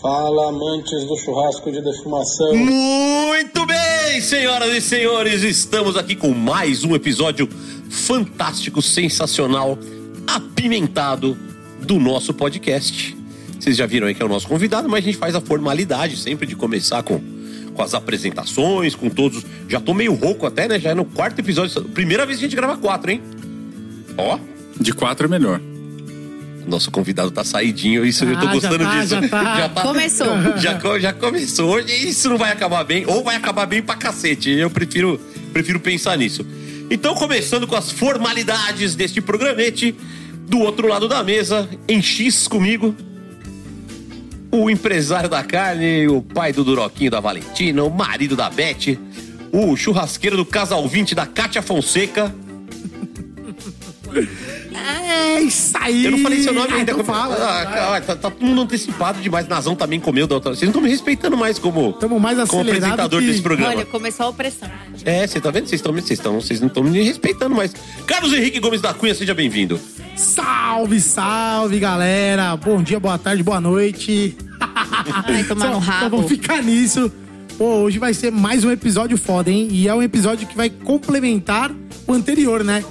Fala, amantes do churrasco de defumação. Muito bem, senhoras e senhores, estamos aqui com mais um episódio fantástico, sensacional, apimentado do nosso podcast. Vocês já viram aí que é o nosso convidado, mas a gente faz a formalidade sempre de começar com, com as apresentações, com todos. Já tô meio rouco até, né? Já é no quarto episódio. Primeira vez que a gente grava quatro, hein? Ó. De quatro é melhor. Nosso convidado tá saidinho, isso eu tô Ah, já gostando tá, disso. já tá. Começou. Já, já começou. Hoje isso não vai acabar bem, ou vai acabar bem pra cacete. Eu prefiro, prefiro pensar nisso. Então, começando com as formalidades deste programete, do outro lado da mesa, em X comigo, o empresário da carne, o pai do Duroquinho da Valentina, o marido da Beth, o churrasqueiro do casal 20 da Cátia Fonseca. É isso aí. Eu não falei seu nome Ah, ainda. Então como- fala. Ah, cara, tá, tá todo mundo antecipado demais. Nazão também comeu da outra. Vocês não estão me respeitando mais como, Tamo mais como apresentador que- desse programa. Olha, começou a opressão. É, você tá vendo? Vocês estão vocês estão vocês não estão me respeitando mais. Carlos Henrique Gomes da Cunha, seja bem-vindo. Salve, salve, galera. Bom dia, boa tarde, boa noite. Ai, tomar no Só rabo. vamos ficar nisso. Pô, hoje vai ser mais um episódio foda, hein? E é um episódio que vai complementar o anterior, né?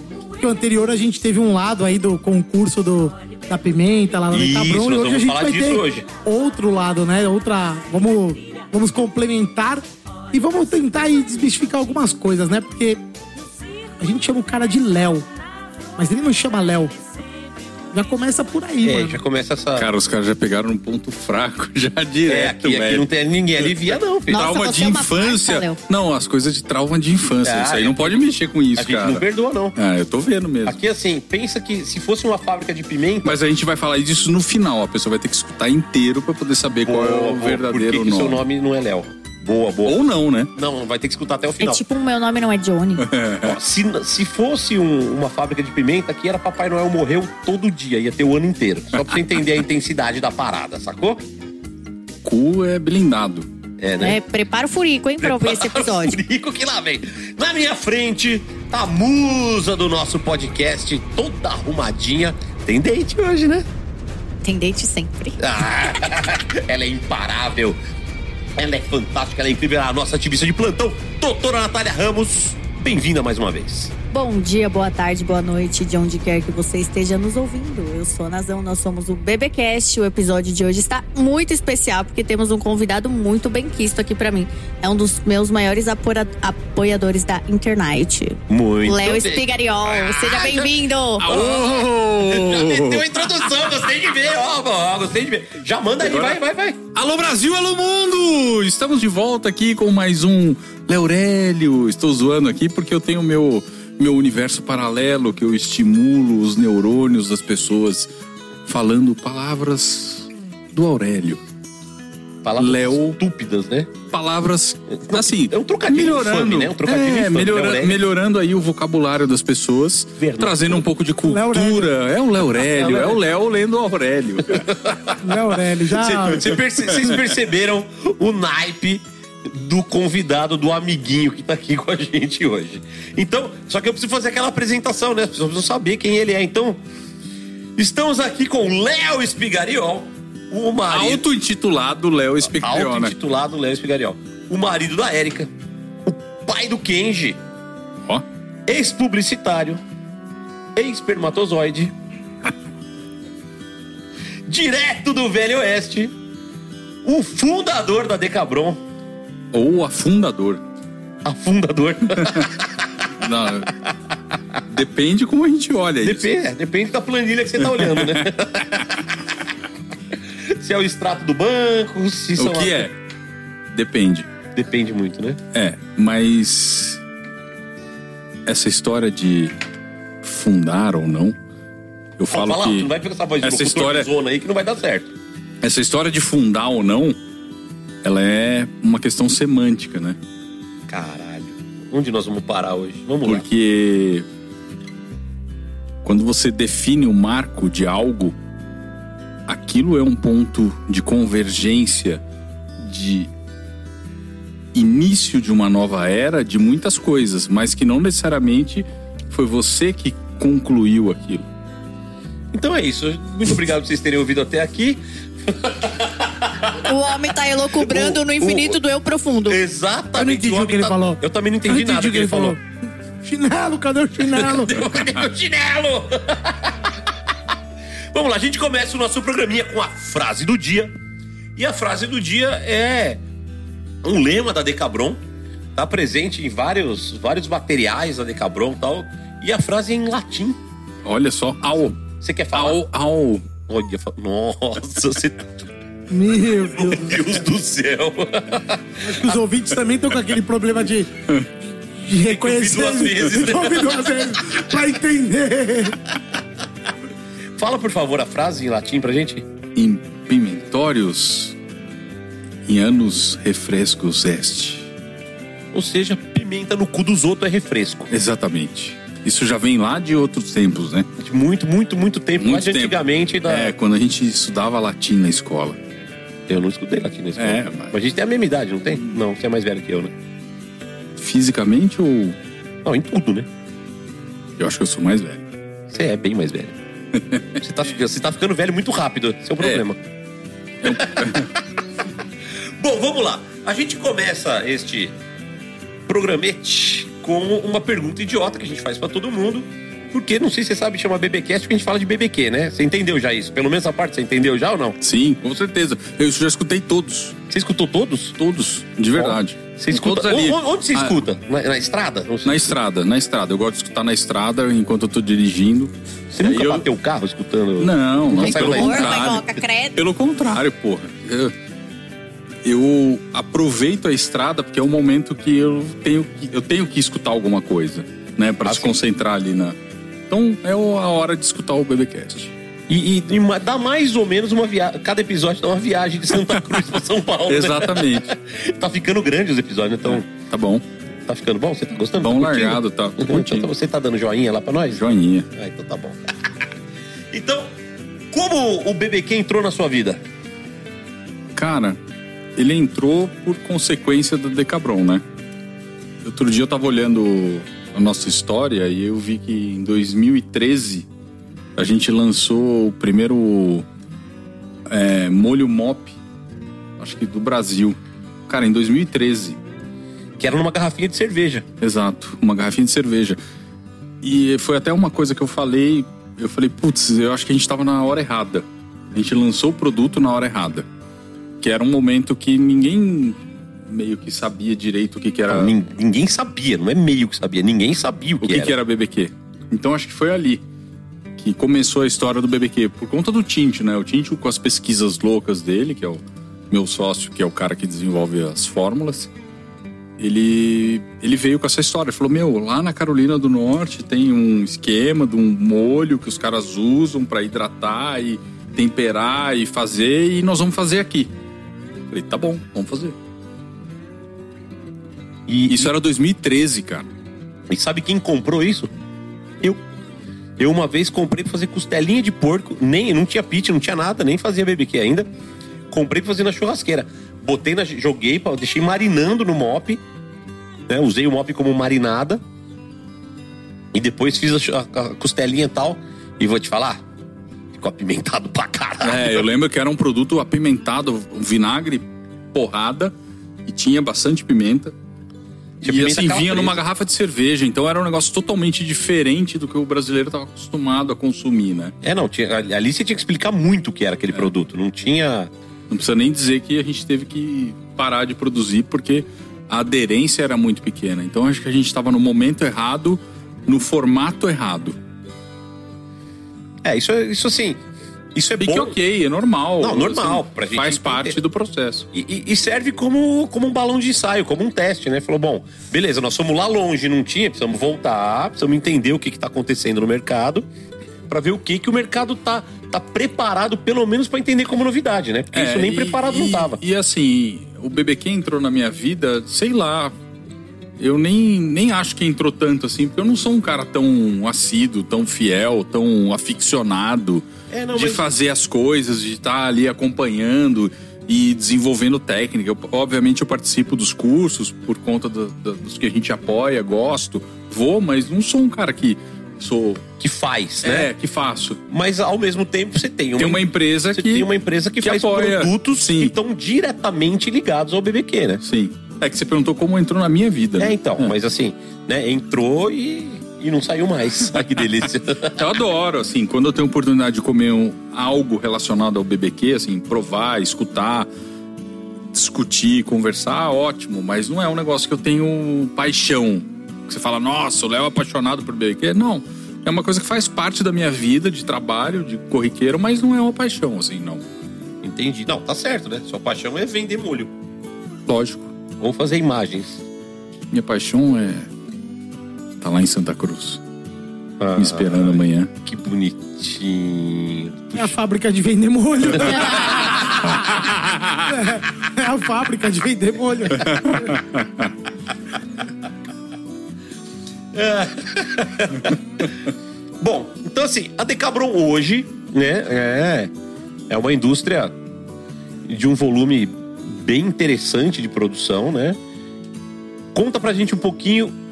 Anterior a gente teve um lado aí do concurso do, da pimenta lá no Metabron. E hoje a gente vai ter hoje. outro lado, né? Outra. Vamos, vamos complementar e vamos tentar aí desmistificar algumas coisas, né? Porque a gente chama o cara de Léo, mas ele não chama Léo. Já começa por aí, É, mano. já começa essa. Cara, os caras já pegaram um ponto fraco já é, direto, aqui, aqui velho. não tem ninguém alivia, não, filho. Nossa, Trauma de é infância. farsa, não, as coisas de trauma de infância. Ah, isso aí é. não pode mexer com isso, A gente cara. não perdoa, não. Ah, eu tô vendo mesmo. Aqui, assim, pensa que se fosse uma fábrica de pimenta. Mas a gente vai falar disso no final. A pessoa vai ter que escutar inteiro pra poder saber qual é boa, o boa, verdadeiro por que que nome. seu nome não é Léo? Boa, boa. Ou não, né? Não, vai ter que escutar até o É final. tipo, o meu nome não é Johnny. Ó, se, se fosse um- uma fábrica de pimenta, aqui era Papai Noel morreu todo dia, ia ter o ano inteiro. Só pra você entender a intensidade da parada, sacou? Cu é blindado. É, né? É, prepara o furico, hein, pra ouvir esse episódio. Furico que lá vem. Na minha frente, a musa do nosso podcast, toda arrumadinha. Tem date hoje, né? Tem date sempre. Ah, ela é imparável. Ela é fantástica, ela é incrível. Ela é a nossa ativista de plantão, doutora Natália Ramos. Bem-vinda mais uma vez. Bom dia, boa tarde, boa noite, de onde quer que você esteja nos ouvindo. Eu sou a Nazão, nós somos o BBcast. O episódio de hoje está muito especial porque temos um convidado muito bem quisto aqui pra mim. É um dos meus maiores apoiadores da internet. Muito Léo bem. Spigariol, seja Ah, bem-vindo! Já meteu a introdução, gostei de ver, ó, ó, gostei de ver. Já manda aí, vai, vai, vai. Alô Brasil, alô mundo! Estamos de volta aqui com mais um Leurélio. Estou zoando aqui porque eu tenho meu meu universo paralelo que eu estimulo os neurônios das pessoas falando palavras do Aurélio. Palavras Léo. estúpidas, né? Palavras assim, É um trocadilho melhorando, infame, né? Um trocadilho é, infame, melhora- Leurélio. melhorando aí o vocabulário das pessoas, Vernáculo. trazendo um pouco de cultura. Leurélio. É o Leurélio, é o Léo lendo o Aurélio. Léo Aurélio, já. Cê- cê perce- Vocês perceberam o naipe do convidado, do amiguinho que tá aqui com a gente hoje. Então, só que eu preciso fazer aquela apresentação, né? As pessoas precisam saber quem ele é. Então, estamos aqui com Léo Espigariol, o marido... Auto-intitulado Léo Espectriona. Auto-intitulado Léo Espigariol. O marido da Érica, o pai do Kenji, Ó. ex-publicitário, ex-espermatozoide, direto do Velho Oeste, o fundador da Decabron, Ou afundador. a fundador. Não, depende como a gente olha isso. depende, é, depende da planilha que você tá olhando, né? se é o extrato do banco, se são O que as- é? Depende. Depende muito, né? É, mas essa história de fundar ou não, eu Fala, falo que não vai ficar essa voz de essa história- zona aí que não vai dar certo. essa história de fundar ou não, ela é uma questão semântica, né? Caralho. Onde nós vamos parar hoje? Vamos lá. Porque quando você define o marco de algo, aquilo é um ponto de convergência, de início de uma nova era, de muitas coisas, mas que não necessariamente foi você que concluiu aquilo. Então é isso. Muito obrigado por vocês terem ouvido até aqui. O homem tá elocubrando O- no infinito o- do eu profundo. Exatamente. Eu não entendi o homem que ele tá- falou. Eu também não Eu entendi nada do que ele falou. Chinelo, cadê o chinelo? Cadê meu chinelo? Vamos lá, a gente começa o nosso programinha com a frase do dia. E a frase do dia é um lema da Decabron. Tá presente em vários, vários materiais da Decabron e tal. E a frase é em latim. Olha só. Au. Você quer falar? Au, au. Olha, nossa, você... Meu Deus. Meu Deus do céu. Acho que os ouvintes também estão com aquele problema de, de reconhecer. duas vezes, né? Ouvi duas vezes pra entender. Fala, por favor, a frase em latim pra gente. Impimentórios em anos refrescos este. Ou seja, pimenta no cu dos outros é refresco. Exatamente. Isso já vem lá de outros tempos, né? De muito, muito, muito tempo. Muito mais de tempo. antigamente. Da... É, quando a gente estudava latim na escola. Eu não escutei na escola. É, mas... mas- a gente tem a mesma idade, não tem? Não, você é mais velho que eu, né? Fisicamente ou. Não, em tudo, né? Eu acho que eu sou mais velho. Você é bem mais velho. você, tá, fica- você tá ficando velho muito rápido. Esse é o problema. Bom, vamos lá. A gente começa este programete com uma pergunta idiota que a gente faz pra todo mundo. Porque, não sei se você sabe, chama BBcast porque a gente fala de BBQ, né? Você entendeu já isso? Pelo menos essa parte você entendeu já ou não? Sim, com certeza. Eu já escutei todos. Você escutou todos? Todos, de verdade. Você escuta? Todos ali. Onde, você Ah, escuta? Na, na estrada? Na estrada, na estrada. Eu gosto de escutar na estrada enquanto eu tô dirigindo. Você E nunca eu- bateu o carro escutando? Não, não, pelo contrário. Pelo contrário, porra. Eu, eu aproveito a estrada porque é o momento que eu tenho que, eu tenho que escutar alguma coisa, né? Pra Ah, se sim. concentrar ali na. Então é a hora de escutar o BBcast. E, e- e dá mais ou menos uma viagem. Cada episódio dá uma viagem de Santa Cruz pra São Paulo. né? Exatamente. tá ficando grande os episódios, né? então. Tá bom. Tá ficando bom? Você tá gostando? Bom Tá largado, tá. Tô Então, você tá dando joinha lá pra nós? Joinha. Ah, então tá bom. então, como o BBQ entrou na sua vida? Cara, ele entrou por consequência da Decabron, né? Outro dia eu tava olhando a nossa história e eu vi que em 2013 a gente lançou o primeiro é, molho mop, acho que do Brasil. Cara, em 2013. Que era numa garrafinha de cerveja. Exato, uma garrafinha de cerveja. E foi até uma coisa que eu falei, eu falei, putz, eu acho que a gente tava na hora errada. A gente lançou o produto na hora errada. Que era um momento que ninguém meio que sabia direito o que, que era Nin- Ninguém sabia, não é meio que sabia, ninguém sabia o que, o que, era. que era BBQ. Então acho que foi ali que começou a história do BBQ, por conta do Tinte, né? O Tinte com as pesquisas loucas dele, que é o meu sócio, que é o cara que desenvolve as fórmulas. Ele, ele veio com essa história. Ele falou: Meu, lá na Carolina do Norte tem um esquema de um molho que os caras usam para hidratar e temperar e fazer, e nós vamos fazer aqui. Eu falei: Tá bom, vamos fazer. E, Isso era 2013, cara. E sabe quem comprou isso? Eu. Eu uma vez comprei pra fazer costelinha de porco, nem não tinha pit, não tinha nada, nem fazia BBQ ainda. Comprei pra fazer na churrasqueira. Botei na joguei, deixei marinando no mop, né? Usei o mop como marinada. E depois fiz a, a- a costelinha e tal. E vou te falar, ficou apimentado pra caralho. É, eu lembro que era um produto apimentado, um vinagre porrada e tinha bastante pimenta. Tinha e assim, vinha numa garrafa de cerveja, então era um negócio totalmente diferente do que o brasileiro estava acostumado a consumir, né? É, não, tinha, ali você tinha que explicar muito o que era aquele produto. Não tinha. Não precisa nem dizer que a gente teve que parar de produzir porque a aderência era muito pequena. Então acho que a gente estava no momento errado, no formato errado. É, isso, é- isso assim. Isso é E bom. que ok, é normal. Não, normal, assim, pra gente faz entender. parte do processo. E, e- serve como, como um balão de ensaio, como um teste, né? Falou, bom, beleza, nós fomos lá longe, não tinha, precisamos voltar, precisamos entender o que está acontecendo no mercado, para ver o que, que o mercado tá, tá preparado, pelo menos para entender como novidade, né? Porque isso nem É, e- preparado não e- tava. E assim, o BBQ entrou na minha vida, sei lá. Eu nem, nem acho que entrou tanto assim, porque eu não sou um cara tão assíduo, tão fiel, tão aficionado É, não, de mas- fazer as coisas, de estar ali acompanhando e desenvolvendo técnica. Eu, obviamente eu participo dos cursos por conta do- do- dos que a gente apoia, gosto, vou, mas não sou um cara que sou que faz, né? É, que faço. Mas ao mesmo tempo você tem uma, Tem uma empresa você que. tem uma empresa que, que faz apoia. produtos Sim. que estão diretamente ligados ao BBQ, né? Sim. É que você perguntou como entrou na minha vida. É, né? então, mas assim, né, entrou e, e não saiu mais. Ah, que delícia. Eu adoro, assim, quando eu tenho oportunidade de comer um- algo relacionado ao BBQ, assim, provar, escutar, discutir, conversar, ótimo. Mas não é um negócio que eu tenho paixão. Que você fala, nossa, o Léo é apaixonado por BBQ. Não. É uma coisa que faz parte da minha vida, de trabalho, de corriqueiro, mas não é uma paixão, assim, não. Entendi. Não, tá certo, né? Sua paixão é vender molho. Lógico. Ou fazer imagens. Minha paixão é. Tá lá em Santa Cruz, Ah, me esperando amanhã. Que bonitinho. É a fábrica de vender molho. é, é a fábrica de vender molho. Bom, então assim, a Decabron hoje, né, é, é uma indústria de um volume bem interessante de produção, né? Conta pra gente um pouquinho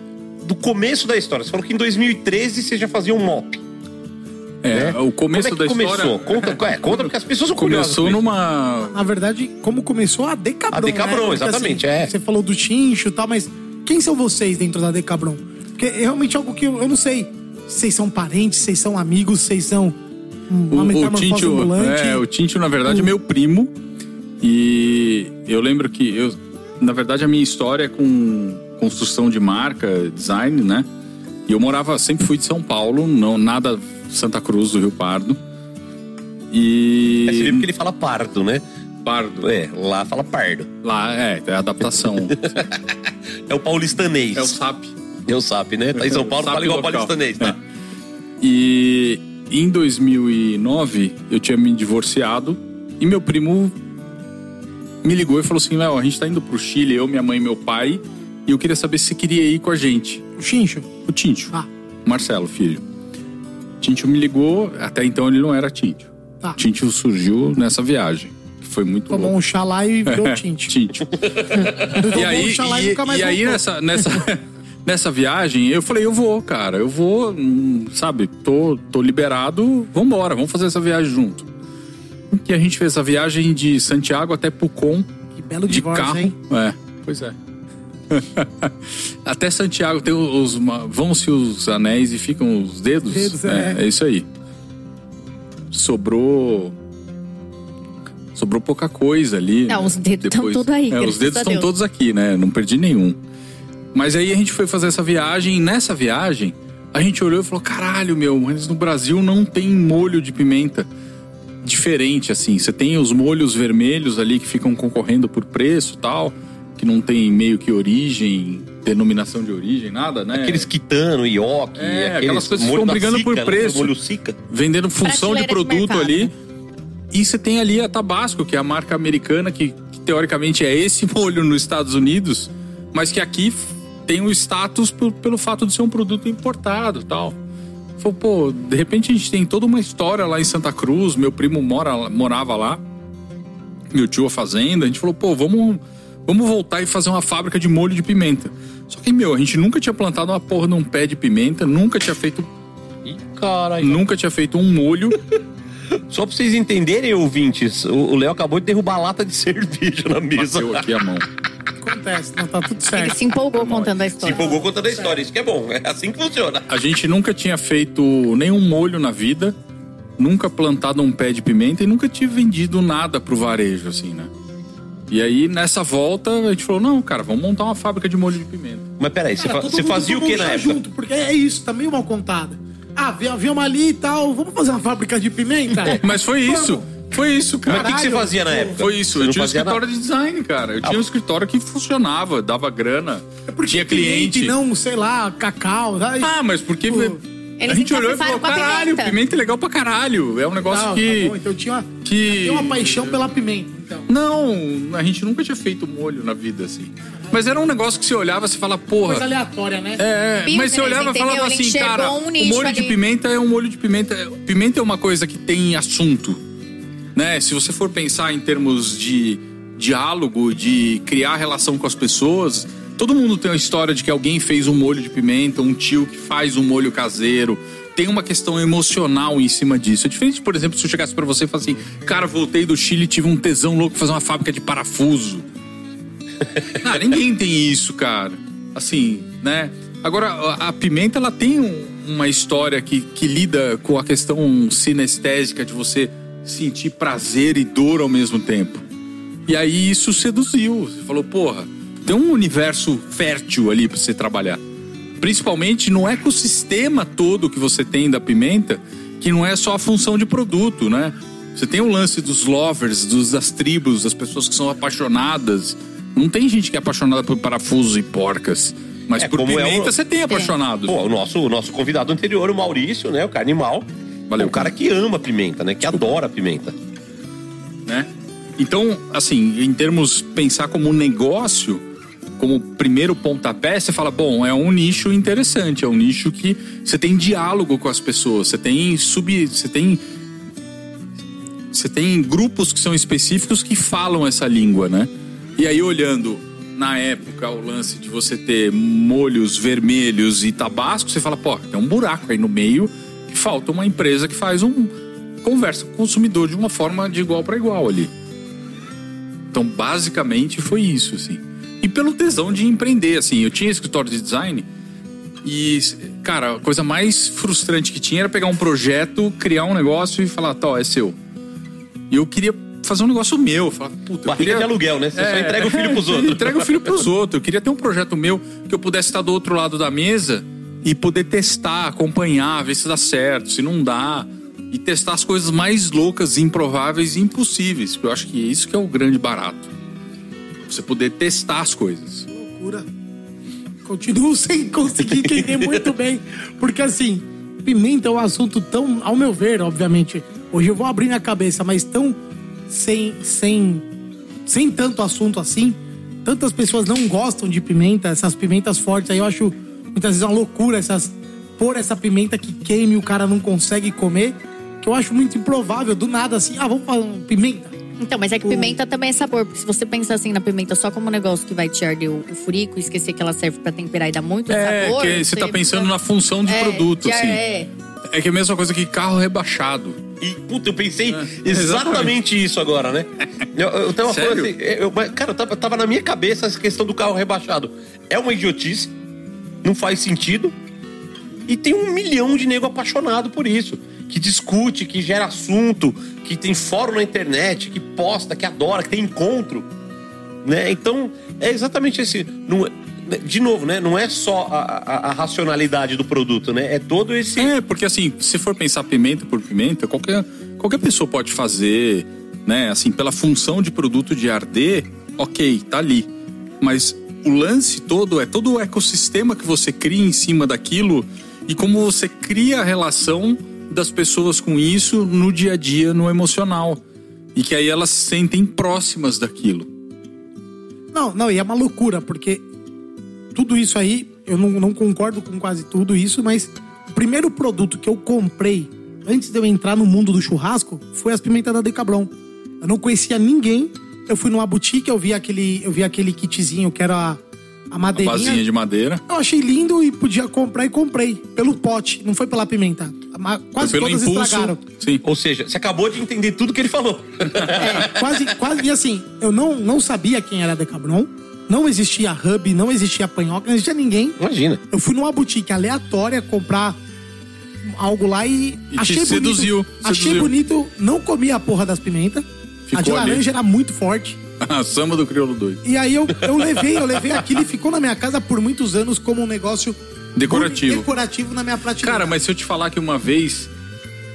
do começo da história. Você falou que em 2013 você já fazia um mop. É, né? o começo Como é que da começou? história. Conta, é, conta porque as pessoas são curiosas. Começou numa. Na verdade, como começou a Decabron. A Decabron, né? Exatamente, é. Você falou do Tincho e tal, mas quem são vocês dentro da Decabron? Porque é realmente algo que eu, eu não sei. Vocês são parentes, vocês são amigos, vocês são O, uma o ambulante. é, o Tintio, na verdade, é meu primo. E eu lembro que eu, na verdade, a minha história é com construção de marca, design, né? E eu morava, sempre fui de São Paulo, não nada Santa Cruz do Rio Pardo. E É, porque ele fala pardo, né? Pardo, É, lá fala pardo. lá é, é adaptação. É o paulistanês. é o SAP. É o SAP, né? Tá em São Paulo, fala igual local. paulistanês, tá? E em 2009 eu tinha me divorciado e meu primo me ligou e falou assim: Léo, a gente tá indo pro Chile, eu, minha mãe e meu pai, e eu queria saber se você queria ir com a gente. O Chincho. O Tintio, Ah, Marcelo, filho. Tintio me ligou, até então ele não era Tintio. tá. Tintio surgiu nessa viagem, que foi muito Tomou louco. um chá lá e virou Tincho. Tintio. Tomou E aí, um e, e, nunca mais e aí nessa, nessa, nessa viagem, eu falei, eu vou, cara, eu vou, hum, sabe, tô, tô liberado, vambora, vamos fazer essa viagem junto. E a gente fez a viagem de Santiago até Pucon, Que belo de divórcio, carro. hein? É, pois é. até Santiago tem os, vão-se os anéis e ficam os dedos. Dedos, é, é. é isso aí. Sobrou sobrou pouca coisa ali. Não, né? os dedos tão tudo aí, É, os dedos estão todos aqui, né? Não perdi nenhum. Mas aí a gente foi fazer essa viagem, e nessa viagem, a gente olhou e falou: caralho, meu, mas no Brasil não tem molho de pimenta diferente, assim. Você tem os molhos vermelhos ali que ficam concorrendo por preço e tal, que não tem meio que origem, denominação de origem, nada, né? Aqueles quitano, ioki, É, aqueles aquelas coisas que da brigando por né? preço. Vendendo função de de produto mercado, ali. E você tem ali a Tabasco, que é a marca americana, que, que teoricamente é esse molho nos Estados Unidos, mas que aqui tem o status p- pelo fato de ser um produto importado e tal. Falei, pô, de repente a gente tem toda uma história lá em Santa Cruz, meu primo mora, morava lá, meu tio a fazenda, a gente falou, pô, vamos, vamos voltar e fazer uma fábrica de molho de pimenta. Só que, meu, a gente nunca tinha plantado uma porra num pé de pimenta, nunca tinha feito, Ih, caralho. nunca tinha feito um molho. Só pra vocês entenderem, ouvintes, o Léo acabou de derrubar a lata de cerveja na mesa. Bateu aqui a mão. Acontece, não tá tudo Ele certo. se empolgou contando a Se história. empolgou contando a história, isso que é bom. É assim que funciona. A gente nunca tinha feito nenhum molho na vida, nunca plantado um pé de pimenta e nunca tinha vendido nada pro varejo, assim, né? E aí, nessa volta, a gente falou: não, cara, vamos montar uma fábrica de molho de pimenta. Mas peraí, você, Cara, fa- você mundo fazia o que na época? Junto, porque é isso, tá meio mal contado. Ah, vi- viemos ali e tal, vamos fazer uma fábrica de pimenta? Mas foi isso, foi isso, Mas cara. o que, que você fazia na época? Foi isso, Você eu tinha um escritório nada? de design, cara. Eu tinha um escritório que funcionava, dava grana, É porque tinha cliente. não, sei lá, cacau. Ah, mas porque Pô. A Eles gente olhou e falou: a caralho, pimenta." pimenta é legal pra caralho. É um negócio Tá, que. tá bom, então eu tinha, que... tem uma paixão pela pimenta. Então. Não, a gente nunca tinha feito molho na vida, assim. Mas era um negócio que você olhava e você fala, porra. Coisa aleatória, né? É, Business, mas você olhava e falava assim, cara, um o molho de ali. pimenta é um molho de pimenta. Pimenta é uma coisa que tem assunto, né? Se você for pensar em termos de diálogo, de criar relação com as pessoas, Todo mundo tem uma história de que alguém fez um molho de pimenta, um tio que faz um molho caseiro. Tem uma questão emocional em cima disso. É diferente, por exemplo, se eu chegasse pra você e falasse assim: Cara, voltei do Chile e tive um tesão louco fazer uma fábrica de parafuso. Ah, ninguém tem isso, cara. Assim, né? Agora, a, a pimenta, ela tem um- uma história que, que lida com a questão sinestésica de você sentir prazer e dor ao mesmo tempo. E aí isso seduziu. Você falou, porra, tem um universo fértil ali pra você trabalhar. Principalmente no ecossistema todo que você tem da pimenta, que não é só a função de produto, né? Você tem o lance dos lovers, dos, das tribos, das pessoas que são apaixonadas. Não tem gente que é apaixonada por parafusos e porcas. Mas É, por como é pimenta o- você tem apaixonados. Pô, o nosso, o nosso convidado anterior, o Maurício, né? O Carnimal. Valeu, É um cara que ama pimenta, né? Que adora pimenta. né? Então, assim, em termos pensar como um negócio, como primeiro pontapé, você fala, bom, é um nicho interessante, é um nicho que você tem diálogo com as pessoas, você tem sub, você tem você tem grupos que são específicos que falam essa língua, né? E aí olhando na época o lance de você ter molhos vermelhos e tabasco, você fala, pô, tem um buraco aí no meio que falta uma empresa que faz um conversa com o consumidor de uma forma de igual para igual ali. Então, basicamente foi isso, assim. E pelo tesão de empreender, assim, eu tinha escritório de design e, cara, a coisa mais frustrante que tinha era pegar um projeto, criar um negócio e falar, tá, ó, é seu. E eu queria fazer um negócio meu, falar, puta, eu Barriga queria... de aluguel, né? Você só entrega o filho pros é, outros. Entrega o filho pros outros. Eu queria ter um projeto meu que eu pudesse estar do outro lado da mesa e poder testar, acompanhar, ver se dá certo, se não dá. E testar as coisas mais loucas, improváveis e impossíveis. Eu acho que isso que é o grande barato. Você poder testar as coisas. loucura. Continuo sem conseguir entender muito bem. Porque assim, pimenta é um assunto tão, ao meu ver, obviamente. Hoje eu vou abrir minha cabeça, mas tão sem, sem, sem tanto assunto assim. Tantas pessoas não gostam de pimenta, essas pimentas fortes aí eu acho muitas vezes uma loucura essas pôr essa pimenta que queime e o cara não consegue comer. Que eu acho muito improvável, do nada assim, ah, vamos fazer pimenta. Então, mas é que pimenta também é sabor, porque se você pensar assim na pimenta só como um negócio que vai te arder o, o furico e esquecer que ela serve pra temperar e dar muito É, sabor. que você tá pensando na função de É, produto, assim. É, É que é a mesma coisa que carro rebaixado. E, puta, eu pensei É, exatamente isso agora, né? Eu, eu tava falando Sério? assim, eu- cara, tava, tava na minha cabeça essa questão do carro rebaixado. É uma idiotice, não faz sentido. E tem um milhão de nego apaixonado por isso. Que discute, que gera assunto, que tem fórum na internet, que posta, que adora, que tem encontro. Né? Então, é exatamente esse. não é- de novo, né? Não é só a, a- a racionalidade do produto, né? É todo esse. É, porque assim, se for pensar pimenta por pimenta, qualquer, qualquer pessoa pode fazer, né? Assim, pela função de produto de arder, ok, tá ali. Mas o lance todo é todo o ecossistema que você cria em cima daquilo e como você cria a relação das pessoas com isso no dia a dia, no emocional. E que aí elas se sentem próximas daquilo. Não, não, e é uma loucura, porque tudo isso aí, eu não, não concordo com quase tudo isso, mas o primeiro produto que eu comprei antes de eu entrar no mundo do churrasco foi as pimentas da Decabron. Eu não conhecia ninguém. Eu fui numa boutique, eu vi aquele, eu vi aquele kitzinho que era a, a Uma madeirinha. vasinha de madeira. Eu achei lindo e podia comprar e comprei. Pelo pote, não foi pela pimenta. Quase pelo todas impulso. estragaram. Sim. Ou seja, você acabou de entender tudo que ele falou. É, quase, quase. E assim, eu não, não sabia quem era a Decabron. Não existia Hub, não existia Panhoca, não existia ninguém. Imagina. Eu fui numa boutique aleatória comprar algo lá e, E te achei bonito. seduziu, Achei seduziu. bonito, não comi a porra das pimentas. a de Ficou ali. laranja era muito forte. A samba do crioulo doido. E aí eu, eu levei, eu levei aquilo e ficou na minha casa por muitos anos como um negócio Decorativo. decorativo na minha prateleira. Cara, mas se eu te falar que uma vez,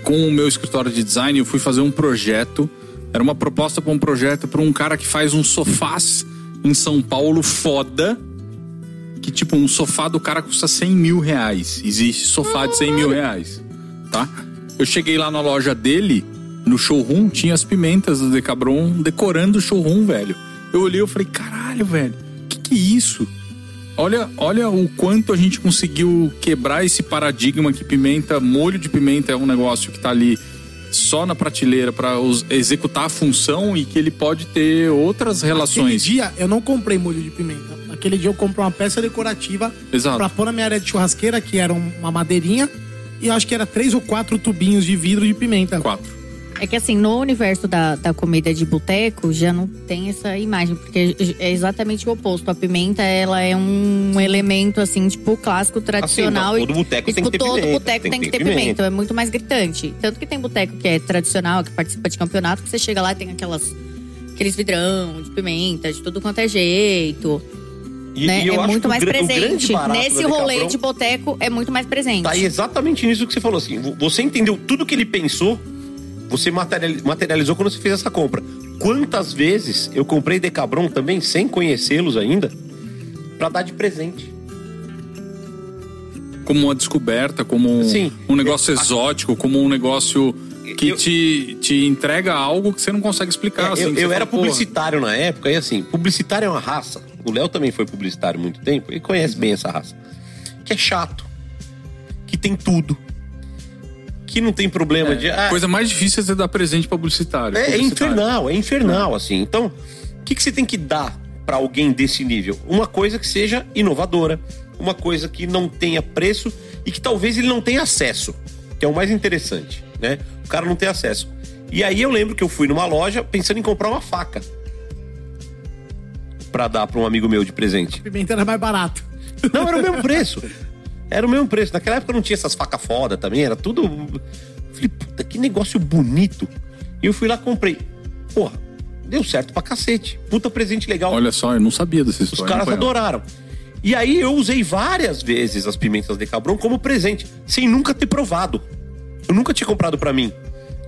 com o meu escritório de design, eu fui fazer um projeto. Era uma proposta para um projeto para um cara que faz uns sofás em São Paulo foda. Que tipo, um sofá do cara custa 100 mil reais. Existe sofá de 100 mil reais. Tá? Eu cheguei lá na loja dele, no showroom, tinha as pimentas do Decabron decorando o showroom, velho. Eu olhei e falei, caralho, velho, que que é isso? Olha, olha o quanto a gente conseguiu quebrar esse paradigma que pimenta, molho de pimenta é um negócio que tá ali só na prateleira para executar a função e que ele pode ter outras Aquele relações. dia eu não comprei molho de pimenta. aquele dia eu comprei uma peça decorativa pra pôr na minha área de churrasqueira, que era um- uma madeirinha, e eu acho que era três ou quatro tubinhos de vidro de pimenta. Quatro. É que assim, no universo da, da comida de boteco, já não tem essa imagem, porque é exatamente o oposto. A pimenta, ela é um elemento, assim, tipo, clássico, tradicional. Assim, todo boteco e, tem tipo, que ter todo pimenta, boteco tem, que ter pimenta. É muito mais gritante. Tanto que tem boteco que é tradicional, que participa de campeonato, que você chega lá e tem aquelas... Aqueles vidrão de pimenta, de tudo quanto é jeito. E, né? e é muito mais presente. Nesse rolê de boteco, é muito mais presente. Tá exatamente nisso que você falou assim. vo- Você entendeu tudo que ele pensou, você materiali- materializou quando você fez essa compra. Quantas vezes eu comprei Decabron também, sem conhecê-los ainda, pra dar de presente? Como uma descoberta, como um, Sim. um negócio exótico, como um negócio que Eu- te, te entrega algo que você não consegue explicar. É, assim, eu eu fala, era "Porra". publicitário na época, e assim, publicitário é uma raça. O Léo também foi publicitário há muito tempo e conhece bem essa raça. Que é chato. Que tem tudo. Que não tem problema de. A ah, coisa mais difícil é você dar presente pra publicitário. É, é publicitário. infernal, é infernal, assim. Então, o que, que você tem que dar pra alguém desse nível? Uma coisa que seja inovadora, uma coisa que não tenha preço e que talvez ele não tenha acesso, que é o mais interessante, né? O cara não tem acesso. E aí eu lembro que eu fui numa loja pensando em comprar uma faca Pra dar pra um amigo meu de presente. Pimenta era mais barato. Não, era o mesmo preço. Era o mesmo preço. Naquela época não tinha essas facas foda também, era tudo. Falei, puta, que negócio bonito. E eu fui lá comprei. Porra, deu certo pra cacete. Puta presente legal. Olha só, eu não sabia dessa Os história. caras foi ela. adoraram. E aí eu usei várias vezes as pimentas de Cabron como presente, sem nunca ter provado. Eu nunca tinha comprado pra mim.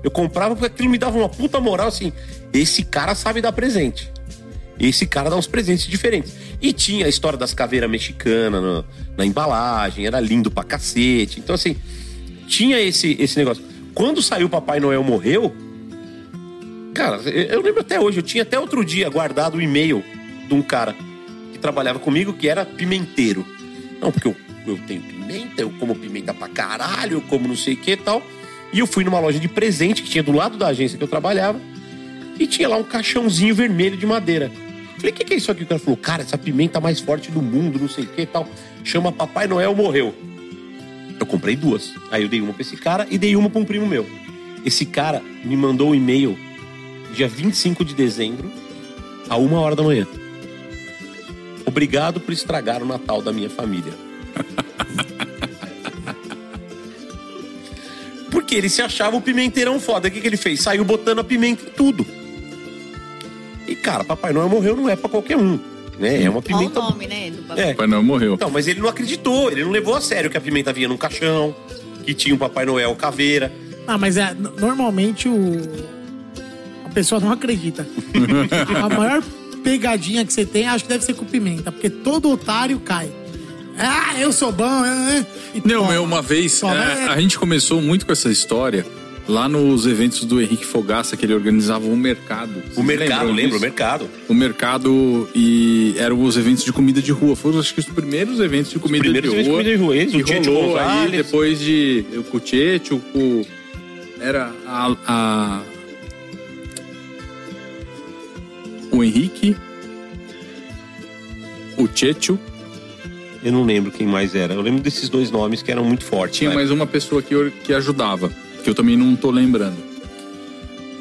Eu comprava porque aquilo me dava uma puta moral assim. Esse cara sabe dar presente. Esse cara dá uns presentes diferentes. E tinha a história das caveiras mexicanas na, embalagem, era lindo pra cacete. Então, assim, tinha esse, esse negócio. Quando saiu Papai Noel Morreu, cara, eu lembro até hoje, eu tinha até outro dia guardado o e-mail de um cara que trabalhava comigo que era pimenteiro. Não, porque eu, eu tenho pimenta, eu como pimenta pra caralho, eu como não sei o que e tal. E eu fui numa loja de presente que tinha do lado da agência que eu trabalhava e tinha lá um caixãozinho vermelho de madeira. Falei, o que, que é isso aqui? O cara falou, cara, essa pimenta mais forte do mundo, não sei o que e tal. Chama Papai Noel Morreu. Eu comprei duas. Aí eu dei uma pra esse cara e dei uma pra um primo meu. Esse cara me mandou um e-mail dia 25 de dezembro, a uma hora da manhã. Obrigado por estragar o Natal da minha família. Porque ele se achava o pimenteirão foda. O que, que ele fez? Saiu botando a pimenta em tudo. E, cara, Papai Noel morreu não é pra qualquer um. Né? É uma Olha o pimenta. nome, né? Do bagulho. É. Papai Noel morreu. Então, mas ele não acreditou, ele não levou a sério que a pimenta vinha num caixão, que tinha um Papai Noel caveira. Ah, mas é, normalmente o. A pessoa não acredita. a maior pegadinha que você tem, acho que deve ser com pimenta, porque todo otário cai. Ah, eu sou bom. é, é. E Não, toma. meu, uma vez, é, é. a gente começou muito com essa história lá nos eventos do Henrique Fogaça, que ele organizava um mercado. O Vocês mercado, lembram lembra? O mercado. O mercado e eram os eventos de comida de rua. Foram, acho que, os primeiros eventos de comida primeiros de eventos de rua. comida de rua, o que rolou aí depois de o Cuchete, o, o- Era a, a- O Henrique. O Checho. Eu não lembro quem mais era. Eu lembro desses dois nomes que eram muito fortes. Tinha né? mais uma pessoa que, que ajudava, que eu também não tô lembrando.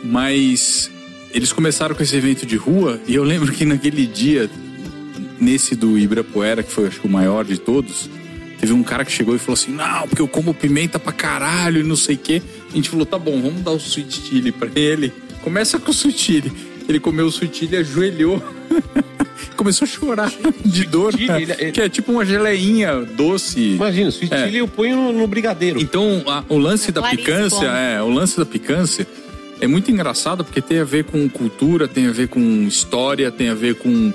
Mas eles começaram com esse evento de rua e eu lembro que naquele dia, nesse do Ibirapuera, que foi acho que o maior de todos, teve um cara que chegou e falou assim: Não, porque eu como pimenta pra caralho e não sei o quê. A gente falou: Tá bom, vamos dar o sweet chili pra ele. Começa com o sweet chili. Ele comeu o sweet chili, ajoelhou. Começou a chorar de dor. ele- Que é tipo uma geleinha doce. Imagina, o sweet É. chili eu ponho no, no brigadeiro. Então, a- o lance da picância, é, o lance da picância é muito engraçado porque tem a ver com cultura, tem a ver com história, tem a ver com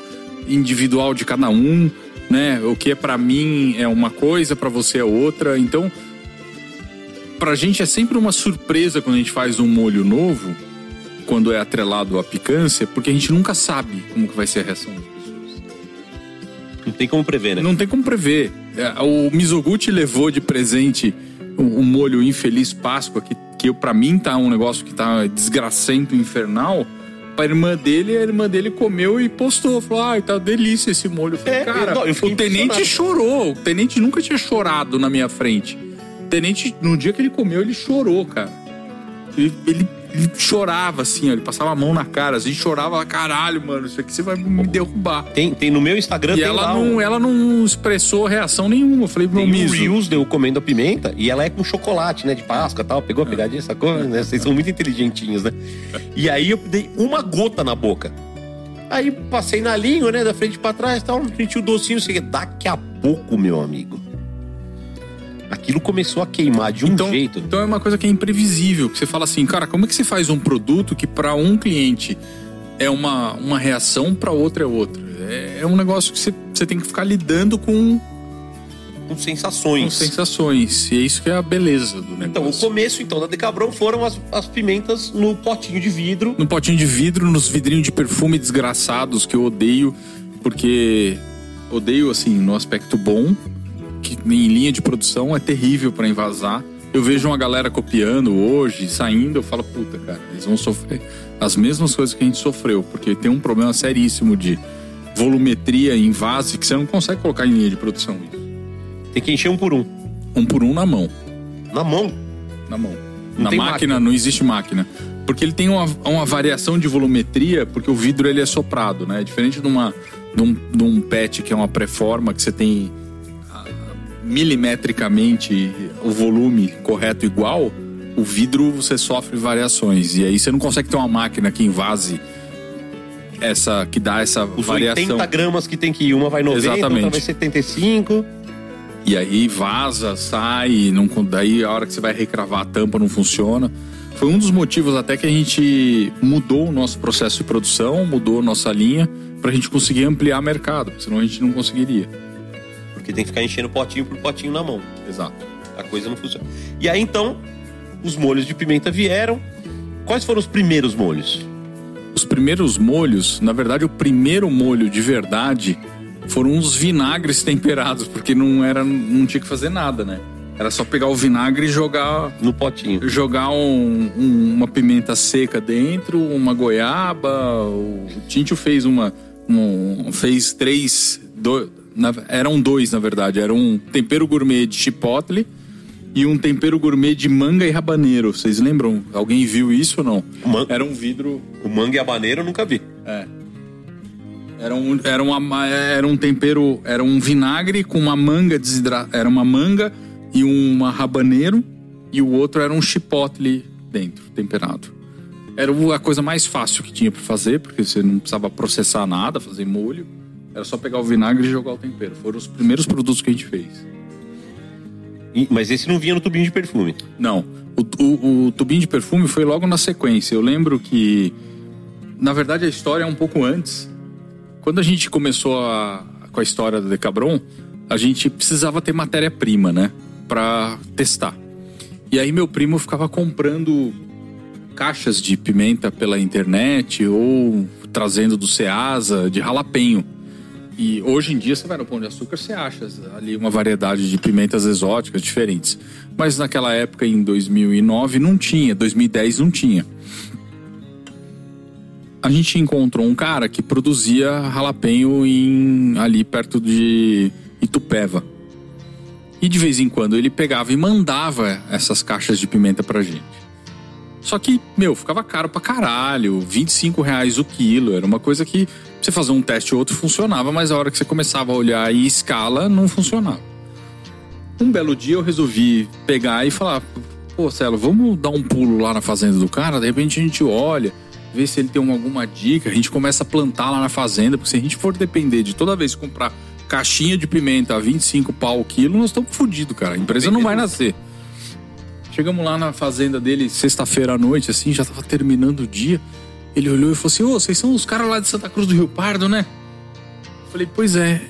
individual de cada um, né? O que é pra mim é uma coisa, pra você é outra. Então, pra gente é sempre uma surpresa quando a gente faz um molho novo, quando é atrelado à picância, porque a gente nunca sabe como que vai ser a reação. Não tem como prever, né? Não tem como prever. É, O Mizoguchi levou de presente um, molho infeliz Páscoa, que, que para mim tá um negócio que tá desgracento, infernal. pra irmã dele, a irmã dele comeu e postou. Falou, ai, tá delícia esse molho. Eu falei, É, cara, eu- não, eu o tenente chorou. O tenente nunca tinha chorado na minha frente. O tenente, no dia que ele comeu, ele chorou, cara. Ele, ele- ele chorava assim, ó, ele passava a mão na cara, assim, chorava, caralho, mano, isso aqui você vai me derrubar. Tem, tem no meu Instagram, E tem ela lá não, um, ela não expressou reação nenhuma. Eu falei, meu tem um miso. Reels de eu comendo a pimenta e ela é com chocolate, né? De Páscoa e tal. Pegou a pegadinha, sacou? Né? Vocês são muito inteligentinhos, né? E aí eu dei uma gota na boca. Aí passei na língua, né? Da frente pra trás e tal. Senti o docinho. Sei, que daqui a pouco, meu amigo. Aquilo começou a queimar de um Então, jeito. então é uma coisa que é imprevisível. Que você fala assim, cara, como é que você faz um produto que para um cliente é uma, uma reação, para outro é outra? É, é um negócio que você, você tem que ficar lidando com, Com com sensações. sensações. E é isso que é a beleza do Então, o negócio. começo então da Decabrão foram as, as pimentas no potinho de vidro. no potinho de vidro, nos vidrinhos de perfume desgraçados que eu odeio, porque odeio assim no aspecto bom, que em linha de produção é terrível para invasar. Eu vejo uma galera copiando hoje, saindo, eu falo, puta, cara, eles vão sofrer as mesmas coisas que a gente sofreu, porque tem um problema seríssimo de volumetria em vase que você não consegue colocar em linha de produção. Tem que encher um por um. Um por um na mão. Na mão. Na mão. Não Na máquina, máquina. não existe máquina. Porque ele tem uma, uma variação de volumetria, porque o vidro ele é soprado, né? Diferente de, uma, de, um, de um PET, que é uma pré-forma, que você tem milimetricamente o volume correto igual, o vidro você sofre variações. E aí você não consegue ter uma máquina que invase essa, que dá essa Os variação. 80 gramas que tem que ir. Uma vai 90, outra Exatamente. vai 75. E aí vaza, sai, não, daí a hora que você vai recravar a tampa não funciona. Foi um dos motivos até que a gente mudou o nosso processo de produção, mudou a nossa linha, pra gente conseguir ampliar mercado, porque senão a gente não conseguiria. Porque tem que ficar enchendo potinho por potinho na mão. Exato. A coisa não funciona. E aí então, os molhos de pimenta vieram. Quais foram os primeiros molhos? Os primeiros molhos, na verdade, o primeiro molho de verdade foram os vinagres temperados, porque não era, não tinha que fazer nada, né? Era só pegar o vinagre e jogar No potinho. jogar um- um- uma pimenta seca dentro, uma goiaba. O Tintio fez uma. um- fez três. do- na- eram dois, na verdade. Era um tempero gourmet de chipotle e um tempero gourmet de manga e rabaneiro. Vocês lembram? Alguém viu isso ou não? Man- Era um vidro. O manga e habaneiro eu nunca vi. Era um, era, uma, era um tempero, era um vinagre com uma manga desidratada. Era uma manga e uma rabaneiro, e o outro era um chipotle dentro, temperado. Era a coisa mais fácil que tinha pra fazer, porque você não precisava processar nada, fazer molho. Era só pegar o vinagre e jogar o tempero. Foram os primeiros produtos que a gente fez. E- mas esse não vinha no tubinho de perfume. Não. O, o- o tubinho de perfume foi logo na sequência. Eu lembro que, na verdade, a história é um pouco antes. Quando a gente começou a- com a história do Decabron, a gente precisava ter matéria-prima, né? Pra testar. E aí meu primo ficava comprando caixas de pimenta pela internet ou trazendo do Ceasa de jalapenho. E hoje em dia você vai no Pão de Açúcar, você acha ali uma variedade de pimentas exóticas diferentes. Mas naquela época, em 2009, não tinha, 2010 não tinha. A gente encontrou um cara que produzia jalapenho em, ali perto de Itupeva. E de vez em quando ele pegava e mandava essas caixas de pimenta pra gente. Só que, meu, ficava caro pra caralho, 25 reais o quilo. Era uma coisa que você fazer um teste ou outro funcionava, mas a hora que você começava a olhar em escala, não funcionava. Um belo dia eu resolvi pegar e falar: pô, Celo, vamos dar um pulo lá na fazenda do cara? De repente a gente olha, vê se ele tem alguma dica, a gente começa a plantar lá na fazenda, porque se a gente for depender de toda vez comprar caixinha de pimenta a 25 pau o quilo, nós estamos fodidos, cara. A empresa não vai nascer. Chegamos lá na fazenda dele sexta-feira à noite, assim, já tava terminando o dia. Ele olhou e falou assim: Ô, vocês são os caras lá de Santa Cruz do Rio Pardo, né? Eu falei, pois é.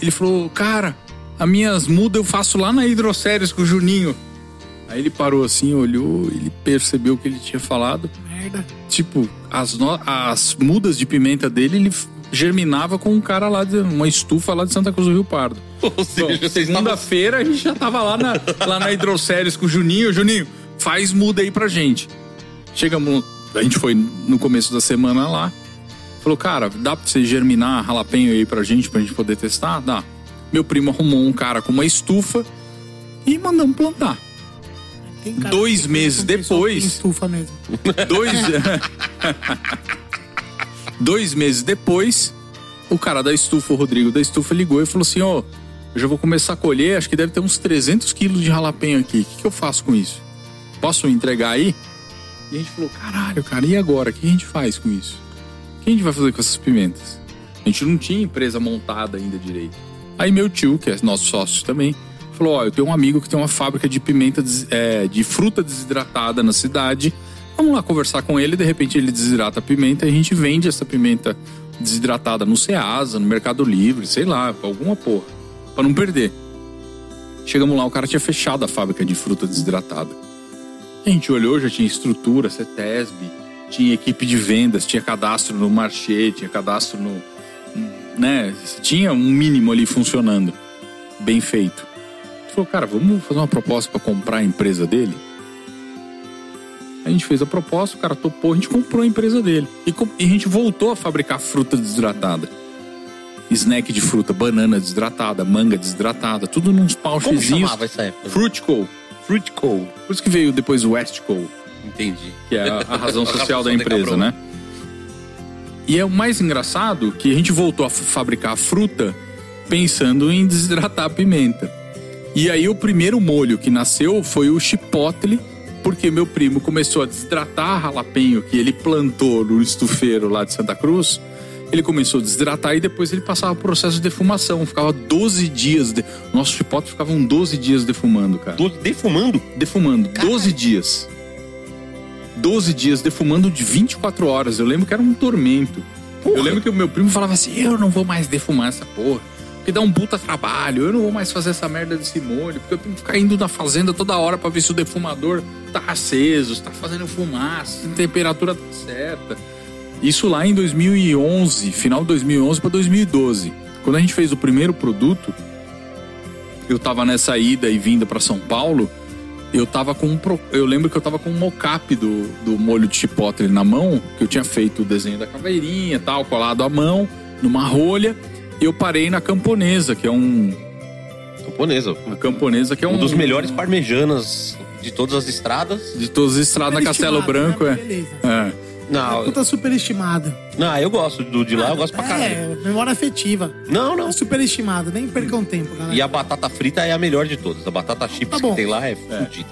Ele falou, cara, as minhas mudas eu faço lá na Hidrocéries com o Juninho. Aí ele parou assim, olhou, ele percebeu o que ele tinha falado. Merda. Tipo, as, no- as mudas de pimenta dele, ele germinava com um cara lá, de uma estufa lá de Santa Cruz do Rio Pardo. Segunda-feira a gente já tava lá na, lá na Hidrocéries com o Juninho. Juninho, faz muda aí pra gente. Chegamos, A gente foi no começo da semana lá. Falou, cara, dá pra você germinar ralapenho aí pra gente, pra gente poder testar? Dá. Meu primo arrumou um cara com uma estufa e mandamos plantar. Dois meses depois- Estufa mesmo. Dois... Dois meses depois, o cara da estufa, o Rodrigo da estufa, ligou e falou assim: Ó, eu já vou começar a colher, acho que deve ter uns 300 quilos de jalapenho aqui. O que, que eu faço com isso? Posso entregar aí? E a gente falou: caralho, cara, e agora? O que a gente faz com isso? O que a gente vai fazer com essas pimentas? A gente não tinha empresa montada ainda direito. Aí meu tio, que é nosso sócio também, falou: Ó, eu tenho um amigo que tem uma fábrica de pimenta, é, de fruta desidratada na cidade. Vamos lá conversar com ele, de repente ele desidrata a pimenta e a gente vende essa pimenta desidratada no Ceasa, no Mercado Livre, sei lá, alguma porra. Pra não perder. Chegamos lá, o cara tinha fechado a fábrica de fruta desidratada. A gente olhou, já tinha estrutura, CETESB, tinha equipe de vendas, tinha cadastro no Marché, tinha cadastro no. né? Tinha um mínimo ali funcionando. Bem feito. Falou, cara, vamos fazer uma proposta pra comprar a empresa dele? A gente fez a proposta, o cara topou, a gente comprou a empresa dele. E, e a gente voltou a fabricar fruta desidratada. Snack de fruta, banana desidratada, manga desidratada, tudo nos Como pauchezinhos. chamava essa época? Fruit Co. Por isso que veio depois o West Co Entendi. que é a, a razão A social razão da empresa, né? E é o mais engraçado que a gente voltou a fabricar a fruta pensando em desidratar a pimenta. E aí o primeiro molho que nasceu foi o chipotle, porque meu primo começou a desidratar ralapenho que ele plantou no estufeiro lá de Santa Cruz. Ele começou a desidratar e depois ele passava por processo de defumação. Ficava 12 dias. De... Nosso chipotle ficava uns 12 dias defumando, cara Tô defumando? defumando 12 dias. 12 dias defumando de 24 horas. Eu lembro que era um tormento. Eu lembro que o meu primo falava assim: Eu não vou mais defumar essa porra. Porque dá um puta trabalho. Eu não vou mais fazer essa merda desse molho. Porque eu tenho que ficar indo na fazenda toda hora pra ver se o defumador tá aceso, se tá fazendo fumaça, se a temperatura tá certa. Isso lá em 2011, final de 2011 pra 2012. Quando a gente fez o primeiro produto, eu tava nessa ida e vinda pra São Paulo eu tava com um pro- eu lembro que eu tava com um mocap do, do molho de chipotle na mão, que eu tinha feito o desenho da caveirinha e tal, colado à mão, numa rolha, e eu parei na camponesa, que é um Camponesa. a camponesa que é um, Um dos melhores parmejanas de todas as estradas. de todas as estradas na Castelo Superestimado, Branco, né? é. Beleza. é. Não, Puta superestimada. não, eu gosto do de lá, eu gosto pra caralho. É, memória afetiva. Não, não. É superestimado, nem percam tempo, galera. E a batata frita é a melhor de todas. A batata chips Tá que tem lá é fodida.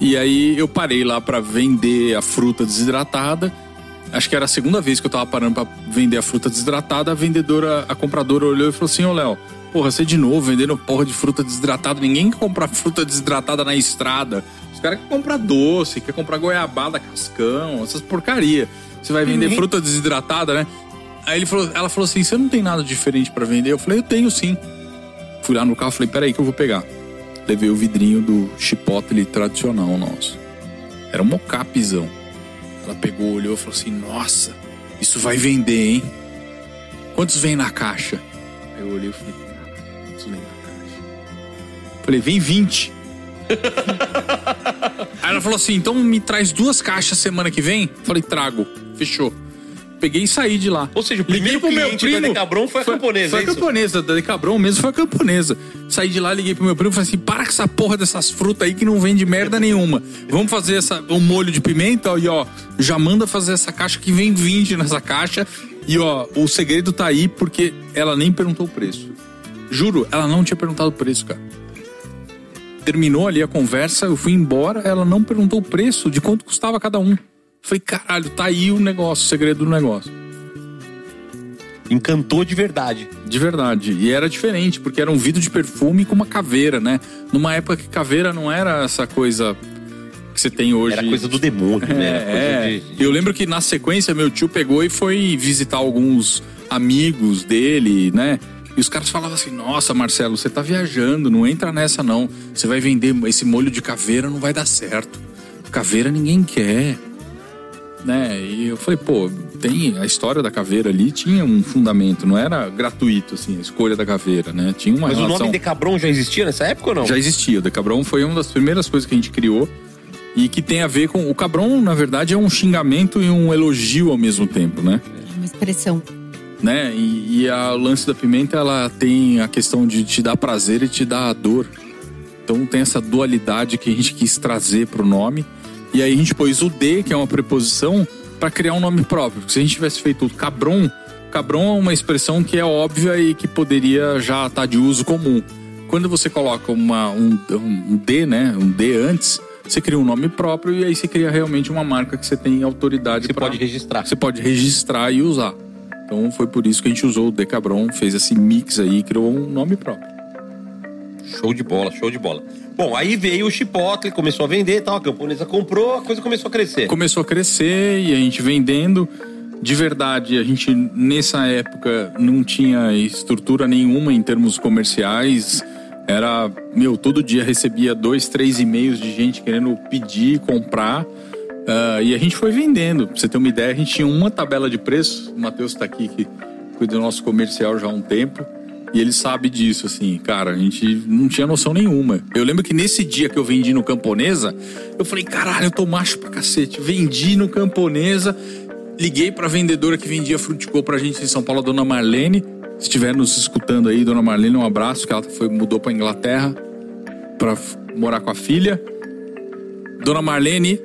E aí eu parei lá pra vender a fruta desidratada. Acho que era a segunda vez que eu tava parando pra vender a fruta desidratada. A vendedora, a compradora olhou e falou assim: Ô Léo, porra, você de novo vendendo porra de fruta desidratada. Ninguém quer comprar fruta desidratada na estrada. Os caras querem comprar doce, quer comprar goiabada, cascão, essas porcaria. Você vai vender Ninguém- fruta desidratada, né? Aí ele falou, ela falou assim: você não tem nada diferente pra vender? Eu falei, eu tenho sim. Fui lá no carro, falei, peraí que eu vou pegar. Levei o vidrinho do chipotle tradicional nosso. Era um mocapzão. Ela pegou, olhou e falou assim: Nossa, isso vai vender, hein? Quantos vem na caixa? Aí eu olhei e falei: Falei: Vem 20. Aí ela falou assim: Então me traz duas caixas semana que vem? Falei: Trago. Fechou. Peguei e saí de lá. Ou seja, o Liguei primeiro pro meu cliente da primo. Decabron foi a camponesa, Foi é a camponesa, da Decabron mesmo foi a camponesa. Saí de lá, liguei pro meu primo e falei assim: para com essa porra dessas frutas aí que não vende merda nenhuma. Vamos fazer essa, um molho de pimenta e ó, já manda fazer essa caixa que vem 20 nessa caixa. E ó, o segredo tá aí porque ela nem perguntou o preço. Juro, ela não tinha perguntado o preço, cara. Terminou ali a conversa, eu fui embora, ela não perguntou o preço de quanto custava cada um. Falei, caralho, tá aí o negócio, o segredo do negócio. Encantou de verdade. De verdade. E era diferente, porque era um vidro de perfume com uma caveira, né? Numa época que caveira não era essa coisa que você tem hoje. Era coisa do demônio, né? É, é. de- Eu lembro que na sequência meu tio pegou e foi visitar alguns amigos dele, né? E os caras falavam assim: Nossa, Marcelo, você tá viajando, não entra nessa não. Você vai vender esse molho de caveira, não vai dar certo. Caveira ninguém quer. Né? E eu falei, pô, tem a história da caveira ali tinha um fundamento, não era gratuito assim, a escolha da caveira, né? Tinha uma Mas o relação nome Decabron já existia nessa época ou não? já existia. O Decabron foi uma das primeiras coisas que a gente criou. E que tem a ver com. O cabron, na verdade, é um xingamento e um elogio ao mesmo tempo, né? É uma expressão. Né? E, e a lance da pimenta, ela tem a questão de te dar prazer e te dar dor. Então tem essa dualidade que a gente quis trazer pro nome. E aí a gente pôs o D, que é uma preposição, para criar um nome próprio. Porque se a gente tivesse feito o cabron, cabron é uma expressão que é óbvia e que poderia já estar de uso comum. Quando você coloca uma, um, um D, né? Um D antes, você cria um nome próprio e aí você cria realmente uma marca que você tem autoridade Você pra- pode registrar. você pode registrar e usar. Então foi por isso que a gente usou o Decabron, fez esse mix aí e criou um nome próprio. Show de bola, show de bola. Bom, aí veio o Chipotle, começou a vender e tal, a camponesa comprou, a coisa começou a crescer. Começou a crescer e a gente vendendo. De verdade, a gente nessa época não tinha estrutura nenhuma em termos comerciais. Era, meu, todo dia recebia dois, três e-mails de gente querendo pedir, comprar. Ah, e a gente foi vendendo. Pra você ter uma ideia, a gente tinha uma tabela de preço. O Matheus tá aqui que cuida do nosso comercial já há um tempo. E ele sabe disso, assim, cara, a gente não tinha noção nenhuma. Eu lembro que nesse dia que eu vendi no Camponesa, eu falei, caralho, eu tô macho pra cacete. Vendi no Camponesa, liguei pra vendedora que vendia fruticô pra gente em São Paulo, a dona Marlene. Se estiver nos escutando aí, dona Marlene, um abraço, que ela foi, mudou pra Inglaterra pra morar com a filha. Dona Marlene,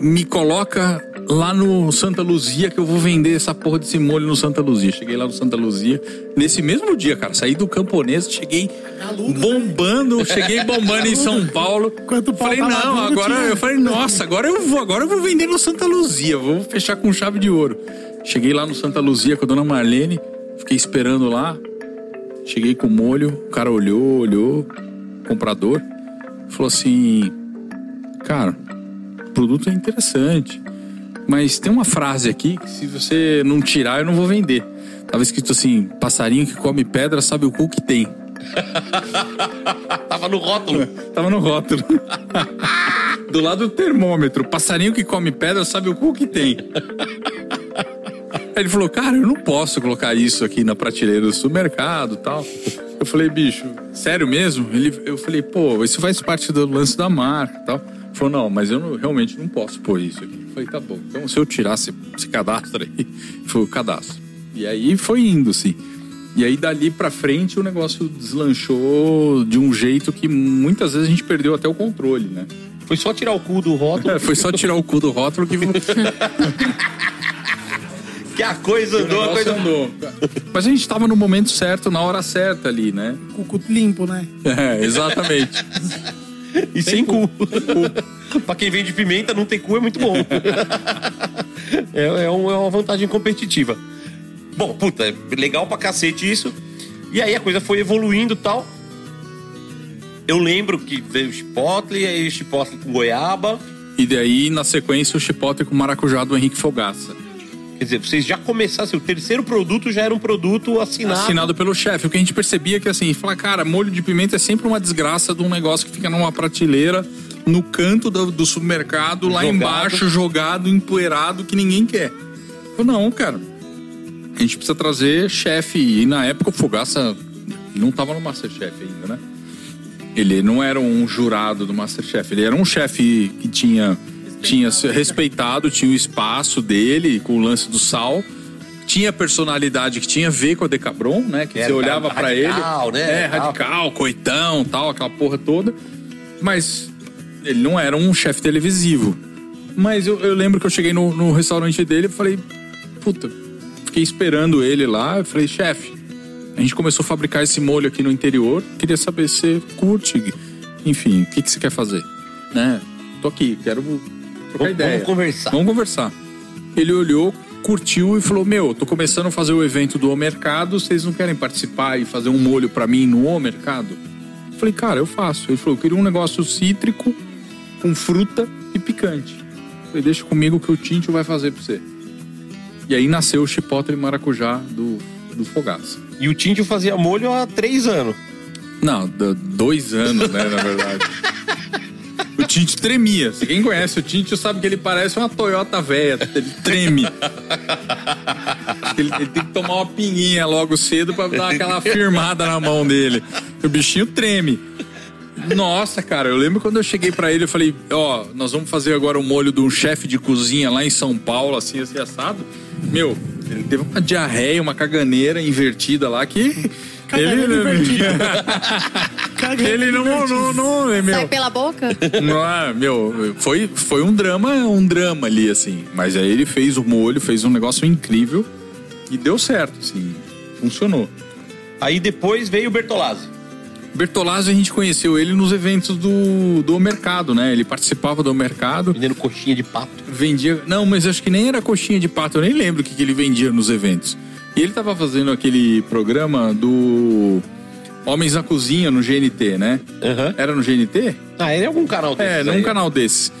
me coloca lá no Santa Luzia que eu vou vender essa porra desse molho no Santa Luzia. Cheguei lá no Santa Luzia, nesse mesmo dia, cara, saí do camponês, cheguei bombando, cheguei bombando em São Paulo. Enquanto o pau falei, tava não, agora eu falei, nossa, agora eu vou, agora eu vou vender no Santa Luzia, vou fechar com chave de ouro. Cheguei lá no Santa Luzia com a dona Marlene, fiquei esperando lá. Cheguei com o molho, o cara olhou, olhou, comprador, falou assim: Cara, produto é interessante, mas tem uma frase aqui que se você não tirar, eu não vou vender. Tava escrito assim: Passarinho que come pedra sabe o cu que tem. Tava no rótulo. Tava no rótulo. Do lado do termômetro. Passarinho que come pedra sabe o cu que tem. Aí ele falou, cara, eu não posso colocar isso aqui na prateleira do supermercado tal. Eu falei, bicho, sério mesmo? Ele, eu falei, pô, isso faz parte do lance da marca tal. Ele falou, não, mas eu não- realmente não posso pôr isso aqui. Eu falei, tá bom. Então se eu tirar, você, você cadastra aí. Ele falou, cadastro. E aí foi indo, assim. E aí dali pra frente o negócio deslanchou de um jeito que muitas vezes a gente perdeu até o controle, né? Foi só tirar o cu do rótulo É, foi só tirar o cu do rótulo que o que a coisa andou, a coisa andou. Mas a gente tava no momento certo, na hora certa ali, né? Com o cu limpo, né? É, exatamente. E sem cu. pra quem vende pimenta, não ter cu é muito bom. é, é um- é uma vantagem competitiva. Bom, puta, é legal pra cacete isso. E aí a coisa foi evoluindo e tal. Eu lembro que veio o Chipotle, aí o Chipotle com goiaba. E daí, na sequência, o chipotle com maracujá do Henrique Fogaça. Quer dizer, vocês já começaram, assim, o terceiro produto já era um produto assinado. Assinado pelo chefe. O que a gente percebia é que, assim, fala, cara, molho de pimenta é sempre uma desgraça de um negócio que fica numa prateleira no canto do, do supermercado, lá Jogado. embaixo, jogado, empoeirado, que ninguém quer. Eu, não, cara. A gente precisa trazer chefe. E na época o Fogaça não tava no Masterchef ainda, né? Ele não era um jurado do Masterchef. Ele era um chefe que tinha, tinha respeitado, tinha o espaço dele com o lance do sal. Tinha personalidade que tinha a ver com a Decabron, né? Que Era você olhava pra ele. radical, né? É, radical, coitão, tal, aquela porra toda. Mas ele não era um chefe televisivo. Mas eu, eu lembro que eu cheguei no, no restaurante dele e falei, puta, fiquei esperando ele lá. Eu falei, chefe, a gente começou a fabricar esse molho aqui no interior. Queria saber se você curte. Enfim, o que, que você quer fazer? Né? Tô aqui, quero trocar Vamos- ideia. vamos conversar. Vamos conversar. Ele olhou, curtiu e falou: Meu, tô começando a fazer o evento do O Mercado. Vocês não querem participar e fazer um molho pra mim no O Mercado? Eu falei, cara, eu faço. Ele falou: Eu queria um negócio cítrico, com fruta e picante. Eu falei, deixa comigo que o Tinto vai fazer pra você. E aí nasceu o chipotle maracujá do, do Fogaça. E o Tindio fazia molho há três anos. Não, dois anos, né, na verdade. O Tinto tremia. Se quem conhece o Tinto sabe que ele parece uma Toyota velha. Ele treme. Ele, ele tem que tomar uma pinguinha logo cedo pra dar aquela firmada na mão dele. O bichinho treme. Nossa, cara, eu lembro quando eu cheguei pra ele, eu falei, ó, nós vamos fazer agora o molho de um chefe de cozinha lá em São Paulo, assim, assim, assado. Meu, ele teve uma diarreia, uma caganeira invertida lá que... Caganeira invertida. ele não, não, não, não, meu... Sai pela boca? Não, é, meu, foi, foi um drama, um drama ali, assim. Mas aí ele fez o molho, fez um negócio incrível e deu certo, assim. Funcionou. Aí depois veio o Bertolazzi. Bertolazzi, a gente conheceu ele nos eventos do, do mercado, né? Ele participava do mercado, Vendendo coxinha de pato. vendia. Não, mas acho que nem era coxinha de pato, eu nem lembro o que, que ele vendia nos eventos. E ele tava fazendo aquele programa do Homens na Cozinha no GNT, né? Aham. Era no GNT? Ah, ele é algum canal desses É, num aí. canal desses.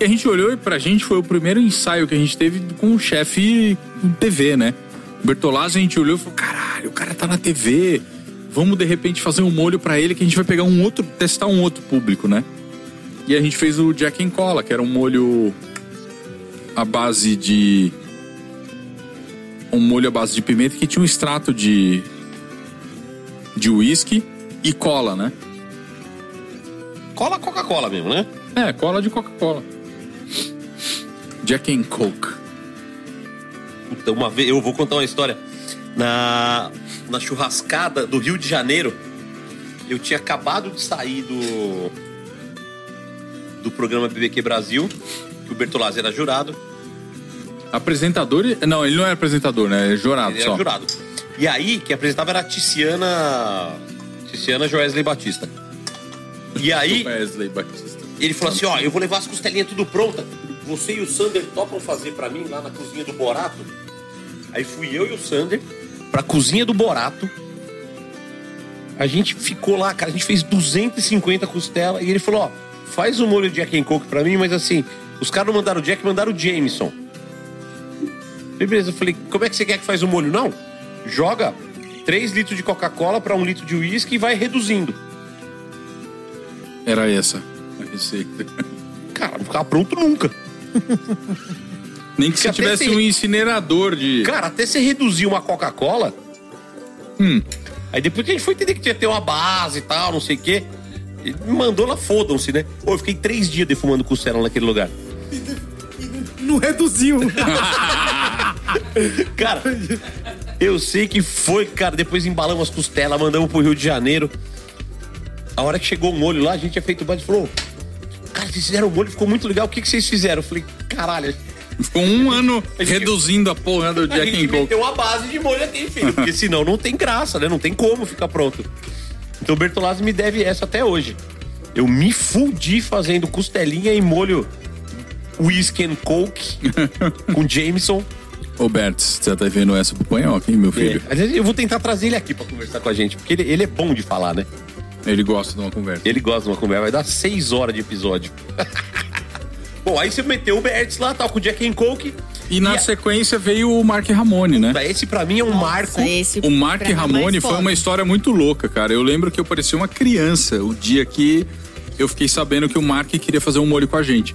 E a gente olhou e pra gente foi o primeiro ensaio que a gente teve com o chefe TV, né? Bertolazzi, a gente olhou e falou: caralho, o cara tá na TV. Vamos de repente fazer um molho pra ele que a gente vai pegar um outro, testar um outro público, né? E a gente fez o Jack and Cola, que era um molho à base de. Um molho à base de pimenta que tinha um extrato de. de uísque e cola, né? Cola Coca-Cola mesmo, né? É, cola de Coca-Cola. Jack and Coke. Puta, uma vez, eu vou contar uma história. Na, na churrascada do Rio de Janeiro, eu tinha acabado de sair do, do programa BBQ Brasil, que o Bertolazzi era jurado. Apresentador. Não, ele não era apresentador, né? É jurado Ele era só. jurado. E aí, quem apresentava era a Tiziana. Tiziana Joesley Batista. E aí, Wesley Batista. ele falou assim: ó, eu vou levar as costelinhas tudo pronta. Você e o Sander topam fazer pra mim lá na cozinha do Borato? Aí fui eu e o Sander pra cozinha do Borato. A gente ficou lá, cara, a gente fez 250 costelas e ele falou: ó, faz o molho de Jack and Coke pra mim, mas assim, os caras não mandaram o Jack, mandaram o Jameson. Falei, Beleza, eu falei, como é que você quer que faz o molho? Não, joga 3 litros de Coca-Cola pra 1 litro de uísque e vai reduzindo. Era essa a receita. Cara, não ficava pronto nunca. Nem que se Até tivesse se- um incinerador de. Cara, até você reduzir uma Coca-Cola. Hum. Aí depois que a gente foi entender que tinha que ter uma base e tal, não sei o quê. Ele me mandou lá, fodam-se, né? Pô, eu fiquei três dias defumando costela naquele lugar. Não reduziu. Cara, eu sei que foi, cara. Depois embalamos as costelas, mandamos pro Rio de Janeiro. A hora que chegou o molho lá, a gente tinha feito o bode e falou: Cara, vocês fizeram o molho, ficou muito legal. O que, que vocês fizeram? Eu falei: Caralho, Ficou um ano A gente- reduzindo a porra do Jack and Coke. meteu a base de molho aqui, filho. Porque senão não tem graça, né? Não tem como ficar pronto. Então o Bertolazzi me deve essa até hoje. Eu me fudi fazendo costelinha em molho whisky and coke com Jameson. Ô, Bert, você tá vendo essa pro panhoca, hein, meu filho? É. Eu vou tentar trazer ele aqui pra conversar com a gente, porque ele, ele é bom de falar, né? Ele gosta de uma conversa. Ele gosta de uma conversa, vai dar seis horas de episódio. bom, aí você meteu o Bertz lá, tal, com o Jack and Coke. E na a- sequência veio o Mark Ramone, né? Esse pra mim é um marco. Nossa, esse O Mark é Ramone foi uma história muito louca, cara. Eu lembro que eu parecia uma criança o dia que eu fiquei sabendo que o Mark queria fazer um molho com a gente.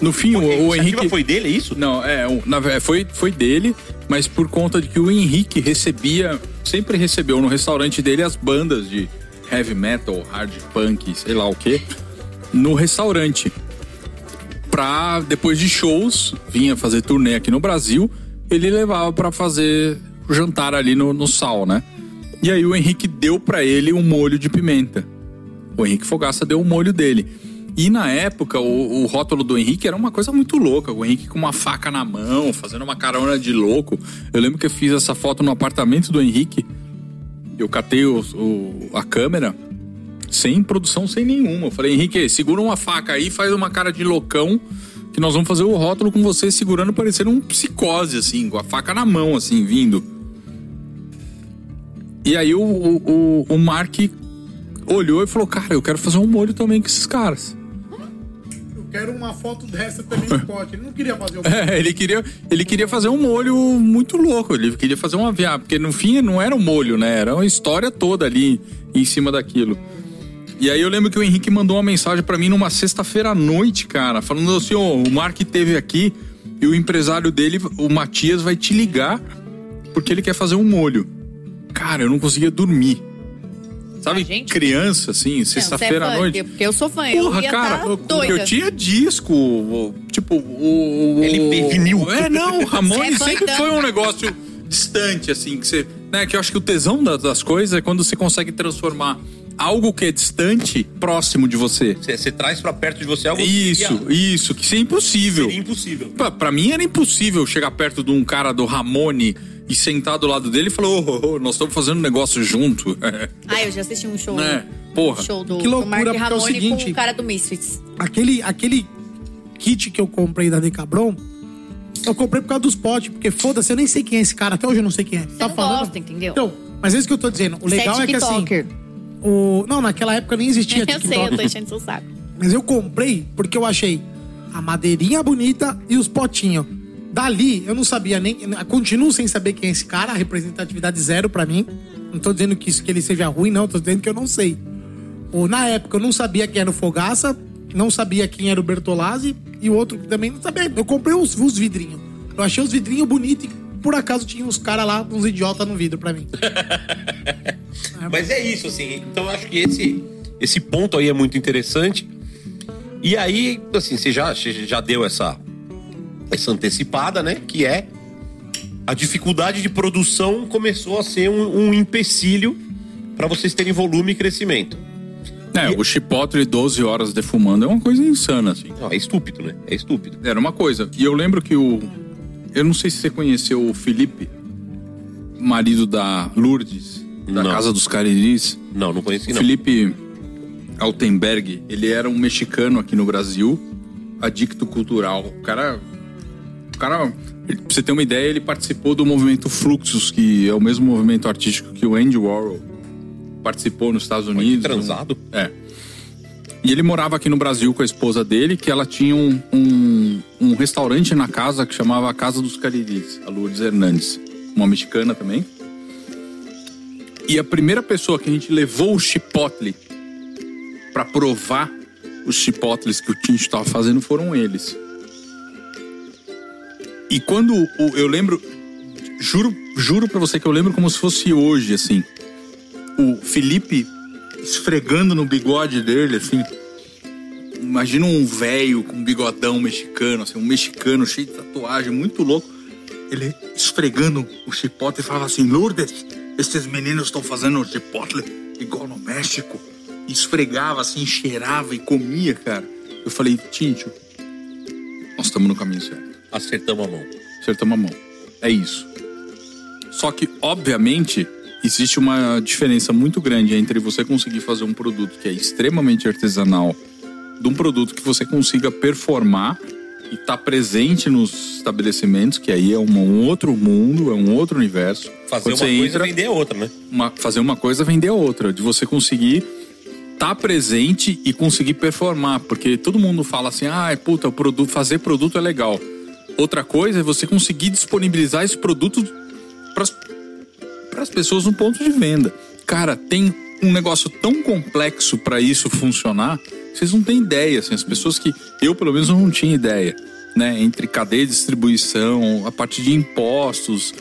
No fim, o, o Henrique. foi dele, é isso? Não, é, na foi, foi dele, mas por conta de que o Henrique recebia, sempre recebeu no restaurante dele as bandas de heavy metal, hard punk, sei lá o quê, no restaurante. Pra, depois de shows, vinha fazer turnê aqui no Brasil, ele levava pra fazer o jantar ali no, no sal, né? E aí o Henrique deu pra ele um molho de pimenta. O Henrique Fogaça deu o molho dele. E na época, o, o rótulo do Henrique era uma coisa muito louca. O Henrique com uma faca na mão, fazendo uma carona de louco. Eu lembro que eu fiz essa foto no apartamento do Henrique. Eu catei o- o- a câmera sem produção, sem nenhuma. Eu falei, Henrique, segura uma faca aí, faz uma cara de loucão, que nós vamos fazer o rótulo com você segurando, parecendo um psicose, assim, com a faca na mão, assim, vindo. E aí o, o, o, o Mark olhou e falou, cara, eu quero fazer um molho também com esses caras. Quero uma foto dessa também. Ele não queria fazer o É, ele queria, ele queria fazer um molho muito louco. Ele queria fazer uma viagem, porque no fim não era um molho, né? Era uma história toda ali em cima daquilo. E aí eu lembro que o Henrique mandou uma mensagem pra mim numa sexta-feira à noite, cara, falando assim: ó, o Mark teve aqui e o empresário dele, o Matias, vai te ligar porque ele quer fazer um molho. Cara, eu não conseguia dormir. Sabe, Gente. criança, assim, é sexta-feira à noite. Porque eu sou fã. Porra, eu cara, tá eu, doida. eu tinha disco, tipo, o. LP, vinil. É, não, o Ramones é sempre fã, foi então. um negócio distante, assim, que você. Né, que eu acho que o tesão da- das coisas é quando você consegue transformar algo que é distante próximo de você. Você, traz pra perto de você algo que Isso, seria- isso, que isso é impossível. seria impossível. Pra, pra mim era impossível chegar perto de um cara do Ramone e sentar do lado dele e falar: Ô, ô, ô, nós estamos fazendo um negócio junto. Ah, eu já assisti um show. né? Porra. Um show do, Que loucura, do Mark porque é o Ramone seguinte- com o cara do Misfits. Aquele, aquele kit que eu comprei da Decabron, eu comprei por causa dos potes, porque foda-se, eu nem sei quem é esse cara, até hoje eu não sei quem é. Você não gosta, entendeu? Então, mas é isso que eu tô dizendo. O legal é que assim. O... Não, naquela época nem existia Eu sei, TikTok. eu tô enchendo seu saco. Mas eu comprei porque eu achei a madeirinha bonita e os potinhos. Dali, eu não sabia nem. Continuo sem saber quem é esse cara, representatividade zero pra mim. Não tô dizendo que, isso, que ele seja ruim, não, tô dizendo que eu não sei. Ou, na época eu não sabia quem era o Fogaça, não sabia quem era o Bertolazzi e o outro também não sabia. Eu comprei os, os vidrinhos. Eu achei os vidrinhos bonitos e por acaso tinha uns caras lá, uns idiotas no vidro pra mim. Mas é isso, assim. Então eu acho que esse, esse ponto aí é muito interessante. E aí, assim, você já, você já deu essa, essa antecipada, né? Que é a dificuldade de produção começou a ser um, um empecilho para vocês terem volume e crescimento. É, o chipotle 12 horas defumando é uma coisa insana, assim. Não, é estúpido, né? É estúpido. Era uma coisa. E eu lembro que o. Eu não sei se você conheceu o Felipe, marido da Lourdes, da Não. Casa dos Cariris. Não, não conheci, O não. Felipe Altenberg, ele era um mexicano aqui no Brasil, adicto cultural. O cara. O cara. Pra você ter uma ideia, ele participou do movimento Fluxus, que é o mesmo movimento artístico que o Andy Warhol participou nos Estados Unidos. transado. É. E ele morava aqui no Brasil com a esposa dele, que ela tinha um, um, um restaurante na casa que chamava a Casa dos Cariris, a Lourdes Hernandes, uma mexicana também. E a primeira pessoa que a gente levou o chipotle pra provar os chipotles que o Tincho estava fazendo foram eles. E quando o- eu lembro, juro, juro para você que eu lembro como se fosse hoje, assim. O Felipe esfregando no bigode dele, assim. Imagina um velho com um bigodão mexicano, assim, um mexicano cheio de tatuagem, muito louco. Ele esfregando o chipotle e falava assim: Lourdes, esses meninos estão fazendo chipotle igual no México. E esfregava assim, cheirava e comia, cara. Eu falei: Tincho, nós estamos no caminho certo Acertamos a mão. acertamos a mão. É isso. Só que, obviamente, existe uma diferença muito grande entre você conseguir fazer um produto que é extremamente artesanal de um produto que você consiga performar e estar presente nos estabelecimentos, que aí é uma- um outro mundo, é um outro universo. Fazer Quando uma você coisa entra, e vender outra, né? uma- fazer uma coisa vender outra, de você conseguir estar presente e conseguir performar, porque todo mundo fala assim, ah, puta, produto, fazer produto é legal. Outra coisa é você conseguir disponibilizar esse produto para as pessoas no ponto de venda. Cara, tem um negócio tão complexo para isso funcionar, vocês não têm ideia, assim, as pessoas que eu pelo menos não tinha ideia, né, entre cadeia de distribuição, a parte de impostos,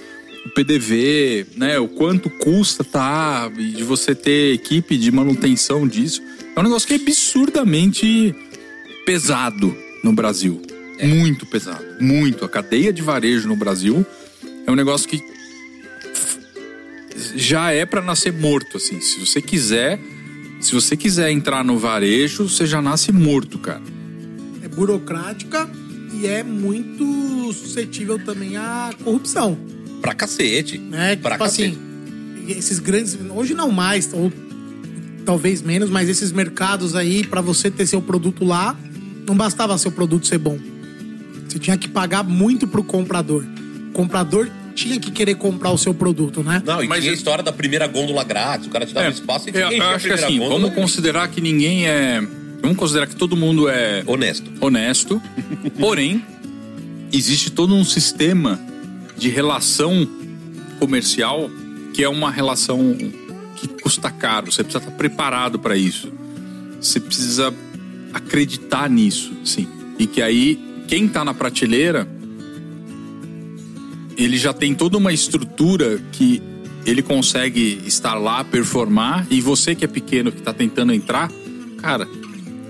o PDV, né, o quanto custa tá, de você ter equipe de manutenção disso. É um negócio que é absurdamente pesado no Brasil. Muito pesado, muito. A cadeia de varejo no Brasil é um negócio que já é para nascer morto, assim. Se você quiser, se você quiser entrar no varejo, você já nasce morto, cara. É burocrática e é muito suscetível também à corrupção. Pra cacete. né? Pra tipo cacete. assim, esses grandes, hoje não mais, ou talvez menos, mas esses mercados aí, pra você ter seu produto lá, não bastava seu produto ser bom. Você tinha que pagar muito pro comprador. O comprador tinha que querer comprar o seu produto, né? Não, e Mas tinha a história da primeira gôndola grátis. O cara te dava É, espaço e eu, tinha eu acho que assim, gôndola. vamos considerar que ninguém é. Vamos considerar que todo mundo é Honesto. honesto. Porém, existe todo um sistema de relação comercial que é uma relação que custa caro. Você precisa estar preparado para isso. Você precisa acreditar nisso, sim. E que aí quem tá na prateleira ele já tem toda uma estrutura que ele consegue estar lá, performar, e você que é pequeno, que está tentando entrar, cara,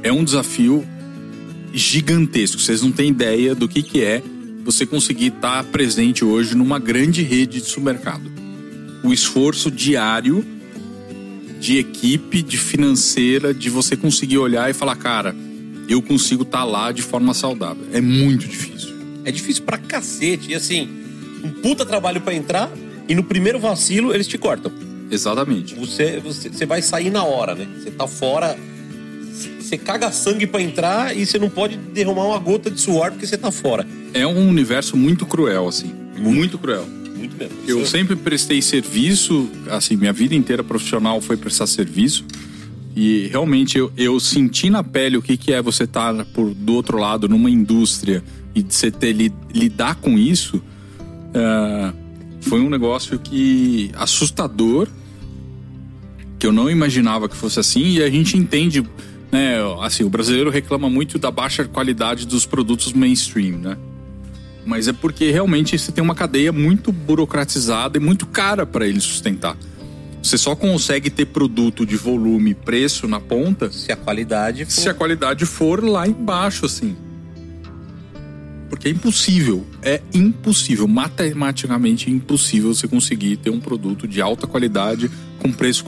é um desafio gigantesco. Vocês não têm ideia do que, que é você conseguir estar presente hoje numa grande rede de supermercado. O esforço diário de equipe, de financeira, de você conseguir olhar e falar, cara, eu consigo estar lá de forma saudável. É muito difícil. É difícil pra cacete. E assim, um puta trabalho pra entrar e no primeiro vacilo eles te cortam. Exatamente. Você, você, você vai sair na hora, né? Você tá fora. Você caga sangue pra entrar e você não pode derramar uma gota de suor porque você tá fora. É um universo muito cruel, assim. Muito cruel. Muito mesmo. Eu Isso- sempre prestei serviço, assim, minha vida inteira profissional foi prestar serviço. E realmente eu, eu senti na pele o que, que é você estar por, do outro lado numa indústria e você ter li- lidar com isso. ah, foi um negócio que assustador, que eu não imaginava que fosse assim. E a gente entende, né? Assim, o brasileiro reclama muito da baixa qualidade dos produtos mainstream, né? Mas é porque realmente você tem uma cadeia muito burocratizada e muito cara para ele sustentar. Você só consegue ter produto de volume e preço na ponta Se a qualidade for... se a qualidade for lá embaixo, assim. Porque é impossível, é impossível, matematicamente impossível você conseguir ter um produto de alta qualidade, com preço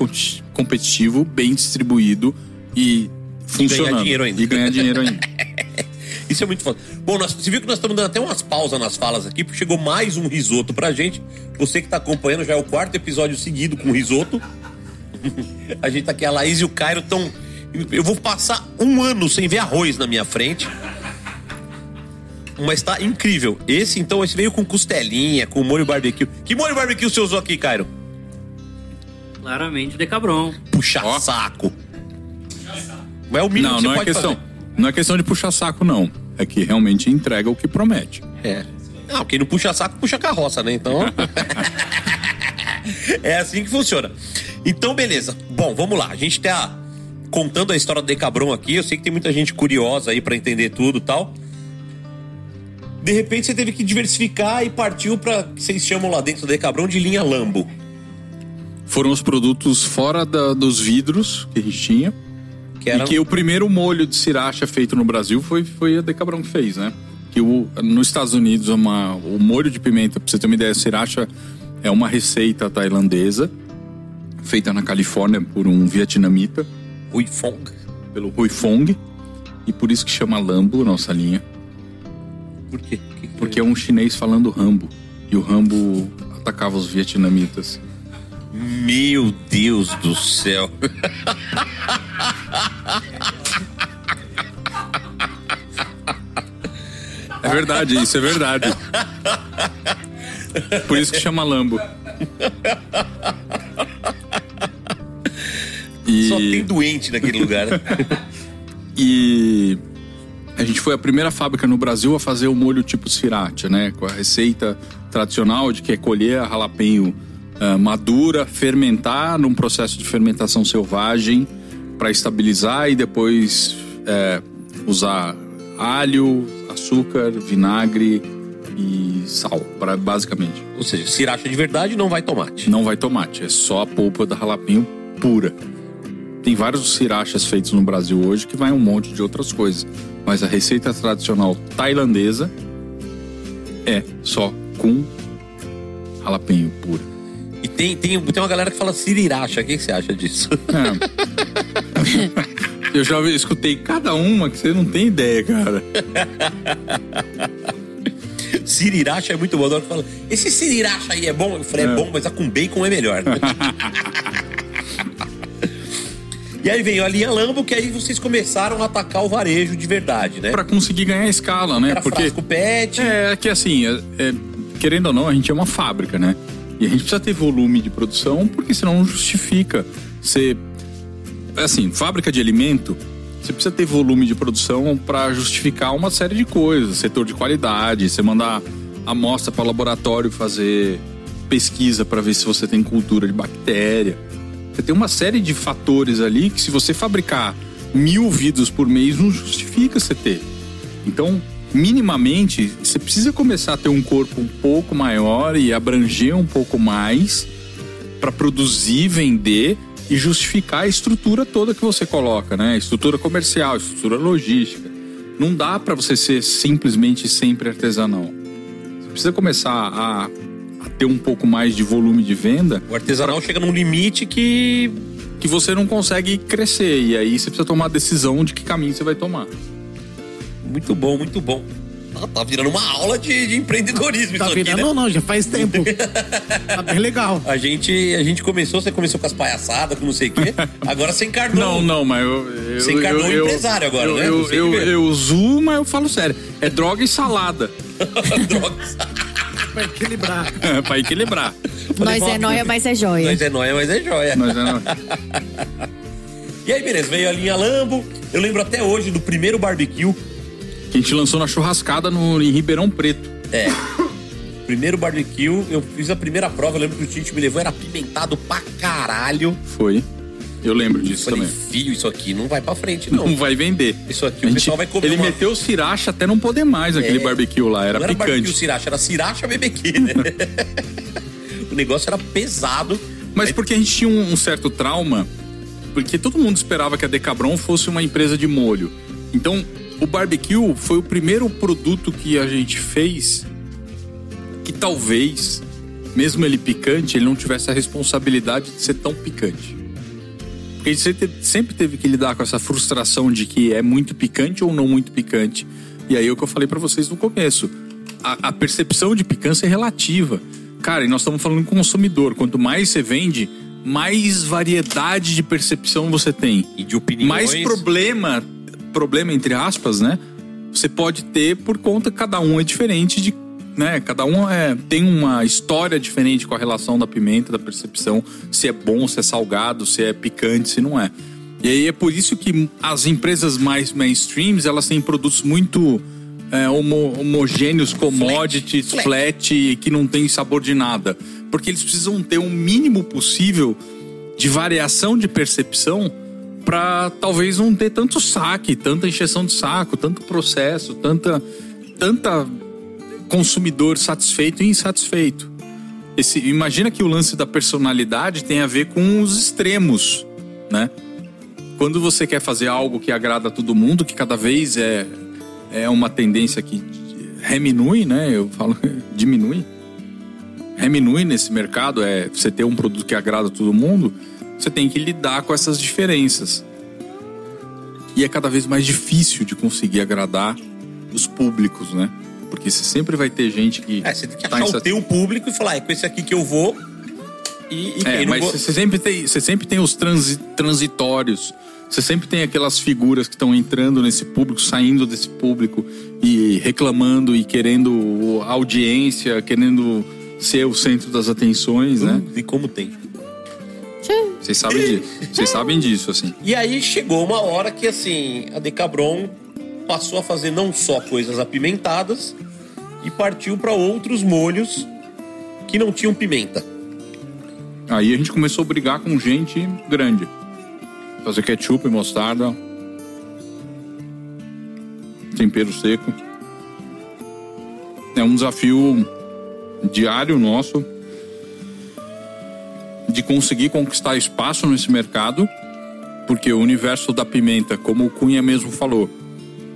competitivo, bem distribuído e funcionando. dinheiro ainda. E ganhar dinheiro ainda. Isso é muito foda. Bom, nós, você viu que nós estamos dando até umas pausas nas falas aqui, porque chegou mais um risoto pra gente. Você que tá acompanhando, já é o quarto episódio seguido com risoto. a gente tá aqui, a Laís e o Cairo estão. Eu vou passar um ano sem ver arroz na minha frente. Mas tá incrível. Esse, então, esse veio com costelinha, com molho barbecue. Que molho barbecue você usou aqui, Cairo? Claramente Decabron. Puxa Ó. saco. Mas é o mínimo Não, que você não é pode questão. fazer. Não é questão de puxar saco, não. É que realmente entrega o que promete. É. Não, quem não puxa saco, puxa carroça, né? Então. é assim que funciona. Então, beleza. Bom, vamos lá. A gente tá contando a história do Decabron aqui. Eu sei que tem muita gente curiosa aí pra entender tudo e tal. De repente você teve que diversificar e partiu pra que vocês chamam lá dentro do Decabron de linha Lambo. Foram os produtos fora da- dos vidros que a gente tinha. Que era E que o primeiro molho de sriracha feito no Brasil foi, foi a Decabrão que fez, né? Que o, nos Estados Unidos, uma, o molho de pimenta, pra você ter uma ideia, sriracha é uma receita tailandesa, feita na Califórnia por um vietnamita, Ui Fong. pelo Hui Fong, e por isso que chama Lambo, nossa linha, Por quê? Que- porque é um chinês falando Rambo, e o Rambo atacava os vietnamitas. Meu Deus do céu. É verdade, isso é verdade. Por isso que chama Lambo. E... Só tem doente naquele lugar. E a gente foi a primeira fábrica no Brasil a fazer o molho tipo sriracha, né? Com a receita tradicional de que é colher a jalapeño ah, madura, fermentar num processo de fermentação selvagem para estabilizar e depois é, usar alho, açúcar, vinagre e sal, pra, basicamente. Ou seja, sriracha de verdade não vai tomate. Não vai tomate, é só a polpa da jalapeño pura. Tem vários srirachas feitos no Brasil hoje que vai um monte de outras coisas. Mas a receita tradicional tailandesa é só com jalapeño pura. Tem, tem, tem uma galera que fala siriracha. O que, que você acha disso? É. Eu já escutei cada uma que você não tem ideia, cara. Siriracha é muito bom. Agora fala, esse siriracha aí é bom? Eu falei, é, bom, mas a com bacon é melhor. e aí veio a linha Lambo, que aí vocês começaram a atacar o varejo de verdade, né? Pra conseguir ganhar escala, né? Era Porque frasco pet. É, que assim, é- é, querendo ou não, a gente é uma fábrica, né? E a gente precisa ter volume de produção, porque senão não justifica. Você. Assim, fábrica de alimento, você precisa ter volume de produção para justificar uma série de coisas. Setor de qualidade, você mandar amostra para laboratório fazer pesquisa para ver se você tem cultura de bactéria. Você tem uma série de fatores ali que, se você fabricar mil vidros por mês, não justifica você ter. Então, minimamente, você precisa começar a ter um corpo um pouco maior e abranger um pouco mais para produzir, vender e justificar a estrutura toda que você coloca, né? Estrutura comercial, estrutura logística. Não dá para você ser simplesmente sempre artesanal. Você precisa começar a, a ter um pouco mais de volume de venda O artesanal chega num limite que. que você não consegue crescer. E aí você precisa tomar a decisão de que caminho você vai tomar. Muito bom, muito bom. Ah, tá virando uma aula de, de empreendedorismo Tá isso aqui, virando né? ou não? Já faz tempo. tá bem legal. A gente, a gente começou, você começou com as palhaçadas, com não sei o quê. Agora você encarnou. Não, não, mas eu. eu Você encarnou eu, um eu- empresário agora, eu, né? Eu, eu, eu uso, mas eu falo sério. É droga e salada. Drogas. Pra equilibrar. pra equilibrar. Nós é nóia, mas é joia. Nós é nóia, mas é joia. Mas é, não. E aí, beleza, veio a linha Lambo. Eu lembro até hoje do primeiro barbecue. Que a gente lançou na churrascada no, em Ribeirão Preto. É. Primeiro barbecue, eu fiz a primeira prova, eu lembro que o Tite me levou, era apimentado pra caralho. Foi. Eu lembro disso Falei, também. filho, isso aqui não vai pra frente, não. Não vai vender. Isso aqui A o gente- pessoal vai comer Ele uma- meteu o sriracha até não poder mais É. barbecue lá. Era não era barbecue picante. sriracha, era sriracha BBQ, né? o negócio era pesado. Mas porque a gente tinha um, um certo trauma, porque todo mundo esperava que a Decabron fosse uma empresa de molho. Então, o barbecue foi o primeiro produto que a gente fez que talvez, mesmo ele picante, ele não tivesse a responsabilidade de ser tão picante. Porque a gente sempre teve- que lidar com essa frustração de que é muito picante ou não muito picante. E aí é o que eu falei pra vocês no começo. A, a percepção de picância é relativa. Cara, e nós estamos falando com o consumidor. Quanto mais você vende, mais variedade de percepção você tem. E de opiniões. Mais problema, problema entre aspas, né? Você pode ter por conta que cada um é diferente de, né? Cada um é, tem uma história diferente com a relação da pimenta, da percepção, se é bom, se é salgado, se é picante, se não é. E aí é por isso que as empresas mais mainstreams, elas têm produtos muito é, homo- homogêneos, commodities, Flat. flat, que não tem sabor de nada. Porque eles precisam ter o mínimo possível de variação de percepção para talvez não ter tanto saque, tanta encheção de saco, tanto processo, tanta, tanta consumidor satisfeito e insatisfeito. Esse, imagina que o lance da personalidade tem a ver com os extremos, né? Quando você quer fazer algo que agrada a todo mundo, que cada vez é, é uma tendência que reminui, né? Eu falo diminui. Reminui nesse mercado, é você ter um produto que agrada a todo mundo, você tem que lidar com essas diferenças. E é cada vez mais difícil de conseguir agradar os públicos, né? Porque você sempre vai ter gente que. É, você tem que tá achar o insat- teu público e falar, é com esse aqui que eu vou. E, e É, mas vou... você sempre tem, você sempre tem os transi- transitórios. Você sempre tem aquelas figuras que estão entrando nesse público, saindo desse público e reclamando e querendo audiência, querendo ser o centro das atenções, né? E como tem. Vocês sabem disso. Vocês sabem disso, assim. E aí chegou uma hora que assim, a Decabron passou a fazer não só coisas apimentadas e partiu para outros molhos que não tinham pimenta. Aí a gente começou a brigar com gente grande. Fazer ketchup, mostarda, tempero seco. É um desafio diário nosso de conseguir conquistar espaço nesse mercado, porque o universo da pimenta, como o Cunha mesmo falou,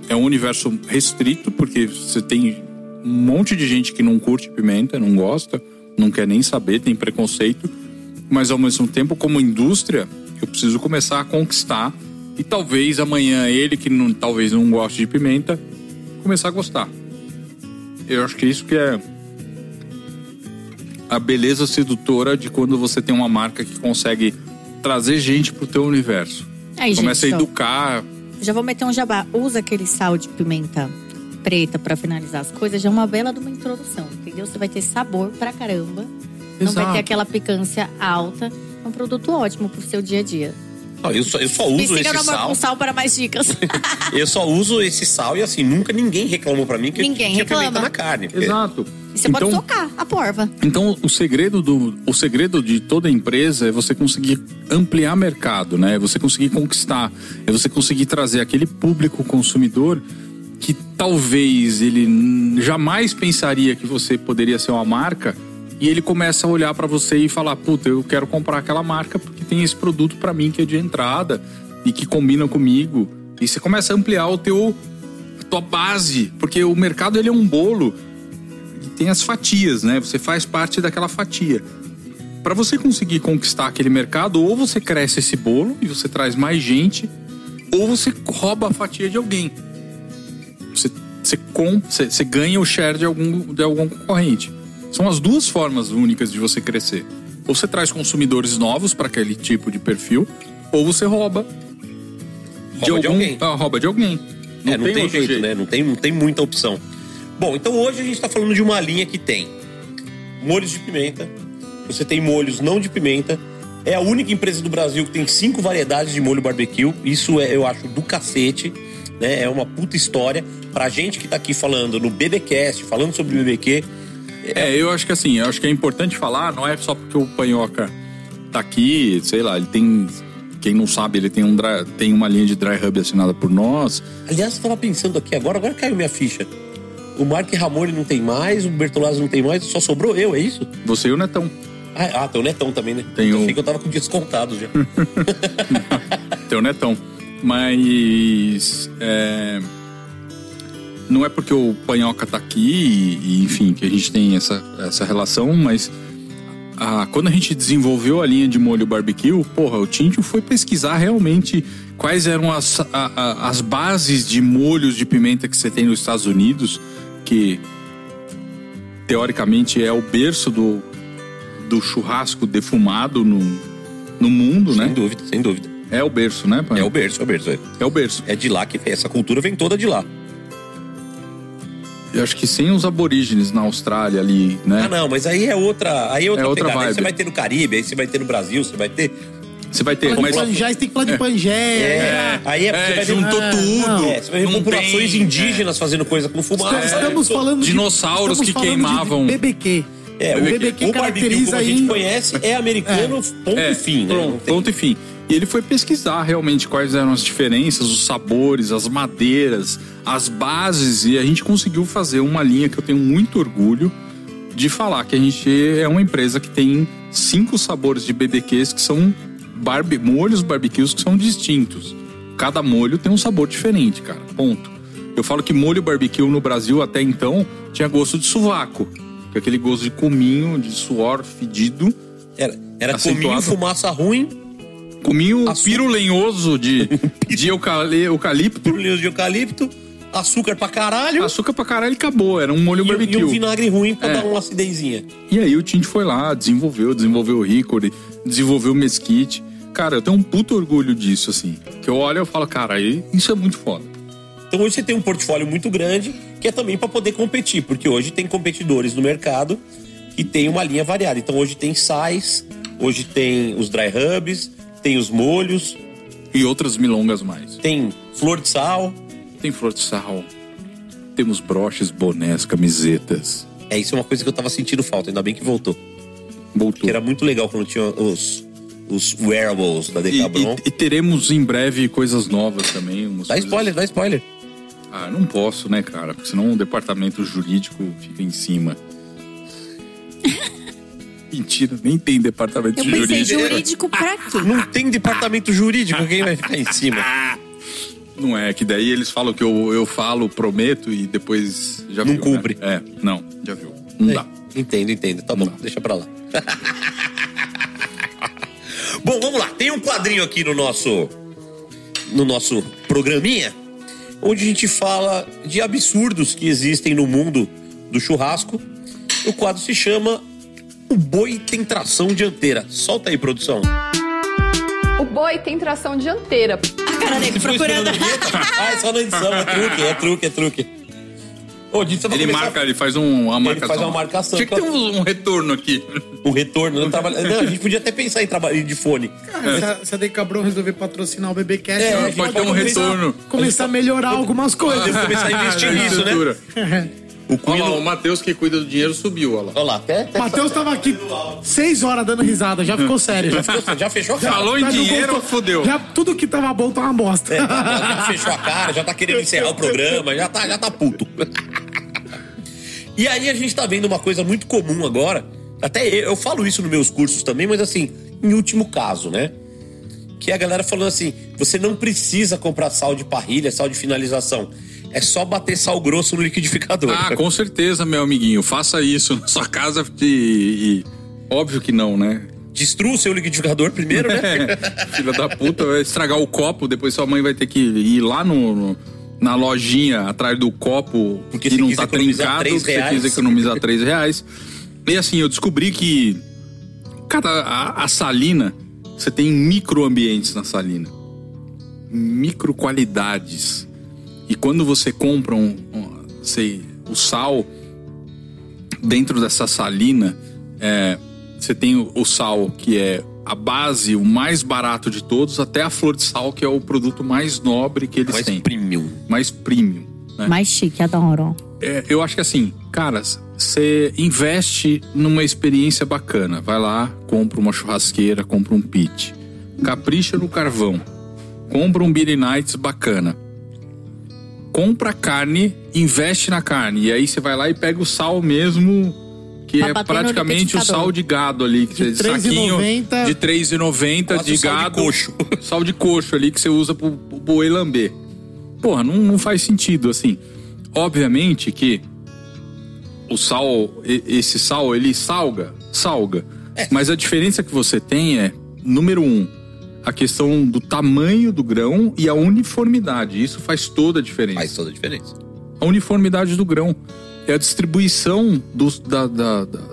é um universo restrito, porque você tem um monte de gente que não curte pimenta, não gosta, não quer nem saber, tem preconceito, mas ao mesmo tempo, como indústria, eu preciso começar a conquistar e talvez amanhã ele que não, talvez não goste de pimenta começar a gostar. Eu acho que isso que é a beleza sedutora de quando você tem uma marca que consegue trazer gente pro teu universo. Aí, Começa gente, a educar. Já vou meter um jabá. Usa aquele sal de pimenta preta pra finalizar as coisas. Já é uma bela de uma introdução, entendeu? Você vai ter sabor pra caramba. Não vai Exato. ter aquela picância alta. É um produto ótimo pro seu dia a dia. Não, eu, só, eu só uso esse sal. com Sal para mais dicas. Eu só uso esse sal e assim, nunca ninguém reclamou pra mim que Ninguém tinha reclama. pimenta na carne. porque- Exato. E você pode socar a porva. Então, o segredo do o segredo de toda empresa é você conseguir ampliar mercado, né? É Você conseguir conquistar, é você conseguir trazer aquele público consumidor que talvez ele jamais pensaria que você poderia ser uma marca e ele começa a olhar pra você e falar: puta, eu quero comprar aquela marca porque tem esse produto pra mim que é de entrada e que combina comigo. E você começa a ampliar o teu a tua base, porque o mercado ele é um bolo tem as fatias, né? Você faz parte daquela fatia. Pra você conseguir conquistar aquele mercado, ou você cresce esse bolo e você traz mais gente, ou você rouba a fatia de alguém. Você, você, com, você, você ganha o share de algum, de algum concorrente. São as duas formas únicas de você crescer. Ou você traz consumidores novos para aquele tipo de perfil, ou você rouba. Rouba de alguém. Ah, rouba de alguém. é, não tem, outro jeito, né? Não tem, não tem muita opção. Bom, então hoje a gente tá falando de uma linha que tem molhos de pimenta, você tem molhos não de pimenta. É a única empresa do Brasil que tem cinco variedades de molho barbecue. Isso é, eu acho, do cacete. Né? É uma puta história. Pra gente que tá aqui falando no BBcast, falando sobre BBQ, É, eu acho que assim, eu acho que é importante falar, não é só porque o Panhoca tá aqui, sei lá, ele tem. Quem não sabe, ele tem, um tem uma linha de dry hub assinada por nós. Aliás, eu tava pensando aqui agora, agora caiu minha ficha. O Mark Ramone não tem mais, o Bertolazzi não tem mais, só sobrou eu, é isso? Você e o Netão. Ah, ah tem o Netão também, né? Tem eu o- achei que eu tava com descontado já. Tem o Netão. Mas. é, não é porque o Panhoca tá aqui, e, e, enfim, que a gente tem essa, essa relação, mas. ah, quando a gente desenvolveu a linha de molho barbecue, porra, o Tintin foi pesquisar realmente quais eram as, a- a- as bases de molhos de pimenta que você tem nos Estados Unidos, que teoricamente é o berço do, do churrasco defumado no, no mundo, Sem né? dúvida, sem dúvida. É o berço, né, Pan? É o berço, é o berço. É, É o berço. é de lá que essa cultura vem toda de lá. Eu acho que sem os aborígenes na Austrália ali, né? Ah, não, mas aí é outra, aí é outra, É outra pegada. Aí você vai ter no Caribe, aí você vai ter no Brasil, você vai ter. Você vai ter. Mas, de você tem que falar de Pangeia. É, aí é, você é, juntou Ah, tudo. não. É, você vai ver Não populações tem, indígenas fazendo coisa com fumaça. Estamos falando de Dinossauros estamos que falando de queimavam. BBQ. É, o o BBQ o caracteriza como a gente aí. conhece, é americano, ponto É, e fim, né? Pronto, tem- ponto e fim. E ele foi pesquisar realmente quais eram as diferenças, os sabores, as madeiras, as bases, e a gente conseguiu fazer uma linha que eu tenho muito orgulho de falar que a gente é uma empresa que tem cinco sabores de BBQs que são barbe molhos barbecues que são distintos. Cada molho tem um sabor diferente, cara. Ponto. Eu falo que molho barbecue no Brasil até então tinha gosto de sovaco, que é aquele gosto de cominho, de suor fedido. Era, era Acentuado. cominho, fumaça ruim, Cominho Açúcar. piro lenhoso de, de eucali- eucalipto, turlinhos de eucalipto, açúcar pra caralho açúcar pra caralho e acabou. Era um molho e, barbecue. e um vinagre ruim pra É. dar uma acidenzinha. E aí o Tint foi lá, desenvolveu, desenvolveu o Hickory, desenvolveu o Mesquite. Cara, eu tenho um puto orgulho disso, assim. Que eu olho e eu falo, cara, isso é muito foda. Então hoje você tem um portfólio muito grande, que é também para poder competir, porque hoje tem competidores no mercado que tem uma linha variada. Então hoje tem sais, hoje tem os dry hubs, tem os molhos, E outras milongas mais. tem flor de sal. Tem flor de sal, temos broches, bonés, camisetas. É isso é uma coisa que eu tava sentindo falta, ainda bem que voltou. Voltou. Que era muito legal quando tinha os os wearables da E, Decabron. e- e teremos em breve coisas novas também. umas Dá coisas- spoiler, dá spoiler. Ah, não posso, né, cara? Porque senão o departamento jurídico fica em cima. Mentira, nem tem departamento Eu pensei, jurídico. jurídico pra quê? Não tem departamento jurídico, quem vai ficar em cima? Não é, que daí eles falam que eu, eu falo, prometo e depois já Não viu, cumpre. Né? É, não, já viu. Não dá. Entendo, entendo. Tá bom, deixa pra lá. bom, vamos lá. Tem um quadrinho aqui no nosso no nosso programinha onde a gente fala de absurdos que existem no mundo do churrasco. O quadro se chama O Boi Tem Tração Dianteira. Solta aí, produção. O boi tem tração dianteira. A cara dele procurando. Ah, é só na edição. É truque, é truque, é truque. Ô, você vai Ele começar marca, ele faz um, uma marcação. faz uma marcação. Tinha que ter um, um retorno aqui. o retorno. Não, trabalha... não, a gente podia até pensar em trabalhar de fone. Cara, se a- se a Decabron resolver patrocinar o É, ela a gente pode ter um começar- retorno. Começar a melhorar algumas coisas. Começar a investir nisso, né? O Olha lá, o Matheus que cuida do dinheiro subiu, olha lá. Olha lá, até, até O Matheus tava aqui seis horas dando risada, já ficou sério. Já, já, já fechou a cara. Falou em dinheiro, gostou. fodeu. Já tudo que tava bom tá uma bosta. É, já, já fechou a cara, já tá querendo encerrar o programa, já tá, já tá puto. E aí a gente tá vendo uma coisa muito comum agora, Até eu, eu falo isso nos meus cursos também, mas assim, em último caso, né? Que é a galera falando assim: você não precisa comprar sal de parrilha, sal de finalização. É só bater sal grosso no liquidificador. Ah, com certeza, meu amiguinho. Faça isso na sua casa e, e- óbvio que não, né? Destrua o seu liquidificador primeiro, né? É, filha da puta, vai estragar o copo, depois sua mãe vai ter que ir lá no, no- na lojinha atrás do copo Porque que não tá trincado, três que você quis economizar três reais. E assim, eu descobri que cada a, a salina, você tem microambientes na salina. Micro qualidades. E quando você compra um, um- sei, o sal dentro dessa salina, é, você tem o, o sal que é a base, o mais barato de todos, até a flor de sal, que é o produto mais nobre que eles Mais têm. premium. Mais premium. né? Mais chique, adoro. É, eu acho que assim, caras, você investe numa experiência bacana. Vai lá, compra uma churrasqueira, compra um pit. Capricha no carvão. Compra um Beer Nights bacana. Compra carne, investe na carne. E aí você vai lá e pega o sal mesmo, que Pra é praticamente o sal de gado ali. Que De você, saquinho R$3,90. de 3,90 Nossa, de o sal de gado. coxo. Sal de coxo ali que você usa pro, pro boi lamber. Porra, não, não faz sentido, assim. Obviamente que o sal, esse sal, ele salga, salga. Mas a diferença que você tem é, número um, a questão do tamanho do grão e a uniformidade. Isso faz toda a diferença. Faz toda a diferença. A uniformidade do grão. É a distribuição do, da, da- da-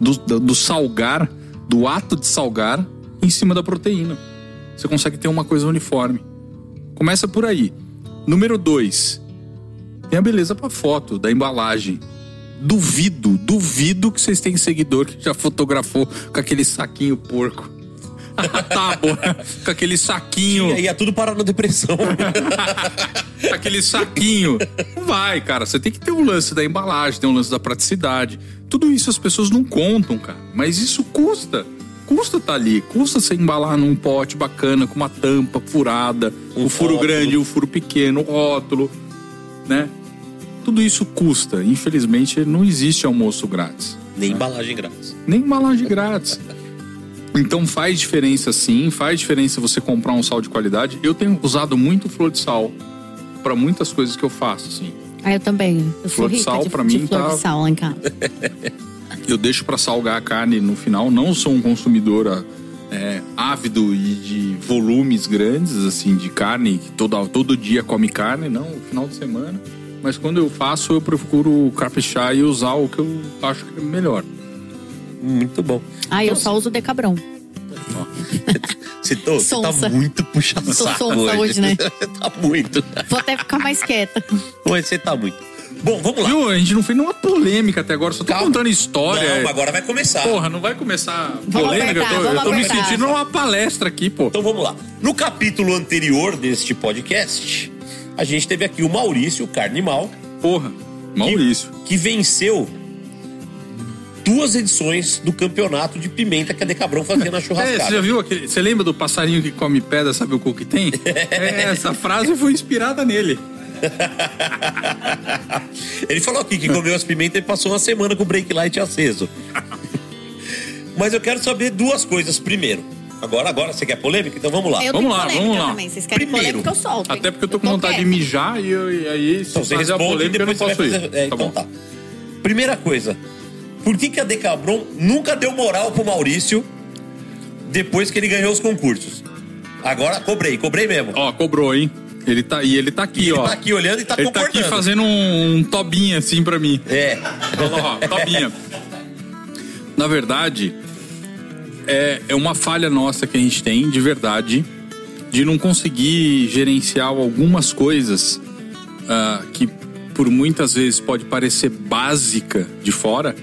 do, do salgar, do ato de salgar em cima da proteína. Você consegue ter uma coisa uniforme. Começa por aí. Número dois, tem a beleza pra foto da embalagem. Duvido, duvido que vocês têm seguidor que já fotografou com aquele saquinho porco. tá bom. Com aquele saquinho. E é tudo parar na depressão. aquele saquinho. Não vai, cara. Você tem que ter o lance da embalagem, tem o lance da praticidade. Tudo isso as pessoas não contam, cara. Mas isso custa. Custa tá ali. Custa você embalar num pote bacana, com uma tampa furada, Um o furo rótulo. grande, o furo pequeno, o rótulo, né? Tudo isso custa. Infelizmente, não existe almoço grátis. Nem embalagem grátis. Nem embalagem grátis. Então faz diferença sim, faz diferença você comprar um sal de qualidade. Eu tenho usado muito flor de sal para muitas coisas que eu faço, assim. Ah, eu também. Eu Flor de sal, de, pra de mim, flor tá- de sal lá em casa. Eu deixo para salgar a carne no final. Não sou um consumidor é, ávido e de volumes grandes, assim, de carne, que todo, todo dia come carne, não, no final de semana. Mas quando eu faço, eu procuro caprichar e usar o que eu acho que é melhor. Muito bom. Ah, eu só uso decabrão. Você, tô, você tá muito puxado Tô saco hoje. hoje, né? Você tá muito. Vou até ficar mais quieta. Mas você tá muito. Bom, vamos lá. Viu? A gente não fez nenhuma polêmica até agora, só tô Calma. contando história. Não, agora vai começar. Porra, não vai começar Vamos polêmica? apertar, eu tô, eu tô me sentindo numa palestra aqui, pô. Então vamos lá. No capítulo anterior deste podcast, a gente teve aqui o Maurício Carnimal, Porra, Maurício. que venceu duas edições do campeonato de pimenta que a Decabrão fazia na É, você churrascada. já viu aquele. Você lembra do passarinho que come pedra, sabe o cu que tem? É, essa frase foi inspirada nele. Ele falou aqui que comeu as pimentas e passou uma semana com o brake light aceso. Mas eu quero saber duas coisas primeiro. Agora, agora, você quer polêmica? Então vamos lá. Eu Vamos lá, polêmica vamos lá. também. Vocês querem Primeiro. polêmica, eu solto. Até porque eu tô com vontade de quieta. mijar e, eu- e aí, se Então você fazer a responde e polêmica, eu não você posso vai ir. fazer... É, Tá então bom. tá. Primeira coisa. Por que, que a Decabron nunca deu moral pro Maurício depois que ele ganhou os concursos? Agora cobrei, cobrei mesmo. Ó, cobrou, hein? Ele tá, e ele tá aqui, ele ó. tá aqui olhando e tá ele tá concordando. aqui fazendo um, um tobinho assim pra mim. É. Ó, ó, tobinha. Na verdade, é, é uma falha nossa que a gente tem, de verdade, de não conseguir gerenciar algumas coisas ah, que por muitas vezes pode parecer básica de fora,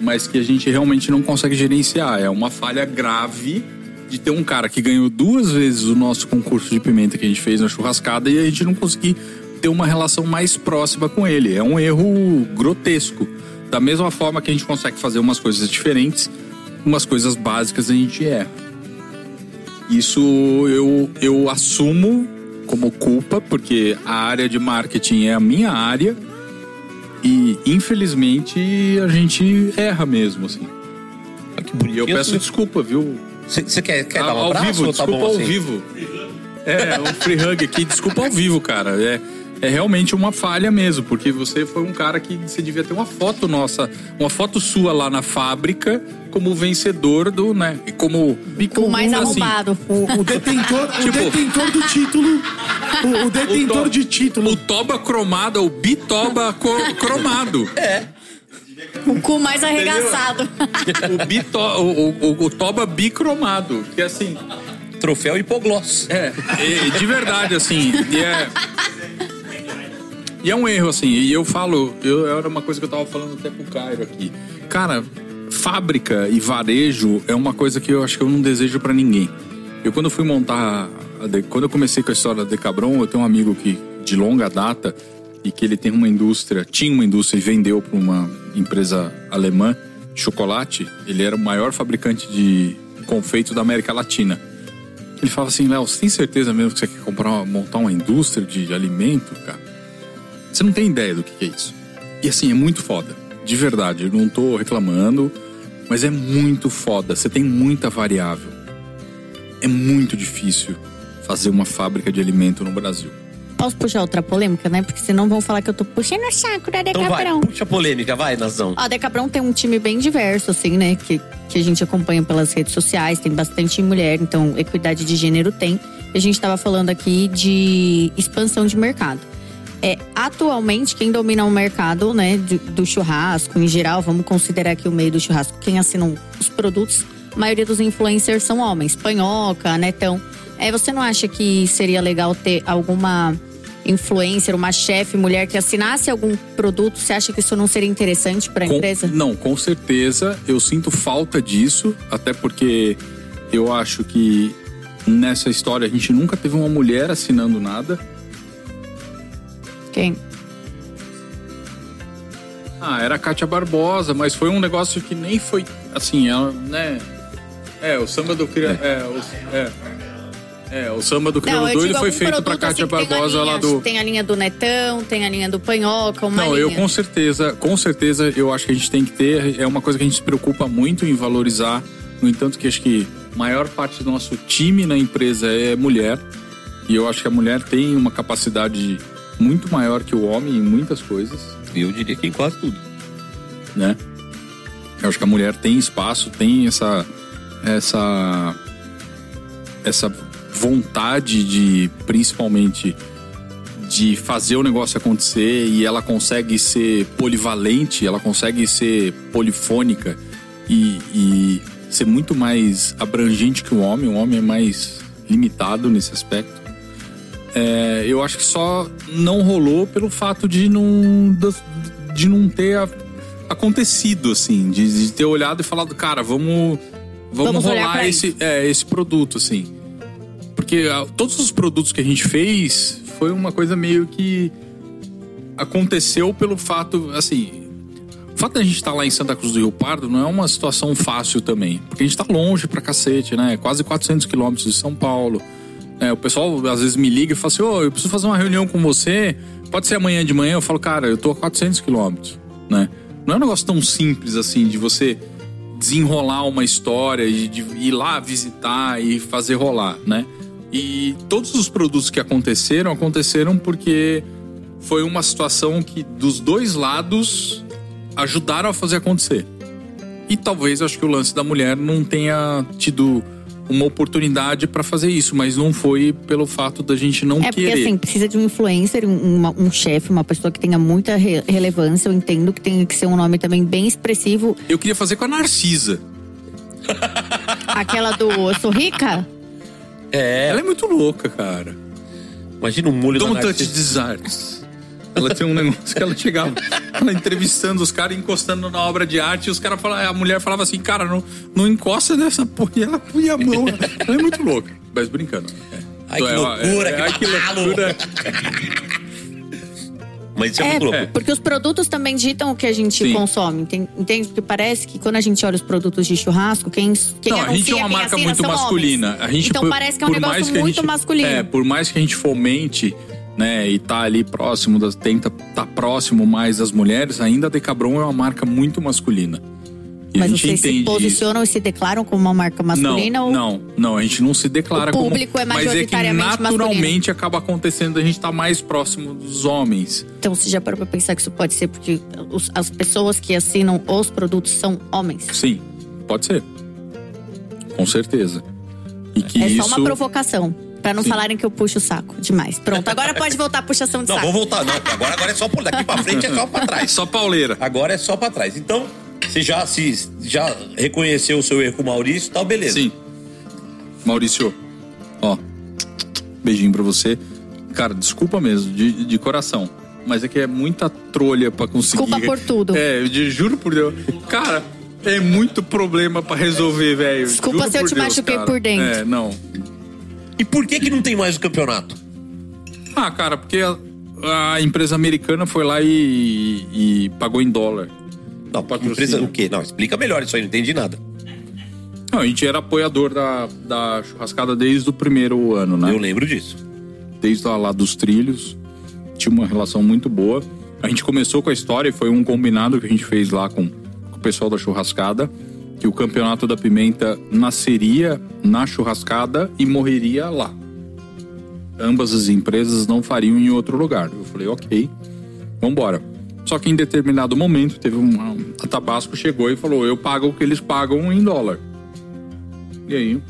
mas que a gente realmente não consegue gerenciar. É uma falha grave de ter um cara que ganhou duas vezes o nosso concurso de pimenta que a gente fez na churrascada e a gente não conseguir ter uma relação mais próxima com ele. É um erro grotesco. Da mesma forma que a gente consegue fazer umas coisas diferentes, umas coisas básicas a gente erra. Isso eu, eu assumo como culpa, porque a área de marketing é a minha área E infelizmente a gente erra mesmo, assim. Olha que E bonitinho. eu peço desculpa, viu? Você quer, quer Ah, dar um ao abraço vivo, ou tá desculpa bom ao assim? vivo. É, um free hug aqui, desculpa ao vivo, cara. É, é realmente uma falha mesmo, porque você foi um cara que você devia ter uma foto nossa, uma foto sua lá na fábrica como vencedor do, né? E como O mais assim, arrombado. O, o detentor, o Tipo- detentor do título. O, o detentor O to- de título. O toba cromado, o bitoba co- cromado. O cu mais arregaçado. O, bito, o, o, o toba bicromado. Que assim, Troféu hipogloss. É, e- de verdade, assim. E é, e é um erro, assim. E eu falo, eu, era uma coisa que eu tava falando até pro Cairo aqui. Cara, fábrica e varejo é uma coisa que eu acho que eu não desejo pra ninguém. Eu, quando fui montar. De- quando eu comecei com a história da Decabron, eu tenho um amigo que, de longa data e que ele tem uma indústria, tinha uma indústria e vendeu para uma empresa alemã de chocolate. Ele era o maior fabricante de confeito da América Latina. Ele fala assim, Léo, você tem certeza mesmo que você quer comprar, montar uma indústria de alimento, cara? Você não tem ideia do que é isso. E assim, é muito foda. De verdade, eu não tô reclamando, mas é muito foda. Você tem muita variável. É muito difícil fazer uma fábrica de alimento no Brasil. Posso puxar outra polêmica, né? Porque senão vão falar que eu tô puxando o saco da Então vai, Decabrão. puxa a polêmica, vai, Nazão. A Decabrão tem um time bem diverso, assim, né? Que, que a gente acompanha pelas redes sociais, tem bastante mulher, então equidade de gênero tem. E a gente tava falando aqui de expansão de mercado. É, atualmente, quem domina o mercado, né, do, do churrasco, em geral, vamos considerar aqui o meio do churrasco, quem assinam os produtos, a maioria dos influencers são homens. Panhoca, Netão. É, você não acha que seria legal ter alguma influencer, uma chefe mulher que assinasse algum produto? Você acha que isso não seria interessante para a empresa? Não, com certeza. Eu sinto falta disso, até porque eu acho que nessa história a gente nunca teve uma mulher assinando nada. Quem? Ah, era a Kátia Barbosa, mas foi um negócio que nem foi assim, ela, né? É, o samba do cria, é, o, é, é, o samba do crioulo eu doido digo foi feito pra Kátia assim, Barbosa linha, lá do Tem a linha do Netão, tem a linha do Panhoca, uma Não, linha. eu com certeza, com certeza, eu acho que a gente tem que ter. É uma coisa que a gente se preocupa muito em valorizar. No entanto, que acho que a maior parte do nosso time na empresa é mulher. E eu acho que a mulher tem uma capacidade muito maior que o homem em muitas coisas, Eu diria que em quase tudo. né? Eu acho que a mulher tem espaço, tem essa essa essa vontade de principalmente de fazer o negócio acontecer e ela consegue ser polivalente, ela consegue ser polifônica e, e ser muito mais abrangente que o homem. O homem é mais limitado nesse aspecto. É, eu acho que só não rolou pelo fato de não, de não ter a- acontecido, assim, de, de ter olhado e falado, cara, vamos, vamos, Vamos rolar esse, é, esse produto, assim. Porque ah, todos os produtos que a gente fez foi uma coisa meio que aconteceu pelo fato, assim. O fato da gente estar lá em Santa Cruz do Rio Pardo não é uma situação fácil também. Porque a gente tá longe pra cacete, né? Quase 400 quilômetros de São Paulo. É, o pessoal às vezes me liga e fala assim: Ô, eu preciso fazer uma reunião com você. Pode ser amanhã de manhã? Eu falo, cara, eu tô a 400 quilômetros, né? Não é um negócio tão simples assim de você desenrolar uma história, de, de ir lá visitar e fazer rolar, né? E todos os produtos que aconteceram, aconteceram porque foi uma situação que dos dois lados ajudaram a fazer acontecer. E talvez acho que o lance da mulher não tenha tido uma oportunidade pra fazer isso, mas não foi pelo fato da gente não É porque querer. assim, precisa de um influencer, um, um chefe, uma pessoa que tenha muita re- relevância. Eu entendo que tem que ser um nome também bem expressivo. Eu queria fazer com a Narcisa. Aquela do Sou Rica? É, Ela é muito louca, cara. imagina o molho da Don't touch Narcisa. desires. Ela tem um negócio que ela chegava, ela entrevistando os caras, encostando na obra de arte, e os caras falavam, a mulher falava assim, cara, não, não encosta nessa porra. E ela punha a mão. Ela é muito louca. Mas brincando. É. Ai, que Então, ela- loucura, é, que ai, que loucura. Mas isso é, É, muito louco. porque os produtos também ditam o que a gente Sim. consome. enten- Entende? Porque parece que quando a gente olha os produtos de churrasco, quem, quem Não, a gente é uma marca muito masculina. homens. A gente, então por- parece que é um negócio muito gente- masculino. É, por mais que a gente fomente né, e tá ali próximo das tenta tá próximo mais das mulheres, ainda a Decabron é uma marca muito masculina. E Mas a gente vocês se entende posicionam e se declaram como uma marca masculina não, ou não, não, a gente não se declara O público como, é mas é que majoritariamente naturalmente acaba acontecendo a gente tá mais próximo dos homens. Então você já parou pra pensar que isso pode ser porque os- as pessoas que assinam os produtos são homens? Sim, pode ser. Com certeza. E que é isso só uma provocação. Pra não Sim. falarem que eu puxo o saco demais. Pronto, agora pode voltar a puxação de Não, saco. vou voltar. Não, agora, agora é só por daqui pra frente, é só pra trás. só pauleira. Agora é só pra trás. Então, você já, se, já reconheceu o seu erro com o Maurício, tal, beleza. Sim. Maurício, ó, beijinho pra você. Cara, desculpa mesmo, de, de coração. Mas é que é muita trolha pra conseguir. Desculpa por tudo. É, eu de- juro por Deus. Cara, é muito problema pra resolver, velho. Desculpa Juro se eu te Deus, machuquei cara. por dentro. É, não. E por que que não tem mais o campeonato? Ah, cara, porque a, a empresa americana foi lá e, e pagou em dólar. Não, Patrocínio. empresa o quê? Não, explica melhor isso aí, não entendi nada. Não, a gente era apoiador da, da churrascada desde o primeiro ano, né? Eu lembro disso. desde lá dos trilhos. Tinha uma relação muito boa. A gente começou com a história e foi um combinado que a gente fez lá com, com o pessoal da churrascada. Que o campeonato da pimenta nasceria na churrascada e morreria lá. Ambas as empresas não fariam em outro lugar. Eu falei, ok, vambora. Só que em determinado momento teve uma. A Tabasco chegou e falou: eu pago o que eles pagam em dólar. E aí,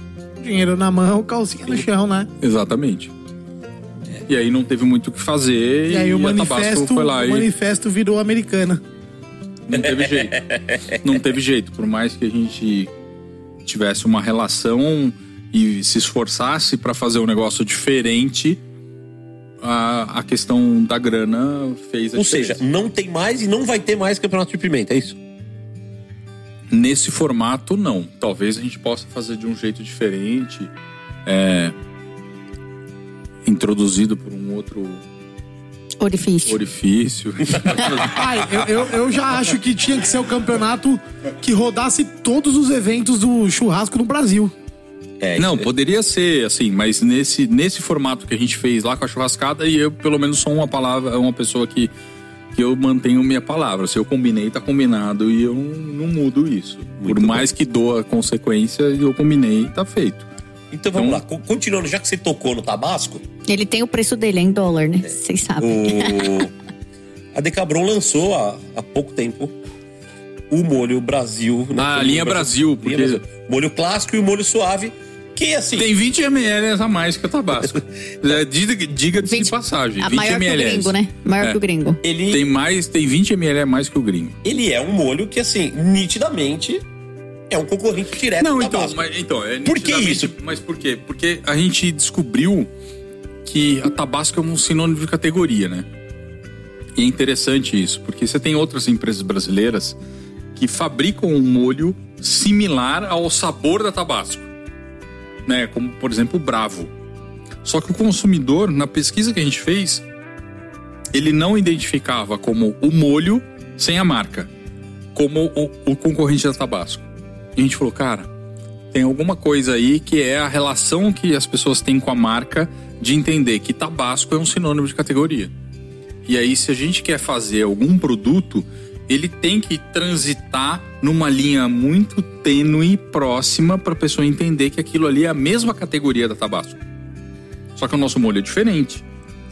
Dinheiro na mão, calcinha no chão, né? Exatamente. E aí não teve muito o que fazer E aí o manifesto, foi lá o e manifesto virou americana. Não teve jeito. Não teve jeito. Por mais que a gente tivesse uma relação e se esforçasse para fazer um negócio diferente, a, a questão da grana fez a Ou diferença. seja, não tem mais e não vai ter mais campeonato de pimenta, é isso? Nesse formato, não. Talvez a gente possa fazer de um jeito diferente. é, introduzido por um outro Orifício. orifício. Pai, eu, eu, eu já acho que tinha que ser o campeonato que rodasse todos os eventos do churrasco no Brasil. É, Não, isso- poderia ser assim, mas nesse, nesse formato que a gente fez lá com a churrascada, e eu pelo menos sou uma palavra, uma pessoa que, que eu mantenho minha palavra. Se eu combinei, tá combinado e eu não mudo isso. Por mais que doa consequência, eu combinei, tá feito. Então vamos lá, Co- continuando, já que você tocou no Tabasco, Ele tem o preço dele é em dólar, né? Vocês sabem. o... a Decabron lançou há, há pouco tempo o molho Brasil. né? Ah, linha molho Brasil, Linha porque- Brasil. Molho clássico e o molho suave, que assim... Tem 20 ml a mais que o Tabasco. É, diga- Diga-se de 20 passagem. A 20 maior que o ml. gringo, né? Maior É. que o gringo. Ele, Tem mais, tem 20 ml a mais que o gringo. ele é um molho que, assim, nitidamente é um concorrente direto Não, então, Tabasco. mas, então é Por que isso? Mas por quê? Porque a gente descobriu que a Tabasco é um sinônimo de categoria, né? E é interessante isso, porque você tem outras empresas brasileiras que fabricam um molho similar ao sabor da Tabasco, né? Como por exemplo o Bravo. Só que o consumidor, na pesquisa que a gente fez, ele não identificava como o molho sem a marca, como o, o concorrente da Tabasco. E a gente falou, cara, tem alguma coisa aí que é a relação que as pessoas têm com a marca de entender que Tabasco é um sinônimo de categoria. E aí, se a gente quer fazer algum produto, ele tem que transitar numa linha muito tênue, próxima, para a pessoa entender que aquilo ali é a mesma categoria da Tabasco. Só que o nosso molho é diferente.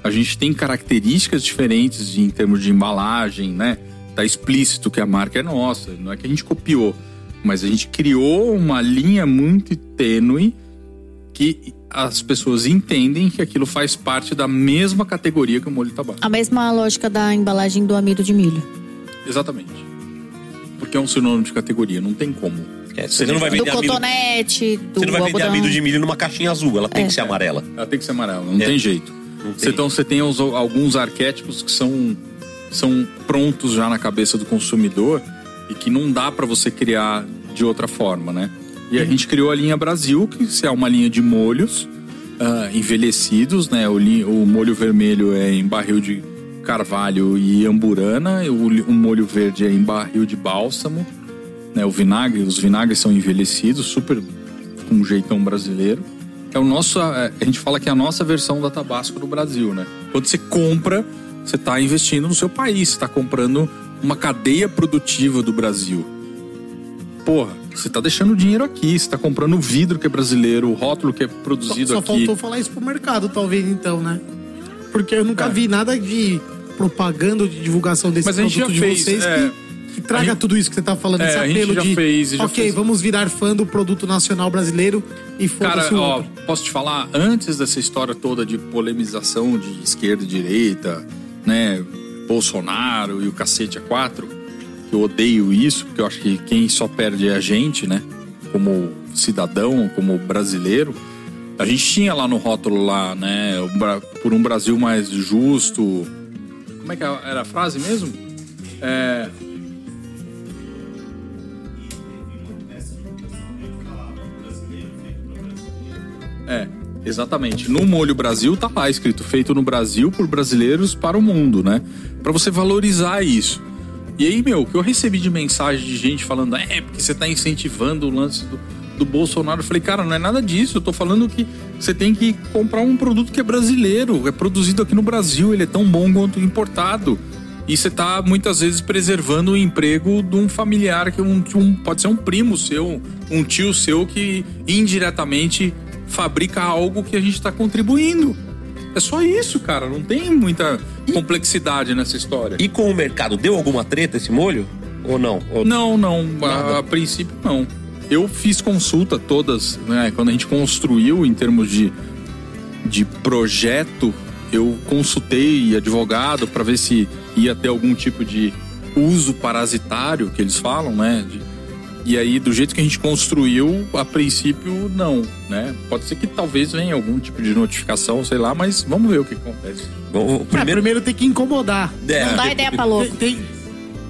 A gente tem características diferentes em termos de embalagem, né? Tá explícito que a marca é nossa, não é que a gente copiou, mas a gente criou uma linha muito tênue que as pessoas entendem que aquilo faz parte da mesma categoria que o molho tabasco. A mesma lógica da embalagem do amido de milho. Exatamente. Porque é um sinônimo de categoria, não tem como. É, você não vai Do vender amido, cotonete, do você não vai vender algodão. amido de milho numa caixinha azul, ela tem que ser amarela. Ela tem que ser amarela, não É. tem jeito. Não tem. Então você tem os- alguns arquétipos que são, são prontos já na cabeça do consumidor e que não dá para você criar de outra forma, né? E a gente criou a linha Brasil, que é uma linha de molhos ah, envelhecidos, né? O, o molho vermelho é em barril de carvalho e amburana, o, o molho verde é em barril de bálsamo, né? O vinagre, os vinagres são envelhecidos, super com um jeitão brasileiro. é o nosso. A gente fala que é a nossa versão da Tabasco no Brasil, né? Quando você compra, você está investindo no seu país, está comprando uma cadeia produtiva do Brasil. Porra, você tá deixando dinheiro aqui, você tá comprando o vidro que é brasileiro, o rótulo que é Só, produzido só aqui. faltou falar isso pro mercado, talvez, então, né? Porque eu nunca É. vi nada de propaganda ou de divulgação desse Mas a gente produto já de fez, vocês é. que, que traga gente- tudo isso que você tá falando, É, esse a gente apelo já de fez, já ok, fez. vamos virar fã do produto nacional brasileiro e foda-se o ó, outro. posso te falar, antes dessa história toda de polemização de esquerda e direita, né, Bolsonaro e o cacete a quatro, que eu odeio isso, porque eu acho que quem só perde é a gente, né, como cidadão, como brasileiro. A gente tinha lá no rótulo lá, né, por um Brasil mais justo. Como é que era a frase mesmo? É, É, exatamente. No Molho Brasil tá lá escrito feito no Brasil por brasileiros para o mundo, né? Pra você valorizar isso. E aí, meu, que eu recebi de mensagem de gente falando, é, porque você tá incentivando o lance do, do Bolsonaro. Eu falei, cara, não é nada disso. Eu tô falando que você tem que comprar um produto que é brasileiro, é produzido aqui no Brasil, ele é tão bom quanto importado. E você tá muitas vezes preservando o emprego de um familiar que um, um- pode ser um primo seu, um tio seu que indiretamente fabrica algo que a gente está contribuindo. É só isso, cara. Não tem muita complexidade nessa história. E com o mercado, deu alguma treta esse molho? Ou não? Ou- Não, não. A, a princípio, não. Eu fiz consulta todas, né? Quando a gente construiu em termos de, de projeto, eu consultei advogado para ver se ia ter algum tipo de uso parasitário que eles falam, né? De- e aí, do jeito que a gente construiu, a princípio, não, né? Pode ser que talvez venha algum tipo de notificação, sei lá, mas vvamos ver o que acontece. Bom, o Primeiro, primeiro. primeiro tem que incomodar. É, Não dá ideia pra louco. Tem, tem,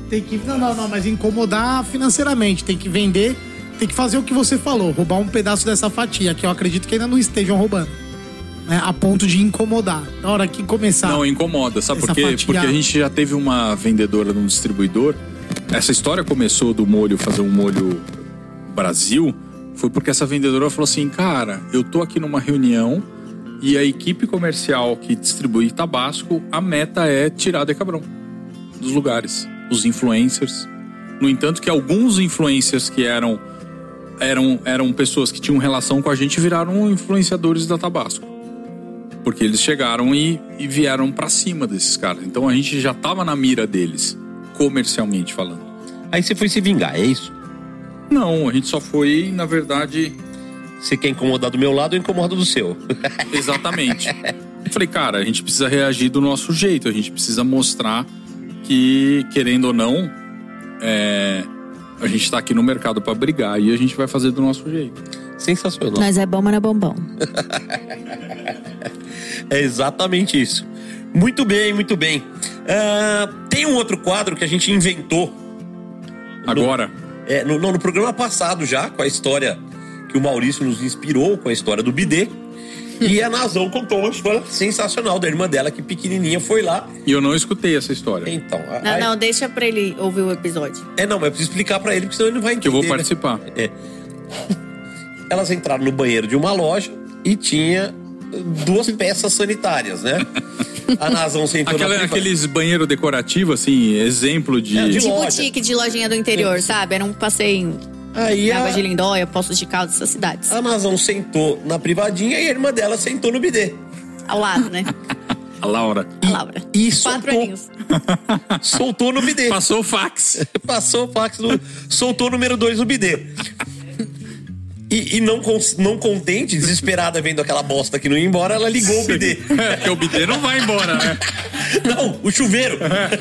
tem que. Não, não, não, mas incomodar financeiramente. Tem que vender, tem que fazer o que você falou, roubar um pedaço dessa fatia, que eu acredito que ainda não estejam roubando. Né, a ponto de incomodar. Na hora que começar. Não, incomoda. Sabe por quê? fatia- Porque a gente já teve uma vendedora num distribuidor. Essa história começou do molho, fazer um molho Brasil, foi porque essa vendedora falou assim: Cara, eu tô aqui numa reunião e a equipe comercial que distribui Tabasco, a meta é tirar Decabrão dos lugares, os influencers. No entanto, que alguns influencers que eram eram, eram pessoas que tinham relação com a gente viraram influenciadores da Tabasco. Porque eles chegaram e, e vieram pra cima desses caras. Então a gente já tava na mira deles, comercialmente falando. Aí você foi se vingar, é isso? Não, a gente só foi, na verdade, Você quer incomodar do meu lado, eu incomodo do seu. exatamente. Eu Falei, cara, a gente precisa reagir do nosso jeito, a gente precisa mostrar que, querendo ou não, é, a gente tá aqui no mercado pra brigar e a gente vai fazer do nosso jeito. Sensacional. Nós é bom, mas não é bombom. É exatamente isso. Muito bem, muito bem. Ah, tem um outro quadro que a gente inventou. Agora, É, no, não, no programa passado já, com a história que o Maurício nos inspirou, com a história do bidê. E a Nazão contou uma história sensacional da irmã dela, que pequenininha foi lá. e eu não escutei essa história. Então, a- Não, a- não, deixa pra ele ouvir o episódio. é não, mas eu preciso explicar pra ele, porque senão ele não vai entender. Que eu vou né? participar. Elas entraram no banheiro de uma loja e tinha duas peças sanitárias, né? A Nazão sentou Aquela- na aqueles banheiro decorativo, assim, exemplo de. É, de De loja. boutique de lojinha do interior, sabe? Era um passeio Aí em Água a, de Lindóia, Poços de Caldas, essas cidades. a Nazão sentou na privadinha e a irmã dela sentou no bidê. Ao lado, né? A Laura. A Laura. E Quatro soltou, aninhos. soltou no bidê. Passou o fax. Passou o fax, no, soltou o número 2 no bidê. E, e não, não contente, desesperada vendo aquela bosta que não ia embora, ela ligou o bidê. É, porque o bidê não vai embora, né? Não, o chuveiro.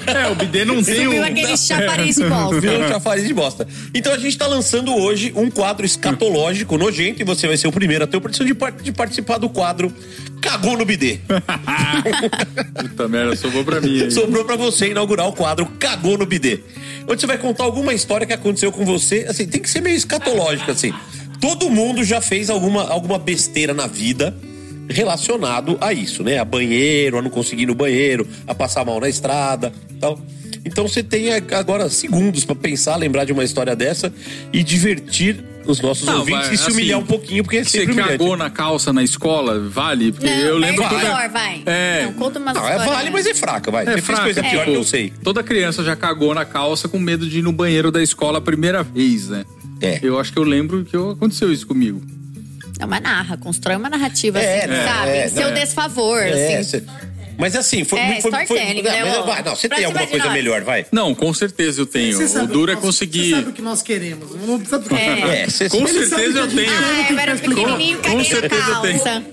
É, o bidê não tem Subiu um... aquele chafariz de bosta. Virou chafariz de bosta. Então a gente tá lançando hoje um quadro escatológico nojento e você vai ser o primeiro a ter a oportunidade de, de participar do quadro Cagou no Bidê. Puta merda, sobrou pra mim. aí. Sobrou pra você inaugurar o quadro Cagou no Bidê. Onde você vai contar alguma história que aconteceu com você. Assim, tem que ser meio escatológico, assim. Todo mundo já fez alguma, alguma besteira na vida relacionado a isso, né? A banheiro, a não conseguir ir no banheiro, a passar mal na estrada tal. Então você tem agora segundos pra pensar, lembrar de uma história dessa e divertir os nossos Não, ouvintes vai, e se humilhar assim, um pouquinho, porque é Você cagou na calça na escola, vale? Porque Não, eu lembro quando- pior, vai. É. Não, conta uma Não, é vale, mas é fraca, vai. É Você fez fraca, coisa pior tipo, que eu sei. Toda criança já cagou na calça com medo de ir no banheiro da escola a primeira vez, né? É. Eu acho que eu lembro que aconteceu isso comigo. É uma narra, constrói uma narrativa, É, assim, né? sabe? É, Seu né? desfavor, É, assim. cê- Mas assim, foi. É, foi, foi, não, né, mas vai, não, você Pra tem alguma de coisa nós. melhor, vai. Não, com certeza eu tenho. Você O duro é nós- Você conseguir. sabe o que nós queremos. Não precisa É. É, Com certeza eu que a gente- tenho. Ah, eu era pequenininho, Com caguei na certeza calça.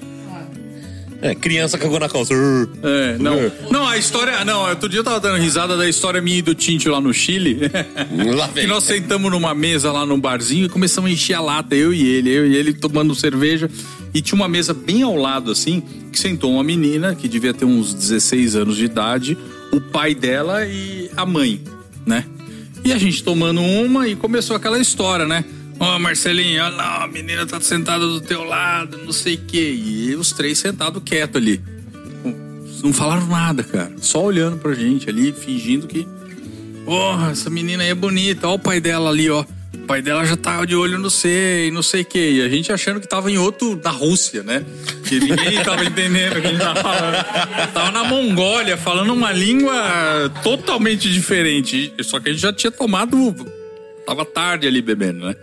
É, criança cagou na calça. É, não. Não, a história. Não, outro dia eu tava dando risada da história minha e do Tinto lá no Chile. Lá vem. que nós sentamos numa mesa lá num barzinho e começamos a encher a lata, eu e ele, eu e ele tomando cerveja. E tinha uma mesa bem ao lado, assim, que sentou uma menina que devia ter uns 16 anos de idade, o pai dela e a mãe, né? E a gente tomando uma e começou aquela história, né? Ó, Marcelinho, olha lá, a menina tá sentada do teu lado, não sei o quê. E os três sentados quieto ali. Não falaram nada, cara. Só olhando pra gente ali, fingindo que. Porra, essa menina aí é bonita. Olha o pai dela ali, ó. O pai dela já tá de olho no sei, não sei o quê. E a gente achando que tava em outro. na Rússia, né? Que ninguém tava entendendo o que a gente tava falando. Tava na Mongólia, falando uma língua totalmente diferente. Só que a gente já tinha tomado. Tava tarde ali bebendo, né?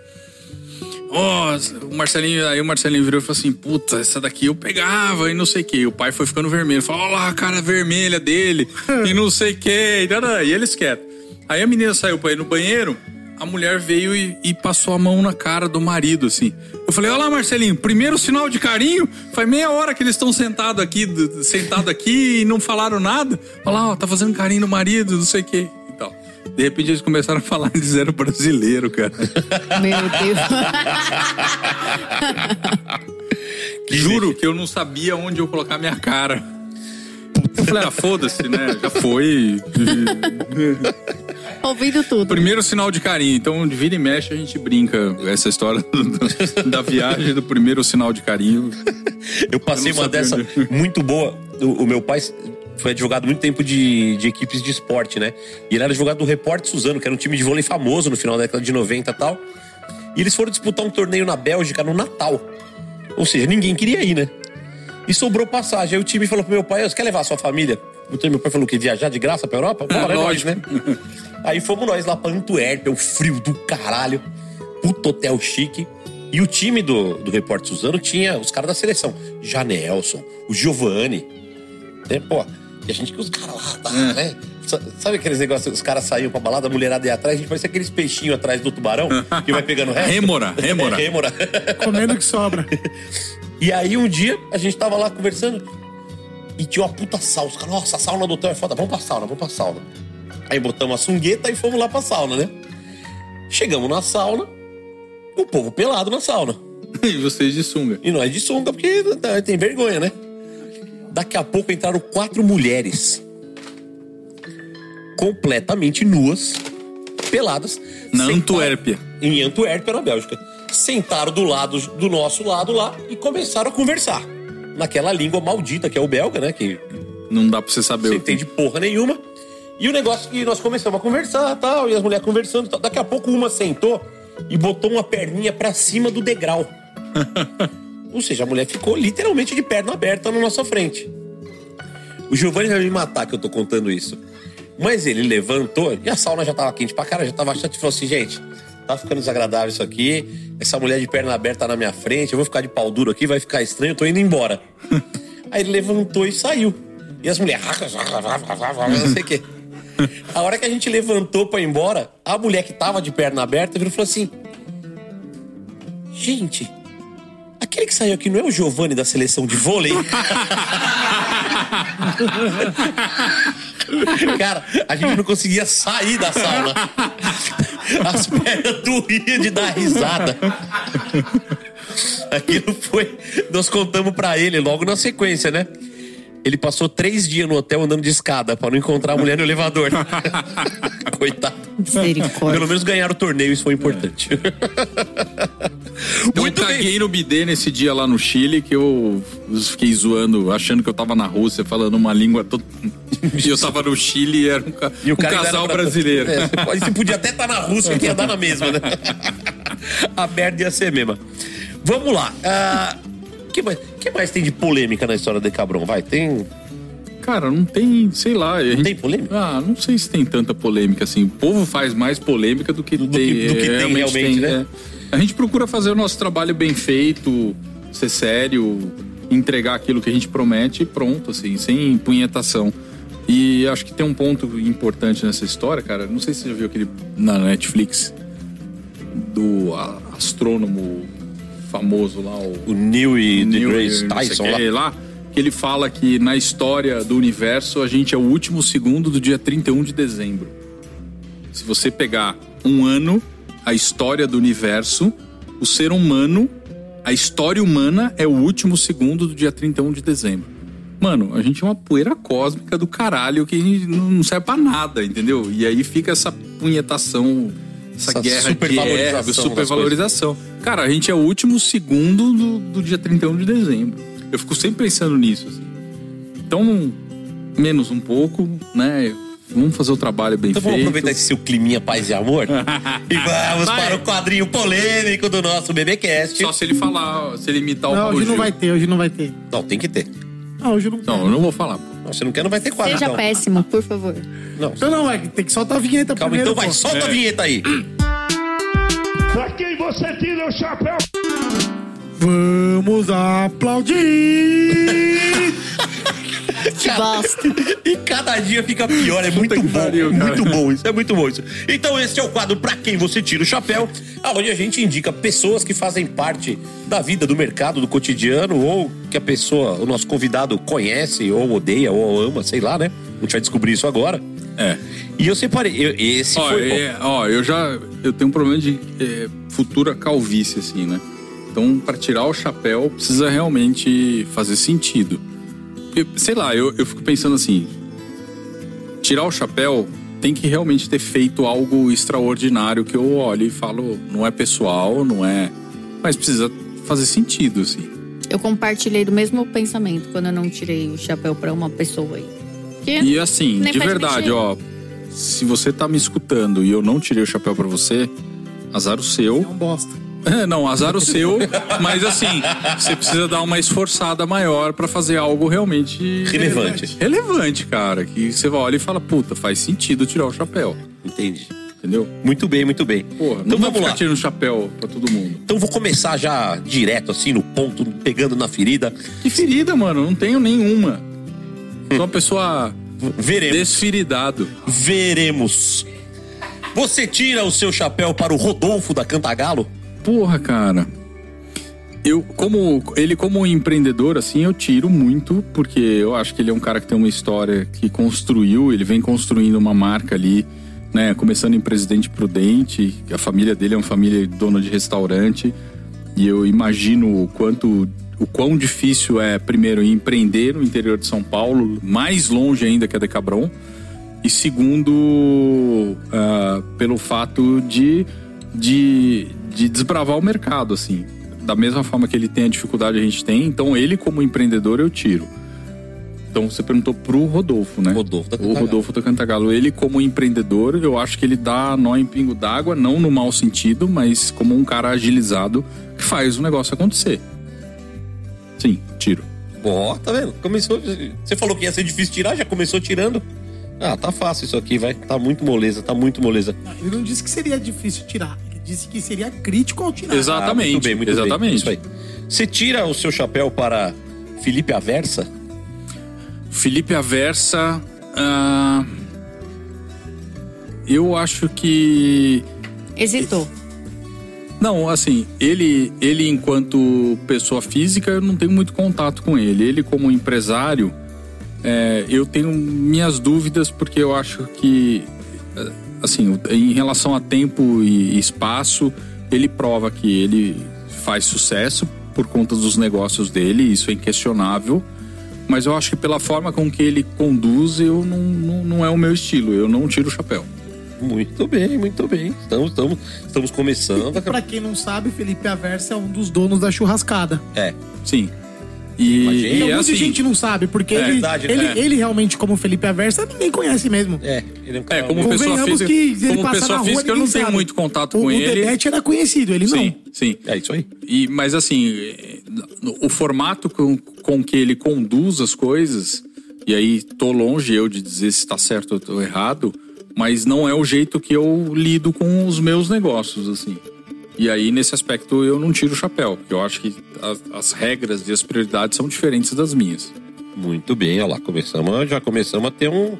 Ó, o Marcelinho, aí o Marcelinho virou e falou assim: Puta, essa daqui eu pegava e não sei o que. O pai foi ficando vermelho. Falou: Olha lá a cara vermelha dele e não sei o que. E, eles quietos. Aí a menina saiu pra ir no banheiro. A mulher veio e, e passou a mão na cara do marido, assim. Eu falei: Olha lá, Marcelinho, primeiro sinal de carinho. Faz meia hora que eles estão sentados aqui, sentado aqui e não falaram nada. Olha lá, ó, tá fazendo carinho no marido, não sei o que. E. De repente eles começaram a falar, eles eram brasileiro, cara. Meu Deus. Juro que eu não sabia onde eu colocar minha cara. Eu falei, ah, foda-se, né? Já foi. Ouvindo tudo. Primeiro sinal de carinho. Então, de vira e mexe, a gente brinca essa história do- da viagem, do primeiro sinal de carinho. Eu passei Eu uma dessa onde- muito boa. O, o meu pai foi advogado muito tempo de, de equipes de esporte, né? E ele era advogado do Repórter Suzano, que era um time de vôlei famoso no final da década de 90 e tal. E eles foram disputar um torneio na Bélgica no Natal. Ou seja, ninguém queria ir, né? E sobrou passagem. Aí o time falou pro meu pai: Você quer levar a sua família? Então meu pai falou que viajar de graça pra Europa? Bora, é nóis, lógico. né? Aí fomos nós lá pra Antuérpia, o frio do caralho. Puto hotel chique. E o time do, do Repórter Suzano tinha os caras da seleção. Janelson, o Giovanni. Né? Pô, e a gente com os caras lá, tá, né? Sa- Sabe aqueles negócios, os caras saíam pra balada, a mulherada ia atrás, a gente parecia aqueles peixinhos atrás do tubarão, que vai pegando resto. Rêmora, rêmora. É, rêmora. Comendo que sobra. E aí um dia a gente tava lá conversando e tinha uma puta sauna. Os caras, nossa, a sauna do hotel é foda, vamos pra sauna, vamos pra sauna. Aí botamos a sungueta e fomos lá pra sauna, né? Chegamos na sauna, o povo pelado na sauna. E vocês de sunga. E nós de sunga, porque tá- tem vergonha, né? Daqui a pouco entraram quatro mulheres completamente nuas, peladas. Na Antuérpia. Em Antuérpia, na Bélgica. Sentaram do lado do nosso lado lá e começaram a conversar. Naquela língua maldita que é o belga, né? Que Não dá pra você saber você entende porra nenhuma. E o negócio que nós começamos a conversar tal, e as mulheres conversando. Tal. Daqui a pouco uma sentou e botou uma perninha pra cima do degrau. Ou seja, a mulher ficou literalmente de perna aberta na nossa frente. O Giovanni vai me matar que eu tô contando isso. Mas ele levantou e a sauna já tava quente pra cara, já tava chato e falou assim: gente, tá ficando desagradável isso aqui. Essa mulher de perna aberta na minha frente, eu vou ficar de pau duro aqui, vai ficar estranho, eu tô indo embora. Aí ele levantou e saiu. E as mulheres, não sei o quê. A hora que a gente levantou pra ir embora, a mulher que tava de perna aberta virou e falou assim: Gente, aquele que saiu aqui não é o Giovanni da seleção de vôlei? Cara, a gente não conseguia sair da sauna. As pernas doíam de dar risada. Aquilo foi. Nós contamos pra ele logo na sequência, né? Ele passou três dias no hotel andando de escada pra não encontrar a mulher no elevador. Coitado. Misericórdia. Pelo menos ganhar o torneio, isso foi importante. Eu Muito caguei no bidê nesse dia lá no Chile que eu fiquei zoando, achando que eu tava na Rússia falando uma língua toda. E eu tava no Chile e era um, ca- E o um casal pra- brasileiro. É, você podia até estar na Rússia que ia dar na mesma, né? a merda ia ser mesmo. Vamos lá. ah, que mais, que mais tem de polêmica na história de Cabron? Vai, tem. Cara, não tem, sei lá. a gente- tem polêmica? Ah, não sei se tem tanta polêmica assim. O povo faz mais polêmica do que Do tem. que- do que tem realmente, né? é. A gente procura fazer o nosso trabalho bem feito, ser sério, entregar aquilo que a gente promete e pronto, assim, sem punhetação. E acho que tem um ponto importante nessa história, cara. Não sei se você já viu aquele na Netflix do astrônomo famoso lá, o O Neil e deGrasse Tyson quem lá. lá, que ele fala que na história do universo a gente é o último segundo do dia 31 de dezembro. Se você pegar um ano, a história do universo, o ser humano, a história humana é o último segundo do dia 31 de dezembro. Mano, a gente é uma poeira cósmica do caralho que não serve pra nada, entendeu? E aí fica essa punhetação, essa, Essa guerra de supervalorização ego, das supervalorização. Cara, a gente é o último segundo do, do dia 31 de dezembro. Eu fico sempre pensando nisso. assim. Então, menos um pouco, né? Vamos fazer o trabalho bem Então vamos feito. aproveitar esse seu climinha paz e amor e vamos Vai. para o quadrinho polêmico do nosso BBcast. Só se ele falar, se ele imitar o Não, hoje não Gil. vai ter, hoje não vai ter. Não, tem que ter. Não, hoje não Não, eu não vou falar. pô. Não, se não quer, não vai ter quadro. Seja então. péssimo, por favor. Não, Então não, é tem que soltar a vinheta calma, primeiro. então vai, pô. solta a vinheta aí. Pra quem você tira o chapéu? Vamos aplaudir! Que bosta. E cada dia fica pior, é muito bom. pariu, muito bom isso, é muito bom isso. Então esse é o quadro Pra Quem Você Tira o Chapéu, onde a gente indica pessoas que fazem parte da vida, do mercado, do cotidiano, ou que a pessoa, o nosso convidado conhece, ou odeia, ou ama, sei lá, né? A gente vai descobrir isso agora. É. E eu separei, eu- esse Ó, foi... é, ó, eu já eu tenho um problema de é, futura calvície, assim, né? Então, para tirar o chapéu, precisa realmente fazer sentido. Porque, sei lá, eu, eu fico pensando assim: tirar o chapéu tem que realmente ter feito algo extraordinário que eu olho e falo, não é pessoal, não é. Mas precisa fazer sentido, assim. Eu compartilhei do mesmo pensamento quando eu não tirei o chapéu pra uma pessoa aí. Que E assim, de verdade, sentido. ó, se você tá me escutando e eu não tirei o chapéu pra você, azar o seu. É um bosta. Não, azar o seu, mas assim, você precisa dar uma esforçada maior pra fazer algo realmente Relevante. relevante, cara. Que você olha e fala, puta, faz sentido tirar o chapéu, Entendi. entendeu? Muito bem, muito bem. Porra, então vamos lá. tirando chapéu pra todo mundo. Então vou começar já direto, assim, no ponto, pegando na ferida. Que ferida, mano, não tenho nenhuma. Sou uma pessoa Veremos. desferidado. Veremos. Você tira o seu chapéu para o Rodolfo da Cantagalo? Porra, cara. Eu, como ele como empreendedor, assim, eu tiro muito, porque eu acho que ele é um cara que tem uma história que construiu, ele vem construindo uma marca ali, né? Começando em Presidente Prudente, a família dele é uma família dona de restaurante, e eu imagino o quanto, o quão difícil é, primeiro, empreender no interior de São Paulo, mais longe ainda que a Decabron, e segundo, ah, pelo fato de, de, de desbravar o mercado, assim. Da mesma forma que ele tem a dificuldade, a gente tem. Então, ele, como empreendedor, eu tiro. Então, você perguntou pro Rodolfo, né? Rodolfo da O. Rodolfo da Cantagalo. Ele, como empreendedor, eu acho que ele dá nó em pingo d'água, não no mau sentido, mas como um cara agilizado que faz o negócio acontecer. Sim, tiro. Ó, tá vendo? Começou. Você falou que ia ser difícil tirar, já começou tirando. Ah, tá fácil isso aqui, vai. Tá muito moleza, tá muito moleza. Ele não disse que seria difícil tirar. Disse que seria crítico ao tirar. Exato. Exatamente, Ah, muito bem, muito exatamente. bem. Você tira o seu chapéu para Felipe Aversa? Felipe Aversa. ah, eu acho que. Hesitou. Não, assim, ele, ele enquanto pessoa física, eu não tenho muito contato com ele. Ele como empresário, é, eu tenho minhas dúvidas porque eu acho que, assim, em relação a tempo e espaço, ele prova que ele faz sucesso por conta dos negócios dele, isso é inquestionável. Mas eu acho que pela forma com que ele conduz, eu não, não, não é o meu estilo. Eu não tiro o chapéu. Muito bem, muito bem. Estamos, estamos, estamos começando. Pra quem não sabe, Felipe Aversa é um dos donos da churrascada. É. Sim. E, e Então, é muita assim, gente não sabe, porque É ele, verdade, ele, né? ele realmente, como Felipe Aversa, ninguém conhece mesmo. É, ele é É, como pessoa física, que ele como pessoa na rua, física eu não tenho sabe. muito contato o, com o ele. Debete era conhecido, ele Sim, não. sim. É isso aí. E, mas assim, o formato com, com que ele conduz as coisas, e aí tô longe eu de dizer se está certo ou tô errado, mas não é o jeito que eu lido com os meus negócios, assim. E aí, nesse aspecto, eu não tiro o chapéu, porque eu acho que as, as regras e as prioridades são diferentes das minhas. Muito bem, olha lá, começamos, já começamos a ter um.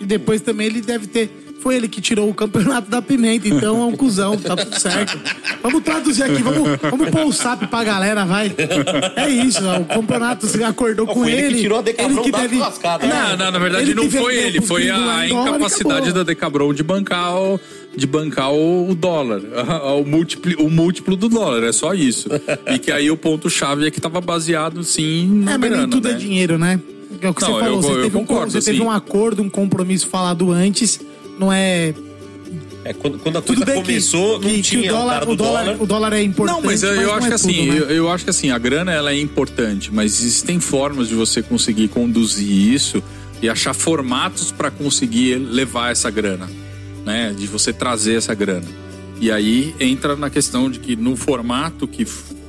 E depois também ele deve ter. Foi ele que tirou o campeonato da pimenta, então é um cuzão, tá tudo certo. Vamos traduzir aqui, vamos, vamos pôr o SAP pra galera, vai. É isso, ó, o campeonato você acordou com ele ele. que tirou a Decathlon ele que da deve- churrascada. né? Não, não, na verdade ele não foi ele, foi a e incapacidade acabou. da Decabron de bancar o, de bancar o, o dólar, o múltiplo, o múltiplo do dólar, é só isso. E que aí o ponto-chave é que tava baseado, sim, na É, mas nem grana, tudo né? é dinheiro, né? É o que Não, você falou, eu- você, eu teve, um, concordo, você teve sim. um acordo, um compromisso falado antes, não é... É, quando, quando a Tudo coisa bem começou, que, não que, que tinha o, dólar, cara do o, dólar, dólar. o dólar é importante, Não, mas eu, eu não acho que é assim, tudo, né? eu, eu acho que assim, a grana ela é importante, mas existem formas de você conseguir conduzir isso e achar formatos para conseguir levar essa grana, né? De você trazer essa grana. E aí entra na questão de que no formato que,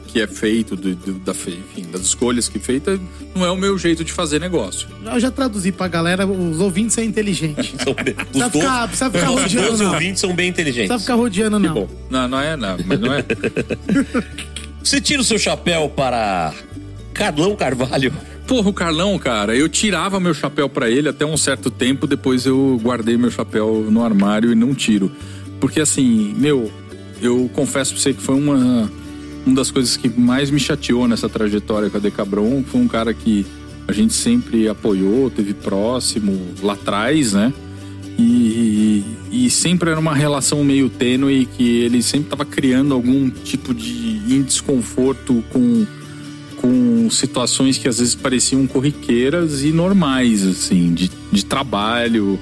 que é feito, do, do- da, enfim, das escolhas que é feita, não é o meu jeito de fazer negócio. Eu já traduzi pra galera, os ouvintes são inteligentes. São- Precisa os ficar- precisa ficar os nossos rodeando, 12 não. ouvintes são bem inteligentes. Não precisa ficar rodeando, não. Bom, não, não é, não, mas não é. Você tira o seu chapéu para Carlão Carvalho. Porra, o Carlão, cara, eu tirava meu chapéu pra ele até um certo tempo, depois eu guardei meu chapéu no armário e não tiro. Porque assim, meu, eu confesso pra você que foi uma, uma das coisas que mais me chateou nessa trajetória com a Decabron. Foi um cara que a gente sempre apoiou, teve próximo lá atrás, né? E, e sempre era uma relação meio tênue que ele sempre estava criando algum tipo de desconforto com situações que às vezes pareciam corriqueiras e normais, assim, de, de trabalho.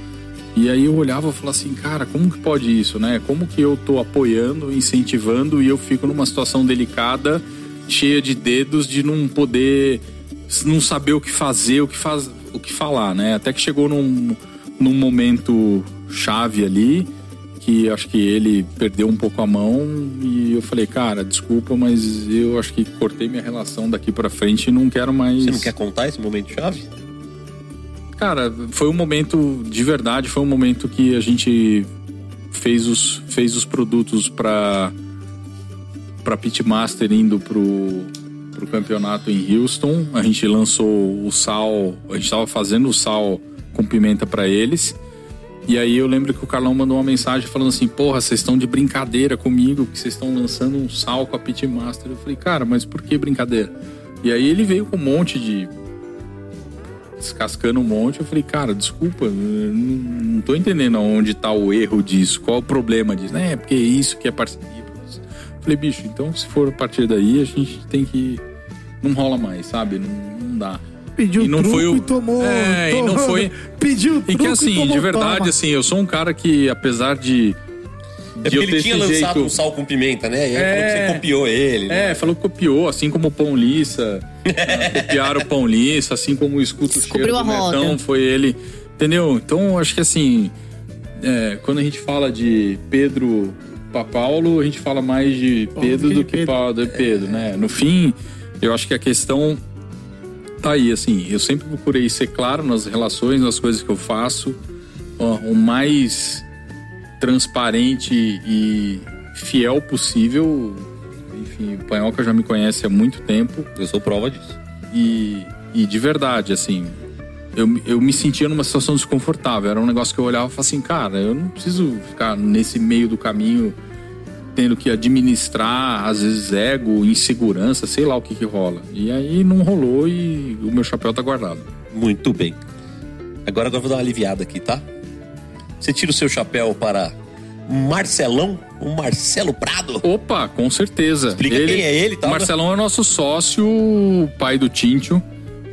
E aí eu olhava e falava assim, cara, como que pode isso, né? Como que eu tô apoiando, incentivando e eu fico numa situação delicada, cheia de dedos, de não poder, não saber o que fazer, o que, faz, o que falar, né? Até que chegou num, num momento chave ali, que acho que ele perdeu um pouco a mão e eu falei, cara, desculpa, mas eu acho que cortei minha relação daqui pra frente e não quero mais. Você não quer contar esse momento chave? Cara, foi um momento de verdade, foi um momento que a gente fez os, fez os produtos pra para Pitmaster indo pro, pro campeonato em Houston. A gente lançou o sal, a gente tava fazendo o sal com pimenta pra eles. E aí eu lembro que o Carlão mandou uma mensagem falando assim: Porra, vocês estão de brincadeira comigo, que vocês estão lançando um sal com a Pitmaster. Eu falei, cara, mas por que brincadeira? E aí ele veio com um monte de. descascando um monte. Eu falei, cara, desculpa, não, tô entendendo onde tá o erro disso, qual o problema disso. É, porque é isso que é parceria. Eu falei, bicho, então se for a partir daí, a gente tem que. Não rola mais, sabe? Não, não dá. Pediu E não truco foi o- e tomou. É, e não tomou- foi- Pediu E que assim, tomou de verdade, toma. assim, eu sou um cara que, apesar de. É de porque ele tinha lançado jeito- um sal com pimenta, né? E aí É. falou que você copiou ele. né? É, falou que copiou, assim como o Pão Liça. ah, copiaram o Pão Liça, assim como o Escuto o Cheiro Descobriu do a roda. Netão, foi ele. Entendeu? Então, acho que assim, é, quando a gente fala de Pedro para Paulo, a gente fala mais de Pedro que do que Pedro. Paulo de Pedro, né? No fim, eu acho que a questão tá aí, assim. Eu sempre procurei ser claro nas relações, nas coisas que eu faço, ó, o mais transparente e fiel possível. Enfim, o Panhoca já me conhece há muito tempo Eu sou prova disso. e, e de verdade, assim, eu, eu me sentia numa situação desconfortável. Era um negócio que eu olhava e falava assim, cara, eu não preciso ficar nesse meio do caminho tendo que administrar, às vezes, ego, insegurança, sei lá o que que rola. E aí não rolou e o meu chapéu tá guardado. Muito bem. Agora, agora eu vou dar uma aliviada aqui, tá? Você tira o seu chapéu para Marcelão, o Marcelo Prado. Opa, com certeza. Explica quem é ele, tá? Marcelão é nosso sócio, pai do Tintio,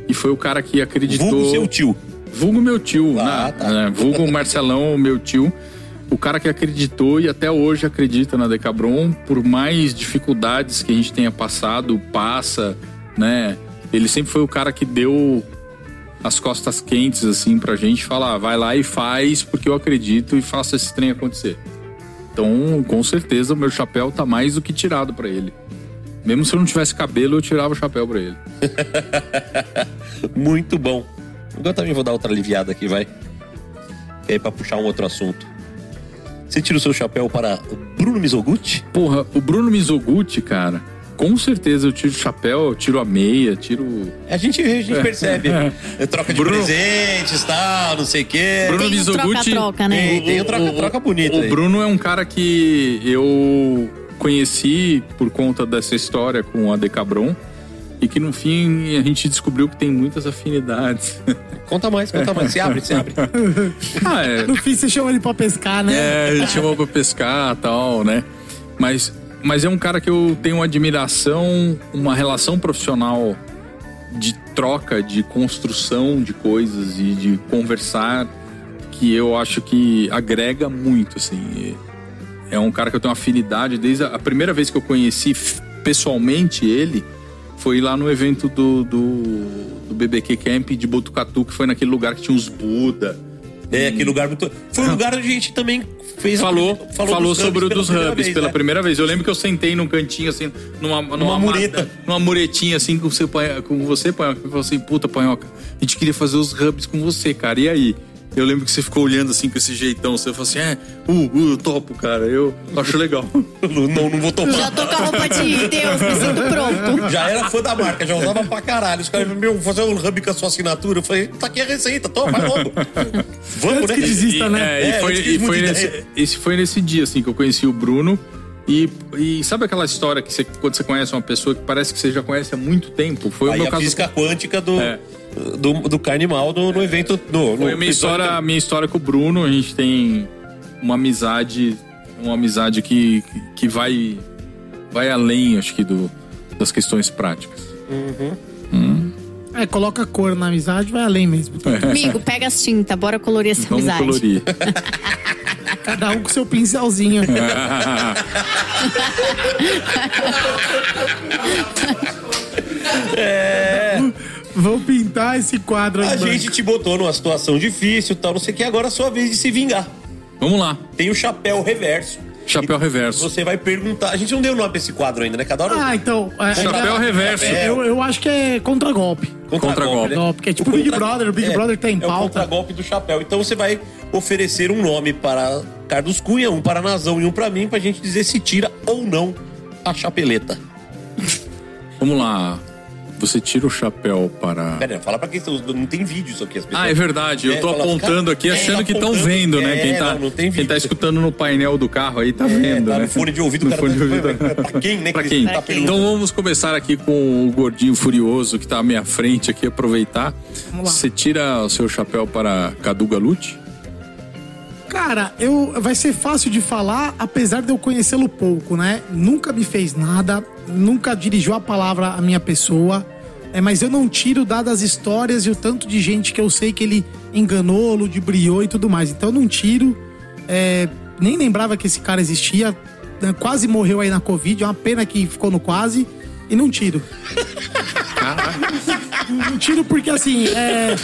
e foi o cara que acreditou. Vulgo seu tio. Vulgo meu tio, Ah, né? tá. É, vulgo Marcelão, meu tio. O cara que acreditou e até hoje acredita na Decabron, por mais dificuldades que a gente tenha passado, passa, né? ele sempre foi o cara que deu as costas quentes, assim, pra gente falar, vai lá e faz, porque eu acredito e faça esse trem acontecer. Então, com certeza, o meu chapéu tá mais do que tirado pra ele. Mesmo se eu não tivesse cabelo, eu tirava o chapéu pra ele. Muito bom. Agora também vou dar outra aliviada aqui, vai. E aí, pra puxar um outro assunto. Você tira o seu chapéu para Bruno Mizoguchi? Porra, o Bruno Mizoguchi, cara, com certeza eu tiro o chapéu, eu tiro a meia, tiro. A gente, a gente percebe. Troca de Bruno- presentes, tal, não sei o quê. Bruno Tem Mizoguchi. troca-troca, né? Tem, tem um troca-troca bonito O aí. Bruno é um cara que eu conheci por conta dessa história com a Decabron e que no fim a gente descobriu que tem muitas afinidades. Conta mais, conta mais. Se abre, se abre. ah, é. No fim, você chama ele pra pescar, né? É, a gente chamou pra pescar e tal, né? Mas, mas é um cara que eu tenho uma admiração, uma relação profissional de troca, de construção de coisas e de conversar que eu acho que agrega muito, assim. É um cara que eu tenho uma afinidade desde a, a primeira vez que eu conheci pessoalmente ele foi lá no evento do, do, do BBQ Camp de Botucatu, que foi naquele lugar que tinha uns Buda. É, aquele lugar muito. Foi um lugar onde a gente também fez. Falou, falou, dos sobre o hubs dos pela primeira hubs vez, pela né? primeira vez. Eu lembro que eu sentei num cantinho, assim, numa, numa, mureta. mata- Numa muretinha, assim, com você, com você, Panhoca. Eu falei assim, puta, Panhoca, a gente queria fazer os hubs com você, cara. E aí? Eu lembro que você ficou olhando assim com esse jeitão. Você falou assim, é, uh, uh, eu topo, cara. Eu acho legal. Não, não, não vou topar. Já tô com a roupa de Deus, me sinto pronto. Já era fã da marca, já usava pra caralho. Os caras, meu, vou fazer um hub com a sua assinatura. Eu falei, tá aqui a receita, toma, vai logo. Vamos, Antes né? que desista, E, né? é, e É, foi, e foi nesse, esse foi nesse dia, assim, que eu conheci o Bruno. E, e sabe aquela história que você, quando você conhece uma pessoa que parece que você já conhece há muito tempo? Foi o Aí meu a caso. física quântica do, É. do, do carne mal no, no evento. No, Foi no minha história, a minha história com o Bruno. A gente tem uma amizade, uma amizade que, que vai, vai além, acho que, do, das questões práticas. É, coloca cor na amizade, vai além mesmo. Amigo, pega as tintas, bora colorir essa Vamos amizade. colorir. Cada um com seu pincelzinho. Vou pintar esse quadro A aí. mano. gente te botou numa situação difícil tal, não sei o que. Agora é a sua vez de se vingar. Vamos lá. Tem o chapéu reverso. Chapéu E reverso. Você vai perguntar. A gente não deu nome pra esse quadro ainda, né? Cada hora. Ah, então. é, Chapéu é, reverso. eu, eu acho que é contra-golpe. Contra-golpe. Não, porque é tipo O Big contra- Brother, o Big Brother tá em É o pauta. contra-golpe do chapéu. Então você vai oferecer um nome para Carlos Cunha, um para Nazão e um para mim, pra gente dizer se tira ou não a chapeleta. Vamos lá. Você tira o chapéu para. Pera, fala pra quem tá- não tem vídeo isso aqui. As pessoas- Ah, é verdade. Eu É, tô fala, apontando aqui é, achando tá que estão vendo, né? É, Quem tá, não, não tem quem tá escutando no painel do carro aí tá vendo, tá né? no fone de ouvido, No cara fone de tá- ouvido. pra quem, né, Pra que quem? tá? Então vamos começar aqui com o gordinho furioso que tá à minha frente aqui, aproveitar. Você tira o seu chapéu para Cadu Galute? Cara, eu vai ser fácil de falar, apesar de eu conhecê-lo pouco, né? Nunca me fez nada, nunca dirigiu a palavra à minha pessoa. É, mas eu não tiro dadas as histórias e o tanto de gente que eu sei que ele enganou, ludibriou e tudo mais. Então eu não tiro. é, nem lembrava que esse cara existia. né? Quase morreu aí na Covid. É uma pena que ficou no quase. E não tiro. Não tiro porque assim, é,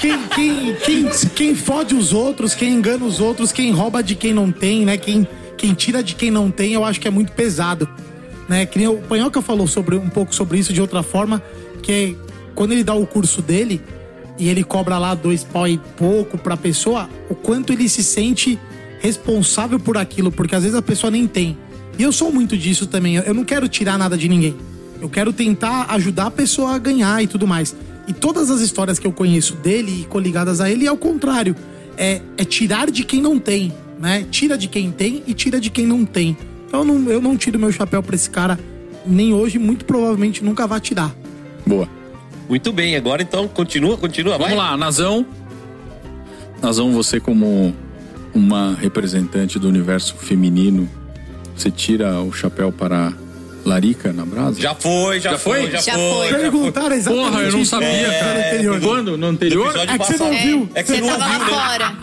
quem, quem, quem, quem fode os outros, quem engana os outros, quem rouba de quem não tem, né? Quem, quem tira de quem não tem, eu acho que é muito pesado. Né? Que nem o Panhoca falou sobre, um pouco sobre isso de outra forma, que quando ele dá o curso dele e ele cobra lá dois pau e pouco pra pessoa, o quanto ele se sente responsável por aquilo, porque às vezes a pessoa nem tem. E eu sou muito disso também. Eu eu não quero tirar nada de ninguém. Eu quero tentar ajudar a pessoa a ganhar e tudo mais. E todas as histórias que eu conheço dele e coligadas a ele é o contrário. É, é tirar de quem não tem, né? Tira de quem tem e tira de quem não tem. Então eu não, eu não tiro meu chapéu pra esse cara nem hoje, muito provavelmente nunca vai tirar. Boa. Muito bem, agora então continua, continua. Vamos vai. lá, Nazão. Nazão, você como uma representante do universo feminino, você tira o chapéu para Larica na brasa? Já foi, já, Já foi, foi? já, Já foi. foi. já Perguntaram exatamente Porra, eu não sabia, episódio cara. anterior. Quando? No anterior? É que você não passado. viu. É que você Você não lá né? fora.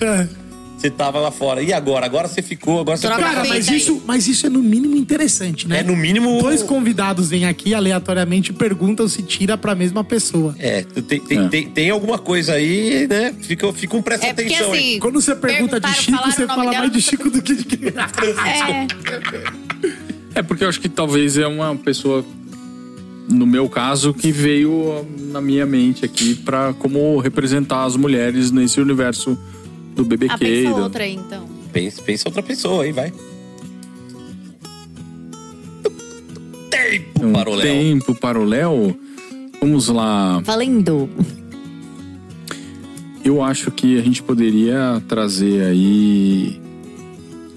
É. Você tava lá fora. E agora? Agora você ficou, agora você Troca Cara, mas aí. isso, mas isso é no mínimo interessante, né? É no mínimo. Dois convidados vêm aqui aleatoriamente e perguntam se tira pra mesma pessoa. É, tem, tem, É. Tem, tem alguma coisa aí, né? Fica, fica um presta É porque atenção, hein? assim. Quando você pergunta de Chico, você fala dela, mais de Chico do que de quem. É, É porque eu acho que talvez é uma pessoa, no meu caso, que veio na minha mente aqui pra como representar as mulheres nesse universo do BBQ. ah, pensa da- outra aí, então. Pensa, pensa outra pessoa aí, vai. Tempo Um para o Léo. tempo para o Léo. Vamos lá. Valendo. Eu acho que a gente poderia trazer aí.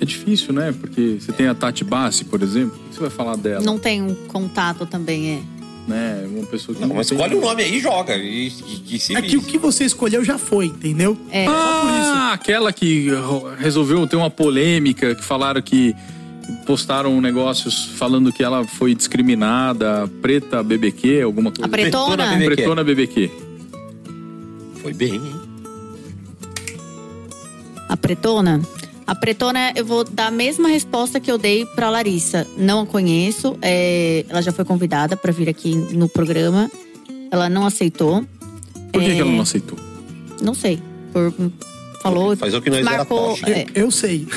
É difícil, né? Porque você tem a Tati Bassi, por exemplo. O que você vai falar dela? Não tem um contato também, é. Né? Uma pessoa que Não, mas tem- escolhe um nome aí e joga. E, e, e se É que o que você escolheu já foi, entendeu? É. Ah, aquela que resolveu ter uma polêmica, que falaram que postaram negócios falando que ela foi discriminada, preta BBQ, alguma coisa. A pretona? Pretona BBQ. Pretona BBQ. Foi bem, hein? A pretona? A pretona, eu vou dar a mesma resposta que eu dei pra Larissa. Não a conheço. é, ela já foi convidada pra vir aqui no programa. Ela não aceitou. Por que, É. que ela não aceitou? Não sei. Por, falou. Faz o que nós era marcou. tóxico. é, Eu sei.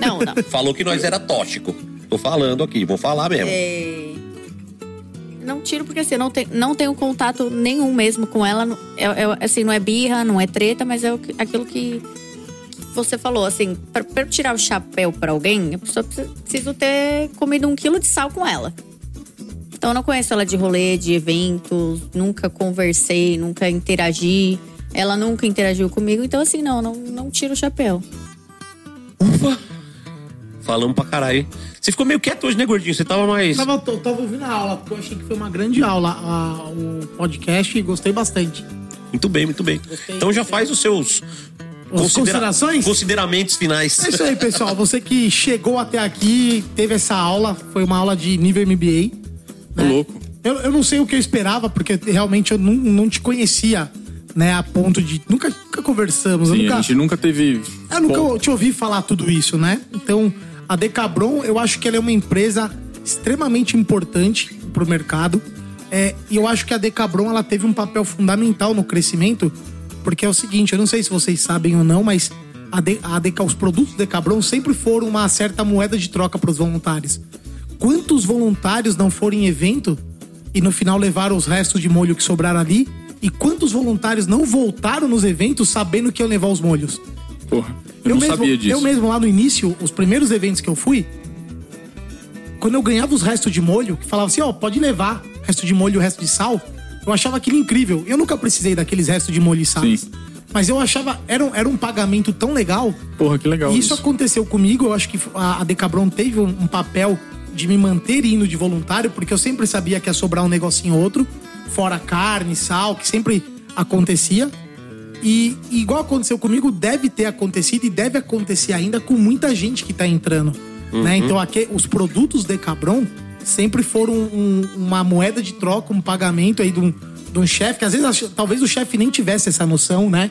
não, não. Falou que nós era tóxico. Tô falando aqui, vou falar mesmo. É, Não tiro porque assim, eu não, tenho, não tenho contato nenhum mesmo com ela. Não- É, é- assim, não é birra, não é treta, mas é o que- aquilo que você falou. Assim, pra, pra eu tirar o chapéu pra alguém, a pessoa precisa, preciso ter comido um quilo de sal com ela. Então eu não conheço ela de rolê, de eventos, nunca conversei, nunca interagi. Ela nunca interagiu comigo, então assim, não, não, não tiro o chapéu. Ufa! Falamos pra caralho. Você ficou meio quieto hoje, né, gordinho? Você tava mais. Eu tava, eu tava ouvindo a aula, porque eu achei que foi uma grande aula a- o podcast e gostei bastante. Muito bem, muito bem. Então já faz os seus. As considerações? Consideramentos finais. É isso aí, pessoal. Você que chegou até aqui, teve essa aula, foi uma aula de nível MBA. Ô, louco. Eu, eu não sei o que eu esperava, porque realmente eu não, não te conhecia, né? A ponto de. Nunca, nunca conversamos. Sim, nunca, a gente nunca teve. eu nunca Bom, te ouvi falar tudo isso, né? Então, a Decabron, eu acho que ela é uma empresa extremamente importante pro mercado. É, e eu acho que a Decabron ela teve um papel fundamental no crescimento, porque é o seguinte, eu não sei se vocês sabem ou não, mas a De, a Deca, os produtos Decabron sempre foram uma certa moeda de troca para os voluntários. Quantos voluntários não foram em evento e no final levaram os restos de molho que sobraram ali? E quantos voluntários não voltaram nos eventos sabendo que iam levar os molhos? porra, eu, não mesmo, sabia disso. Eu mesmo, lá no início, os primeiros eventos que eu fui, quando eu ganhava os restos de molho, que falava assim, ó, pode levar resto de molho e o resto de sal, eu achava aquilo incrível. Eu nunca precisei daqueles restos de sal. Sim. Mas eu achava, era, um- era um pagamento tão legal. Porra, que legal E isso isso. aconteceu comigo, eu acho que a, a Decabron teve um, um papel de me manter indo de voluntário, porque eu sempre sabia que ia sobrar um negocinho ou outro, fora carne, sal, que sempre acontecia. E, igual aconteceu comigo, deve ter acontecido e deve acontecer ainda com muita gente que tá entrando. Né? Então, aqui, os produtos Decabron sempre foram um- uma moeda de troca, um pagamento aí de um, de um chefe, que às vezes talvez o chefe nem tivesse essa noção, né?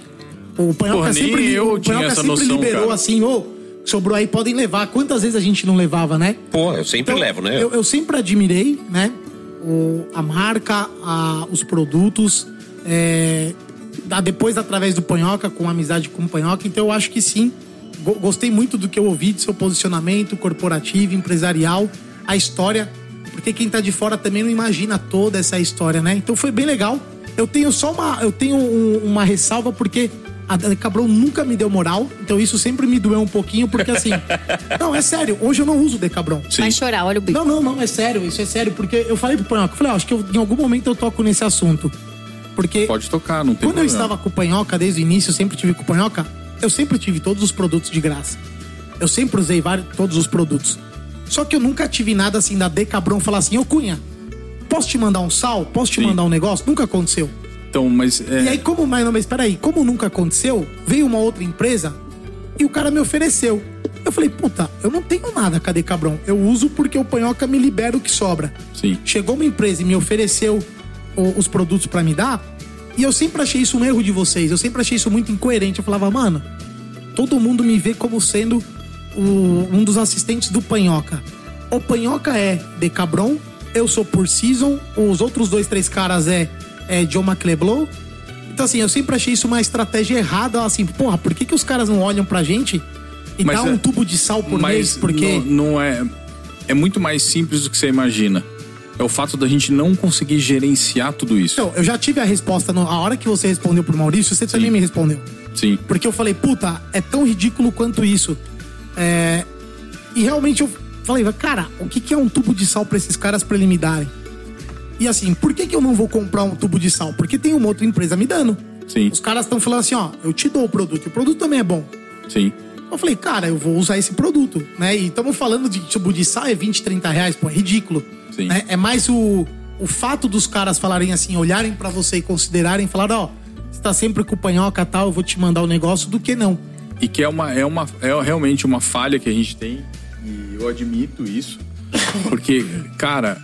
O Panhoca sempre, eu o Panhoca essa sempre noção, liberou cara. assim, ô, sobrou aí, podem levar. Quantas vezes a gente não levava, né? Pô, eu sempre Então, levo, né? Eu, eu sempre admirei, né? o- a marca, a- os produtos. é, depois, através do Panhoca, com amizade com o Panhoca. Então, eu acho que sim. Go- gostei muito do que eu ouvi, do seu posicionamento corporativo, empresarial, a história. Porque quem tá de fora também não imagina toda essa história, né? Então, foi bem legal. Eu tenho só uma, eu tenho um- uma ressalva, porque a Decabron nunca me deu moral. Então, isso sempre me doeu um pouquinho, porque assim. não, é sério. Hoje eu não uso Decabron. Vai chorar, olha o bico. Não, não, não, é sério, isso é sério, porque eu falei pro Panhoca, eu falei, ó, acho que eu- em algum momento eu toco nesse assunto. Porque Pode tocar, não tem quando eu problema. estava com o Panhoca, desde o início, eu sempre tive com o Panhoca, eu sempre tive todos os produtos de graça. Eu sempre usei vários, todos os produtos. Só que eu nunca tive nada assim da Decabron falar assim, ô Cunha, posso te mandar um sal? Posso te Sim. mandar um negócio? Nunca aconteceu. Então, mas. é, E aí, como, mas, não, mas peraí, como nunca aconteceu, veio uma outra empresa e o cara me ofereceu. Eu falei, puta, eu não tenho nada com a Decabron. Eu uso porque o Panhoca me libera o que sobra. Sim. Chegou uma empresa e me ofereceu os produtos pra me dar, e eu sempre achei isso um erro de vocês. Eu sempre achei isso muito incoerente. Eu falava, mano, todo mundo me vê como sendo o- um dos assistentes do Panhoca. O Panhoca é Decabron, eu sou por Season, os outros dois, três caras é, é John McLeblow. Então, assim, eu sempre achei isso uma estratégia errada. Assim, porra, por que, que os caras não olham pra gente e Mas dá é- um tubo de sal por mês? Porque. não, não é. É muito mais simples do que você imagina. É o fato da gente não conseguir gerenciar tudo isso. Então, eu já tive a resposta. No, a hora que você respondeu pro Maurício, você também me respondeu. Sim. Porque eu falei, puta, é tão ridículo quanto isso. É, E realmente eu falei, cara, o que, que é um tubo de sal pra esses caras pra eles me darem? E assim, por que, que eu não vou comprar um tubo de sal? Porque tem uma outra empresa me dando. Sim. Os caras estão falando assim, ó, eu te dou o produto, o produto também é bom. Sim. Eu falei, cara, eu vou usar esse produto, né? E estamos falando de tubo de sal é 20, 30 reais, pô, é ridículo. Sim. né? É mais o, o fato dos caras falarem assim, olharem pra você e considerarem, falar, ó, você tá sempre com o panhoca e tal, eu vou te mandar o negócio, do que não. E que é uma é uma é realmente uma falha que a gente tem e eu admito isso. Porque, cara,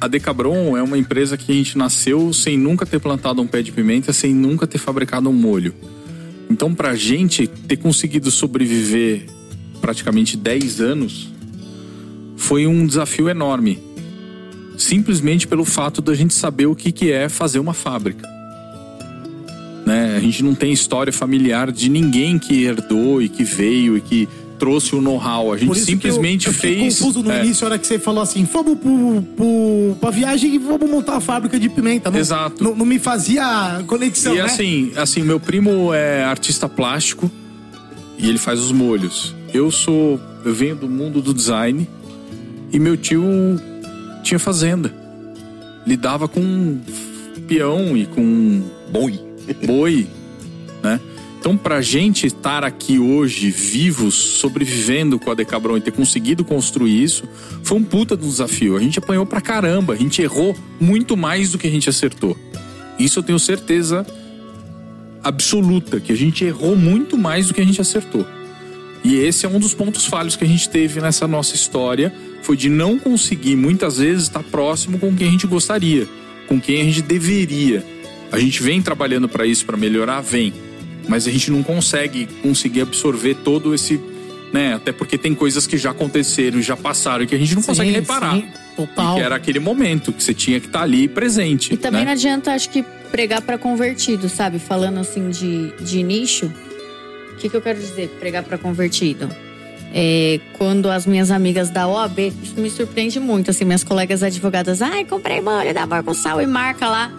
a Decabron é uma empresa que a gente nasceu sem nunca ter plantado um pé de pimenta, sem nunca ter fabricado um molho. Então, pra gente ter conseguido sobreviver praticamente 10 anos foi um desafio enorme. Simplesmente pelo fato da gente saber o que, que é fazer uma fábrica gente não tem história familiar de ninguém que herdou e que veio e que trouxe o know-how. A gente simplesmente eu, eu fez. confuso no é, início, a hora que você falou assim, vamos pro, pro, pra viagem e vamos montar a fábrica de pimenta. Não, Exato. Não, não me fazia conexão, E né? assim, assim, meu primo é artista plástico e ele faz os molhos. Eu sou, eu venho do mundo do design e meu tio tinha fazenda. Lidava com peão e com Boi. Boi, né? Então, pra gente estar aqui hoje, vivos, sobrevivendo com a Decabron e ter conseguido construir isso, foi um puta de um desafio. A gente apanhou pra caramba, a gente errou muito mais do que a gente acertou. Isso eu tenho certeza absoluta, que a gente errou muito mais do que a gente acertou. E esse é um dos pontos falhos que a gente teve nessa nossa história, foi de não conseguir muitas vezes estar próximo com quem a gente gostaria, com quem a gente deveria. A gente vem trabalhando para isso, para melhorar, vem, mas a gente não consegue conseguir absorver todo esse, né? Até porque tem coisas que já aconteceram, já passaram e que a gente não consegue Sim, reparar. sim, total. E que era aquele momento que você tinha que estar ali presente. E também né? não adianta, acho que, pregar pra convertido, sabe? Falando assim de, de nicho. O que, que eu quero dizer, pregar pra convertido? É, quando as minhas amigas da OAB, isso me surpreende muito, assim, minhas colegas advogadas, ai, comprei molho da amor com sal e marca lá.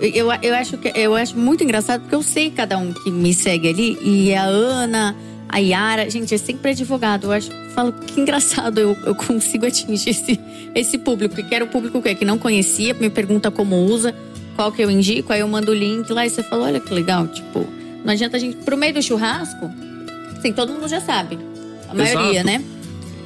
Eu, eu, acho que, eu acho muito engraçado, porque eu sei cada um que me segue ali, e a Ana, a Yara, gente, é sempre advogado. Eu acho, falo que engraçado eu, eu consigo atingir esse, esse público. Que era o público que, que não conhecia, me pergunta como usa, qual que eu indico, aí eu mando o link lá e você fala, olha que legal, tipo, não adianta a gente. Pro meio do churrasco, assim, todo mundo já sabe. A maioria, Exato. né?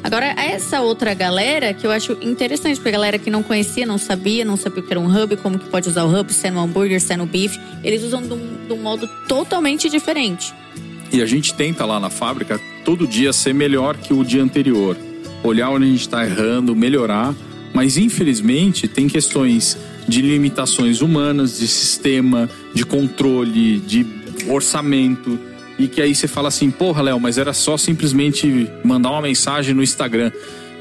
Agora, essa outra galera que eu acho interessante, porque a galera que não conhecia, não sabia, não sabia o que era um hub, como que pode usar o hub, se é no hambúrguer, se é no bife, eles usam de um, de um modo totalmente diferente. E a gente tenta lá na fábrica todo dia ser melhor que o dia anterior. Olhar onde a gente está errando, melhorar. Mas infelizmente tem questões de limitações humanas, de sistema, de controle, de orçamento. E que aí você fala assim, porra, Léo, mas era só simplesmente mandar uma mensagem no Instagram.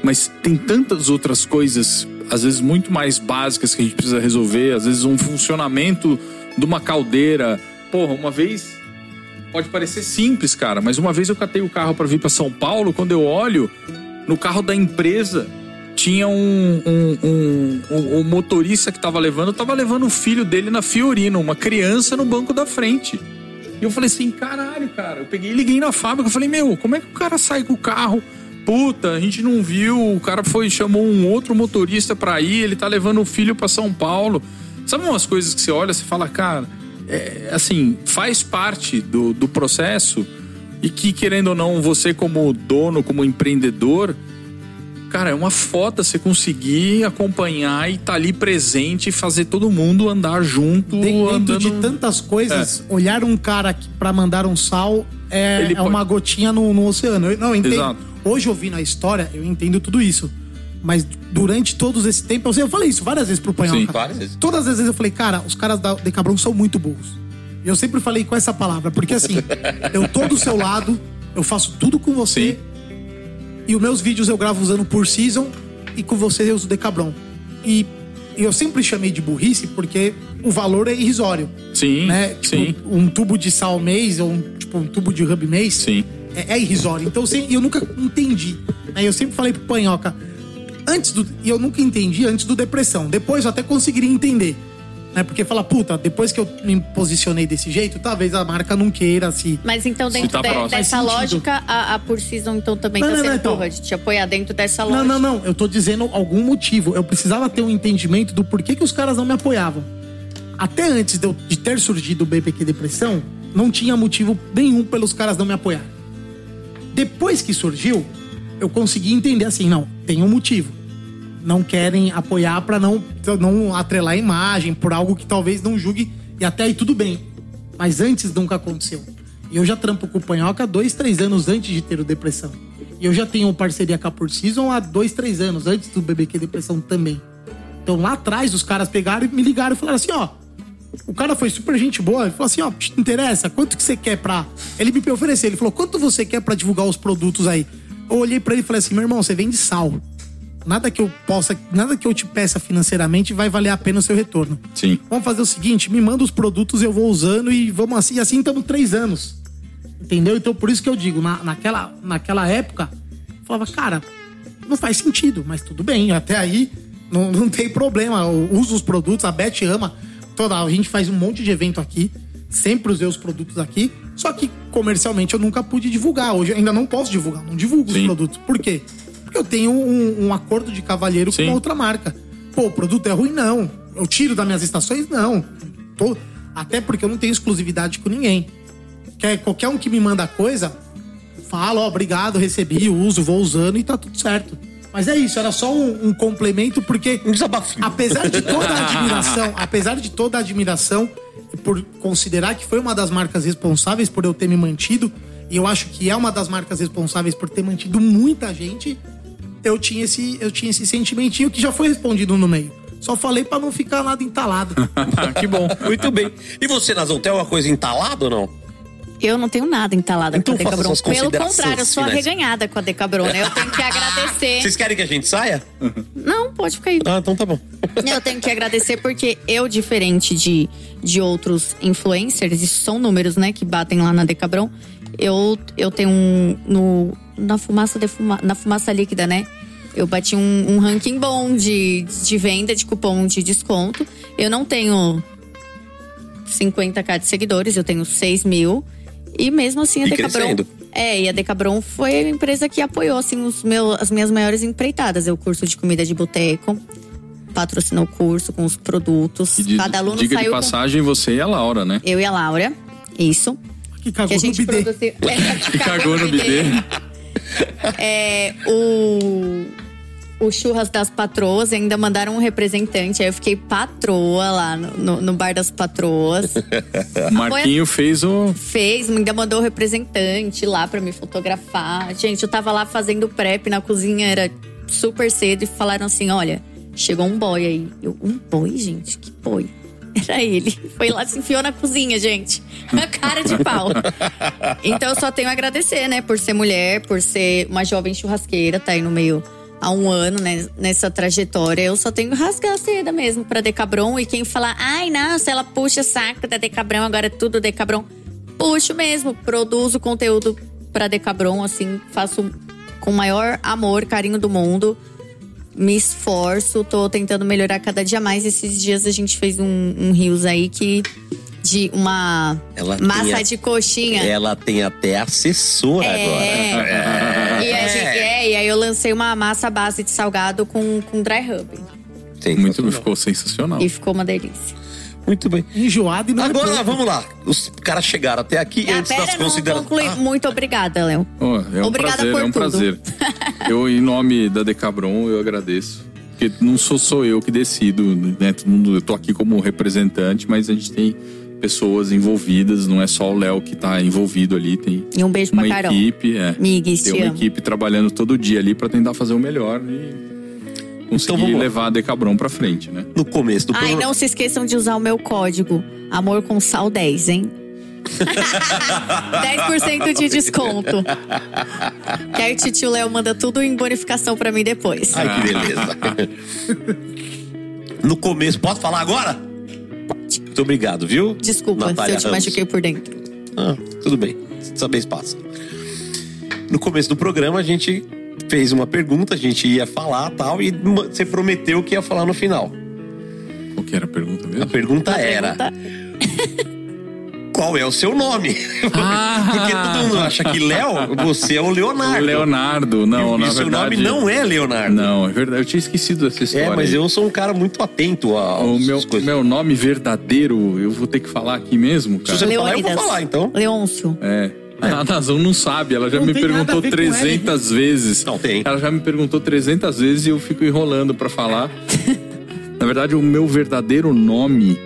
Mas tem tantas outras coisas, às vezes muito mais básicas que a gente precisa resolver, às vezes um funcionamento de uma caldeira. Porra, uma vez Pode parecer simples, cara, mas uma vez eu catei o carro para vir para São Paulo, quando eu olho no carro da empresa tinha um, um, um, um- motorista que tava levando, tava levando o filho dele na Fiorino, uma criança no banco da frente. E eu falei assim, caralho, cara. Eu peguei liguei na fábrica. Eu falei, meu, como é que o cara sai com o carro? Puta, a gente não viu. O cara foi chamou um outro motorista pra ir. Ele tá levando o filho pra São Paulo. Sabe umas coisas que você olha, você fala, cara, é, assim, faz parte do, do processo e que, querendo ou não, você como dono, como empreendedor, cara, é uma foda você conseguir acompanhar e estar ali presente e fazer todo mundo andar junto, Dentro andando... de tantas coisas, olhar um cara pra mandar um sal é, é pode- uma gotinha no, no oceano. Eu, não, eu entendo. Exato. Hoje, ouvindo a história, eu entendo tudo isso. Mas durante todos esse tempo, eu, sei, eu falei isso várias vezes pro Panhoca. Sim, várias vezes. Todas as vezes eu falei, cara, os caras da Decabron são muito burros. E eu sempre falei com essa palavra, porque assim, eu tô do seu lado, eu faço tudo com você. Sim. E os meus vídeos eu gravo usando por season e com você eu uso Decabron. E eu sempre chamei de burrice porque o valor é irrisório. Sim, né? Tipo, sim. um tubo de sal mês ou um, tipo, um tubo de hub mês Sim. é, é irrisório. Então eu, eu nunca entendi. Né? Eu sempre falei pro Panhoca, antes do. E eu nunca entendi antes do depressão. Depois eu até conseguiria entender. Né? Porque fala, puta, depois que eu me posicionei desse jeito, talvez a marca não queira se. Mas então, dentro tá de- dessa lógica, a, a Por Season então também Não, tá não, sendo não, então. de te apoiar dentro dessa Não, lógica. não, não. Eu tô dizendo algum motivo. Eu precisava ter um entendimento do porquê que os caras não me apoiavam. Até antes de, eu- de ter surgido o BPQ Depressão, não tinha motivo nenhum pelos caras não me apoiarem. Depois que surgiu, eu consegui entender assim, não, tem um motivo. Não querem apoiar pra não, não atrelar a imagem por algo que talvez não julgue e até aí tudo bem. Mas antes nunca aconteceu. E eu já trampo com o Panhoca dois, três anos antes de ter o Depressão. E eu já tenho parceria com a Por Season há dois, três anos, antes do BBQ Depressão também. Então lá atrás os caras pegaram e me ligaram e falaram assim, ó. O cara foi super gente boa. Ele falou assim, ó, te interessa? Quanto que você quer pra... Ele me ofereceu. Ele falou, quanto você quer pra divulgar os produtos aí? Eu olhei pra ele e falei assim, meu irmão, você vende sal. Nada que eu possa... Nada que eu te peça financeiramente vai valer a pena o seu retorno. Sim. Vamos fazer o seguinte, me manda os produtos, eu vou usando e vamos assim. E assim estamos três anos. Entendeu? Então por isso que eu digo, na, naquela, naquela época, eu falava, cara, não faz sentido, mas tudo bem, até aí não, não tem problema. Eu uso os produtos, a Beth ama. Toda, a gente faz um monte de evento aqui, sempre usei os produtos aqui, só que comercialmente eu nunca pude divulgar. Hoje eu ainda não posso divulgar, não divulgo Sim. os produtos. Por quê? Eu tenho um, um acordo de cavalheiro Sim. com outra marca. Pô, o produto é ruim, não. Eu tiro das minhas estações, não. Tô- Até porque eu não tenho exclusividade com ninguém. Quer, qualquer um que me manda coisa, fala, ó, obrigado, recebi, uso, vou usando e tá tudo certo. Mas é isso, era só um, um complemento, porque Um desabafinho. apesar de toda a admiração, apesar de toda a admiração, por considerar que foi uma das marcas responsáveis por eu ter me mantido, e eu acho que é uma das marcas responsáveis por ter mantido muita gente, eu tinha esse, eu tinha esse sentimentinho que já foi respondido no meio. Só falei pra não ficar nada entalado. que bom. Muito bem. E você, Nazão, tem alguma coisa entalada ou não? Eu não tenho nada entalada Então com a faça Decabron. Pelo contrário, eu sou finais. arreganhada com a Decabron, né? Eu tenho que agradecer. Vocês querem que a gente saia? Não, pode ficar aí. Ah, então tá bom. Eu tenho que agradecer porque eu, diferente de, de outros influencers, isso são números, né, que batem lá na Decabron, eu, eu tenho um. No, na, fumaça defuma, na fumaça líquida, né? Eu bati um, um ranking bom de, de venda de cupom de desconto. Eu não tenho 50k de seguidores, eu tenho 6 mil. E mesmo assim a E Decabron. crescendo. É, e a Decabron foi a empresa que apoiou assim, os meu, as minhas maiores empreitadas. É o curso de comida de boteco. Patrocinou o curso com os produtos. E de, Cada aluno diga de saiu com... passagem, você e a Laura, né? Eu e a Laura. Isso. Que cagou Que a no gente bidê. produziu. É, Que cagou no bidê. É, o. O Churras das Patroas ainda mandaram um representante. Aí eu fiquei patroa lá no, no- no bar das patroas. Marquinho fez o. Fez, ainda mandou o representante lá pra me fotografar. Gente, eu tava lá fazendo prep na cozinha, era super cedo e falaram assim: olha, chegou um boy aí. Eu, um boy, gente? Que boy? Era ele. Foi lá, se enfiou na cozinha, gente. A cara de pau. Então eu só tenho a agradecer, né? Por ser mulher, por ser uma jovem churrasqueira, tá aí no meio há um ano, né? Nessa trajetória. Eu só tenho rasgar a seda mesmo pra Decabron. E quem falar, ai, nossa, ela puxa saco da Decabron, agora é tudo Decabron. Puxo mesmo, produzo conteúdo pra Decabron, assim, faço com o maior amor, carinho do mundo. Me esforço, tô tentando melhorar cada dia mais. Esses dias a gente fez um, um rios aí que de uma Ela massa a- de coxinha. Ela tem até assessora É. agora. É, e aí eu lancei uma massa base de salgado com, com dry rub. Muito, ficou sensacional. E ficou uma delícia. Muito bem. Enjoado e não é Agora vamos lá. Os caras chegaram até aqui Ah, antes das considerações. concluí. Ah, Muito obrigada, Léo. Ó, é um Obrigada prazer, por é um tudo. prazer. Eu, em nome da Decabron, eu agradeço. Porque não sou só eu que decido, né? Todo mundo, eu tô aqui como representante, mas a gente tem pessoas envolvidas, não é só o Léo que tá envolvido ali, tem E um beijo uma pra Carol. equipe, é. Migues, tem te uma amo. equipe trabalhando todo dia ali pra tentar fazer o melhor. E consegui Então levar a Decabron pra frente, né? No começo do Ai, programa. não se esqueçam de usar o meu código. Amor com sal 10, hein? 10% de desconto. Que aí o tio Léo manda tudo em bonificação pra mim depois. Ai, que beleza. no começo, posso falar agora? Muito obrigado, viu? Desculpa Natália se eu te Ramos. machuquei por dentro. Ah, tudo bem. Essa vez passa. No começo do programa, a gente fez uma pergunta, a gente ia falar tal, e você prometeu que ia falar no final. Qual que era a pergunta A mesmo? pergunta era: Pergunta- qual é o seu nome? Ah! Porque todo mundo acha que Léo, você é o Leonardo. Leonardo, não, e na o seu verdade... nome não é Leonardo. Não, é verdade. Eu tinha esquecido dessa história. É, mas aí. eu sou um cara muito atento a O meu, coisas. meu nome verdadeiro, eu vou ter que falar aqui mesmo, Se cara. você não falar, eu vou falar, então. Leôncio. É. A Nazão não sabe, ela já Não me perguntou a ver com 300 vezes. Não tem. Ela já me perguntou 300 vezes e eu fico enrolando pra falar. Na verdade, o meu verdadeiro nome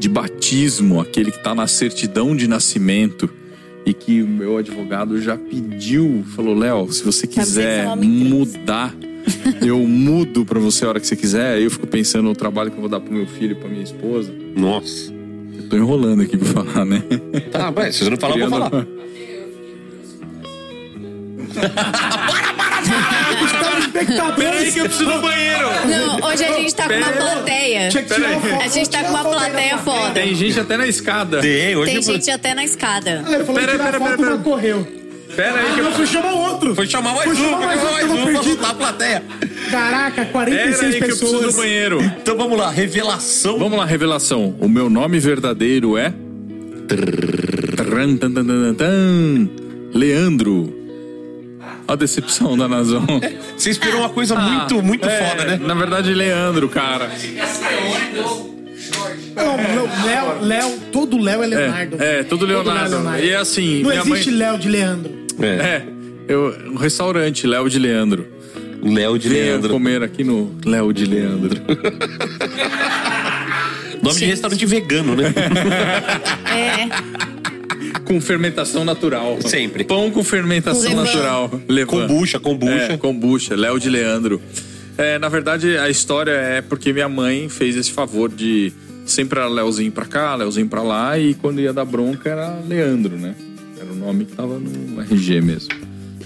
de batismo, aquele que tá na certidão de nascimento e que o meu advogado já pediu, falou: "Léo, se você dizer quiser seu nome em três." mudar, eu mudo pra você a hora que você quiser". Aí eu fico pensando no trabalho que eu vou dar pro meu filho e pra minha esposa. Nossa. Eu tô enrolando aqui pra falar, né? Tá, mas se você não falar, eu vou falar. Espectadores. eu preciso do banheiro. Não, hoje a gente tá com uma plateia. Que. A gente tá com uma plateia foda. Tem gente até na escada. Tem, hoje Tem gente até na escada. Ah, Ele falou Pera, que pera, pera, correu. Pera aí que eu foi chamar outro. Foi chamar mais Foi um, chamar foi mais chamar um, mais um pra soltar a plateia. Caraca, Pera 46 aí que eu preciso do banheiro. Então vamos lá, revelação. Vamos lá, revelação. O meu nome verdadeiro é. Leandro. A decepção da Nazão. Você esperou uma coisa muito, muito É, foda, né? Na verdade, Leandro, cara. Não, não, Léo, Léo, todo Léo é Leonardo. É, é tudo Leonardo. Leonardo. E assim, Não minha existe mãe. Léo de Leandro. É. É, eu, um restaurante, Léo de Leandro. Léo de Venha Leandro. comer aqui no Léo de Leandro. Nome de restaurante vegano, né? É. com fermentação natural. Sempre. Pão com fermentação Com levan. natural. Levan. kombucha, kombucha. É, kombucha, Léo de Leandro. É, na verdade, a história é porque minha mãe fez esse favor de sempre era Léozinho pra cá, Léozinho pra lá, e quando ia dar bronca era Leandro, né? Era o nome que tava no RG mesmo.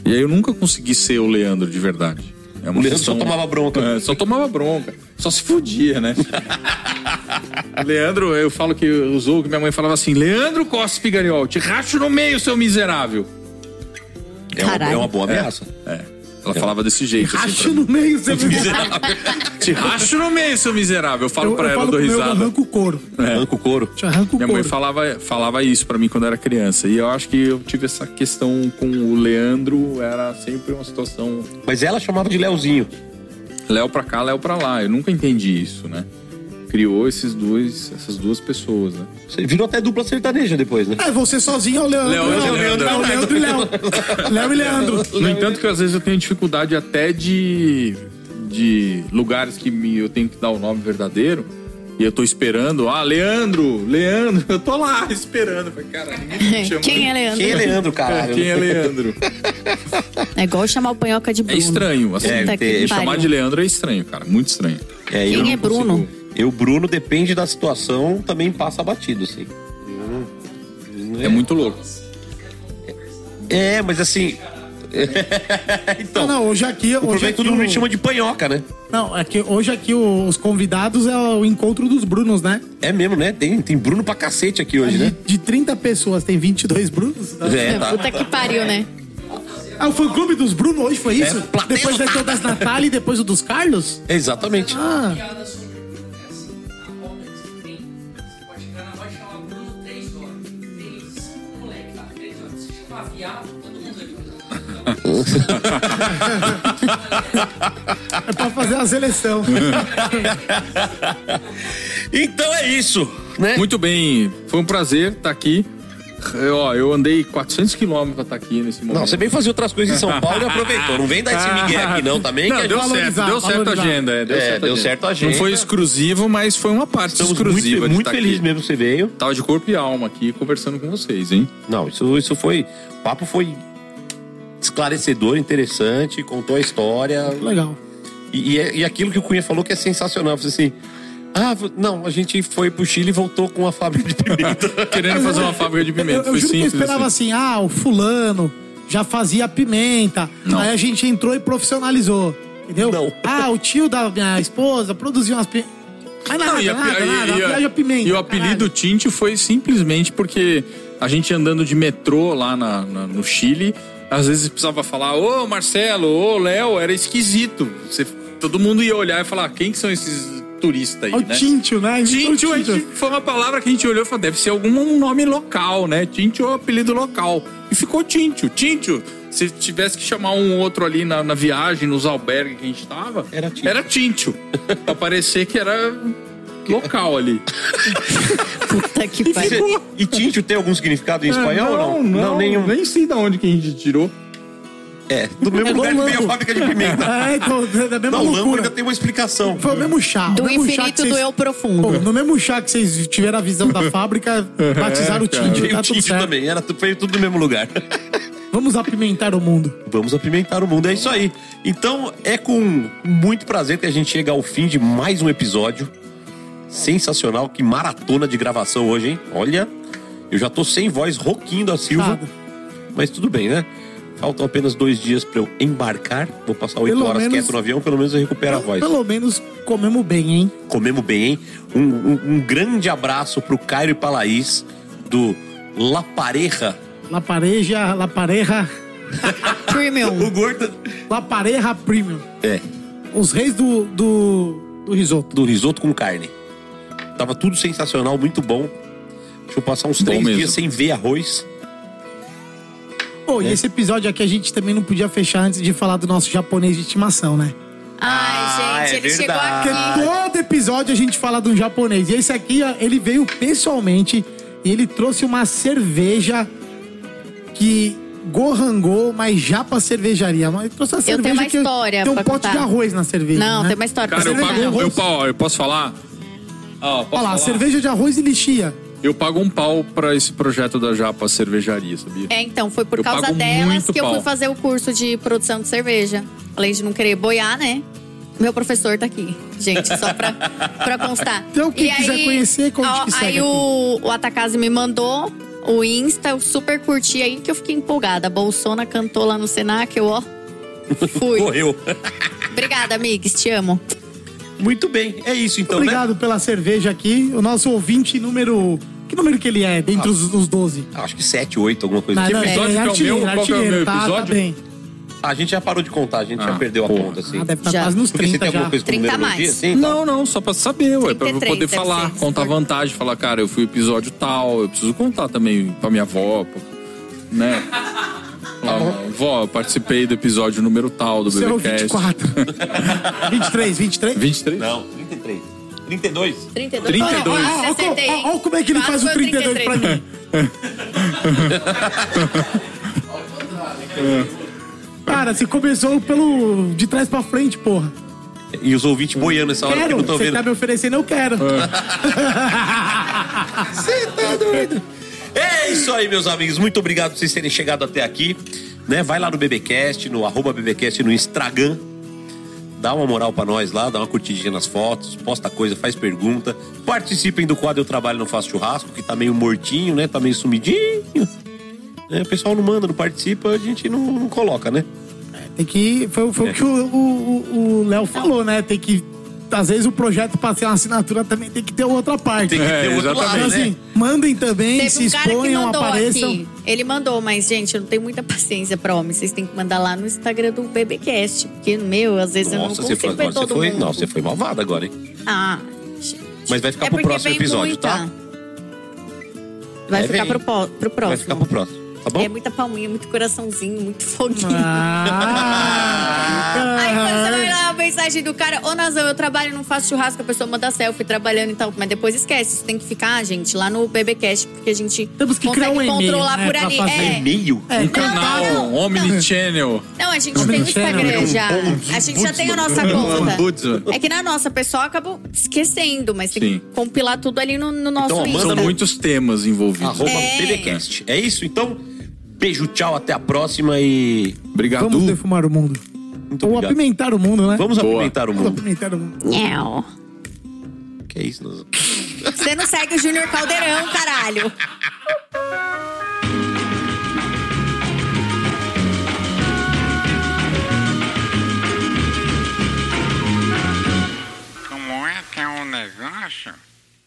E aí eu nunca consegui ser o Leandro de verdade. É uma O Leandro questão- só tomava bronca. É, só tomava bronca. Só se fudia, né? Leandro, eu falo que usou que minha mãe falava assim: Leandro Costa Figariol, te racho no meio, seu miserável. É uma, é uma boa ameaça. É. Ela falava desse jeito. assim, Racho no meio, você viu? Te racho no meio, seu miserável. Eu falo Eu, pra eu ela, falo eu dou pro meu, eu risada. arranco o couro. Arranca o couro. Te arranco o Minha couro. mãe falava, falava isso pra mim quando eu era criança. E eu acho que eu tive essa questão com o Leandro, era sempre uma situação. Mas ela chamava de Léozinho. Léo pra cá, Léo pra lá. Eu nunca entendi isso, né? Criou esses dois, essas duas pessoas, né? Você virou até dupla sertaneja depois, né? É, você sozinho é o Leandro. Léo, não, Léo, Leandro, Leandro. Léo, Leandro e Léo. Léo e Leandro. No entanto, que às vezes eu tenho dificuldade até de, de lugares que me, eu tenho que dar o nome verdadeiro. E eu tô esperando, ah, Leandro, Leandro, eu tô lá esperando. Falei, cara, ninguém me chama. Quem é Leandro? Quem é Leandro, É, caralho? Quem é Leandro? É igual chamar o panhoca de É Bruno. estranho, assim. É, ter- chamar pariu. de Leandro é estranho, cara. Muito estranho. É, Quem é Bruno? consigo- Eu, Bruno, depende da situação, também passa batido, assim. É muito louco. É, mas assim. Não, então, não, hoje aqui. o Hoje problema é que todo mundo me o- chama de panhoca, né? Não, é que hoje aqui os convidados é o encontro dos Brunos, né? É mesmo, né? Tem, tem Bruno pra cacete aqui hoje, De, né? de 30 pessoas tem 22 Brunos. É, tá. Puta que pariu, né? Ah, o fã clube dos Brunos hoje foi isso? É, depois da lotada. das Natália e depois o dos Carlos? Exatamente. Ah, é pra fazer a seleção. Então é isso, né? Muito bem, foi um prazer estar aqui. Eu, ó, eu andei 400 quilômetros pra estar aqui nesse momento. Não, você veio fazer outras coisas em São Paulo e aproveitou. Não vem dar esse migué aqui, não, também. Não, que a deu certo, deu certo a agenda. É, deu, É, certo, a deu agenda. certo a agenda. Não foi exclusivo, mas foi uma parte Estamos exclusiva muito, de muito estar felizes aqui. mesmo que você veio. Tava de corpo e alma aqui conversando com vocês, hein? Não, isso, isso foi. O papo foi esclarecedor, interessante, contou a história. Legal. E, e, é- e aquilo que o Cunha falou que é sensacional. Falei assim. Ah, não, a gente foi pro Chile e voltou com a fábrica de pimenta. Querendo fazer uma fábrica de Eu, pimenta. eu Foi juro que eu esperava assim. assim. ah, o fulano já fazia pimenta. Não. Aí a gente entrou e profissionalizou. Entendeu? Não. Ah, o tio da minha esposa produziu umas pimentas. Mas nada, Não, e, a- nada, e- nada. e- a pimenta. e o apelido Tinte foi simplesmente porque a gente andando de metrô lá na- na- no Chile, às vezes precisava falar, ô Marcelo, ô Léo, era esquisito. Você- todo mundo ia olhar e falar, quem que são esses turistas aí, o né? Tintio, né? Tintio, O a gente- foi uma palavra que a gente olhou e falou, deve ser algum nome local, né? Tintio é um apelido local. E ficou Tintio. Tintio, se tivesse que chamar um outro ali na, na viagem, nos albergues que a gente tava, Era Tintio. Era Tintio. pra parecer que era local ali. Puta que pariu. e Tintio tem algum significado em espanhol ou não? É, não, nenhum. Nem sei de onde que a gente tirou. É, do mesmo É lugar que veio a fábrica de pimenta. É, então, da mesma Não, o ainda tem uma explicação. Foi o mesmo chá. o Do mesmo chá infinito que vocês- do eu profundo. Pô, no mesmo chá que vocês tiveram a visão da fábrica, batizaram o cara. Tintio. Veio Tá o certo. também, era, veio tudo no mesmo lugar. Vamos apimentar o mundo. Vamos apimentar o mundo, é isso aí. Então, é com muito prazer que a gente chega ao fim de mais um episódio. Sensacional, que maratona de gravação hoje, hein? Olha, eu já tô sem voz, roquinho da Silva. Nada. Mas tudo bem, né? Faltam apenas dois dias pra eu embarcar. Vou passar oito horas menos- quieto no avião, pelo menos eu recupero a voz. Pelo menos comemos bem, hein? Comemos bem, hein? Um, um- um grande abraço pro Cairo e pra Laís, do La Pareja. La Pareja, La Pareja, Premium. O gordo. La Pareja Premium. É, Os reis do, do, do risoto. do risoto com carne. Tava tudo sensacional, muito bom. Deixa eu passar uns Bom três mesmo. dias sem ver arroz. Pô, É. e esse episódio aqui a gente também não podia fechar antes de falar do nosso japonês de estimação, né? Ah, Ai, gente, é ele chegou verdade. aqui. Porque todo episódio a gente fala de um japonês. E esse aqui, ele veio pessoalmente e ele trouxe uma cerveja que gorrangou, mas já pra cervejaria. Mas ele trouxe uma Eu tenho cerveja uma que história tem um pote contar. de arroz na cerveja. Não, né? tem uma história. Cara, eu Cerveja pago. Eu, eu posso falar? Posso Olha lá, falar? cerveja de arroz e lixia. Eu pago um pau pra esse projeto da Japa Cervejaria, sabia? É, então, foi por Eu causa delas que eu fui fazer o curso de produção de cerveja. Além de não querer boiar, né? Meu professor tá aqui, gente, só pra, pra constar. Então, quem E quiser conhecer, conte ó, que segue Aí o, o Atacase me mandou o Insta, eu super curti aí, que eu fiquei empolgada. A Bolsona cantou lá no Senac, eu, ó, fui. Correu. Obrigada, amigos, te amo. Muito bem, é isso então, Obrigado pela cerveja aqui. O nosso ouvinte número. Que número que ele é? Dentre os, os 12? né? Acho que sete, oito, alguma coisa Não, assim. não, episódio que é o artilheiro, meu? Qual que é o meu tá, tá episódio? bem. Ah, a gente já parou de contar, a gente já Ah, perdeu a porra. conta, assim. Ah, deve estar Já. quase nos Porque você 30 tem alguma já. coisa com 30 numerologia, mais. assim? Tá. Não, não, só pra saber, ué, pra eu 33 poder falar, ser. contar vantagem, falar, cara, eu fui episódio tal, eu preciso contar também pra minha avó, pra- né? Falar, Vó, eu participei do episódio número tal do Você é BBcast. 24. 23, 23? 23? Não, 33. 32. 32. 32. Olha, como é que ele faz o 32 pra mim. Cara, você começou pelo de trás pra frente, porra. E os ouvintes boiando essa hora que Quero, não estão você vendo. tá me oferecendo, eu quero. Você tá doido? É isso aí, meus amigos. Muito obrigado por vocês terem chegado até aqui. Né? Vai lá no BBcast, no arroba BBcast no Instagram. Dá uma moral pra nós lá, dá uma curtidinha nas fotos, posta coisa, faz pergunta. Participem do quadro Eu Trabalho Não Faço Churrasco, que tá meio mortinho, né? Tá meio sumidinho. É, o pessoal não manda, não participa, a gente não, não coloca, né? Tem que. Foi, foi o que o- o o Léo falou, né? Tem que. Às vezes o projeto pra ser uma assinatura também tem que ter outra parte. Tem que É, ter outro lado. Então, né? assim, mandem também, Teve se um exponham, apareçam. aqui. Ele mandou, mas, gente, eu não tenho muita paciência pra homem. Vocês têm que mandar lá no Instagram do BBcast. Porque, meu, às vezes eu não Nossa, consigo foi, ver todo foi, mundo. não, você foi malvada agora, hein? Ah, gente. Mas vai ficar é pro próximo episódio, muita. tá? Vai É, ficar pro, pro próximo. Vai ficar pro próximo, tá bom? É muita palminha, muito coraçãozinho, muito foguinho. Ah, Aí quando você vai lá a mensagem do cara, ô Nazão, eu trabalho, não faço churrasco, a pessoa manda selfie trabalhando e tal. Mas depois esquece, isso tem que ficar, gente, lá no BBcast, porque a gente Temos que consegue criar um e-mail, controlar né, por ali. fazer. É. E-mail? é, Um canal, um Omnichannel. Não, a gente tem o? Instagram Um já. A gente já tem a nossa Um conta. É que na nossa, o pessoal acaba esquecendo, mas tem Sim. que compilar tudo ali no, no nosso Então, Insta. manda São muitos temas envolvidos. Arroba É. BBcast. É isso? Então, beijo, tchau, até a próxima e Obrigado. Vamos defumar o mundo. Muito Ou obrigado. apimentar o mundo, né? Vamos Boa. apimentar o Vamos mundo. apimentar o mundo. Nhau. Que é isso? Nós- Você não segue o Júnior Caldeirão, caralho. Como é que é o negócio?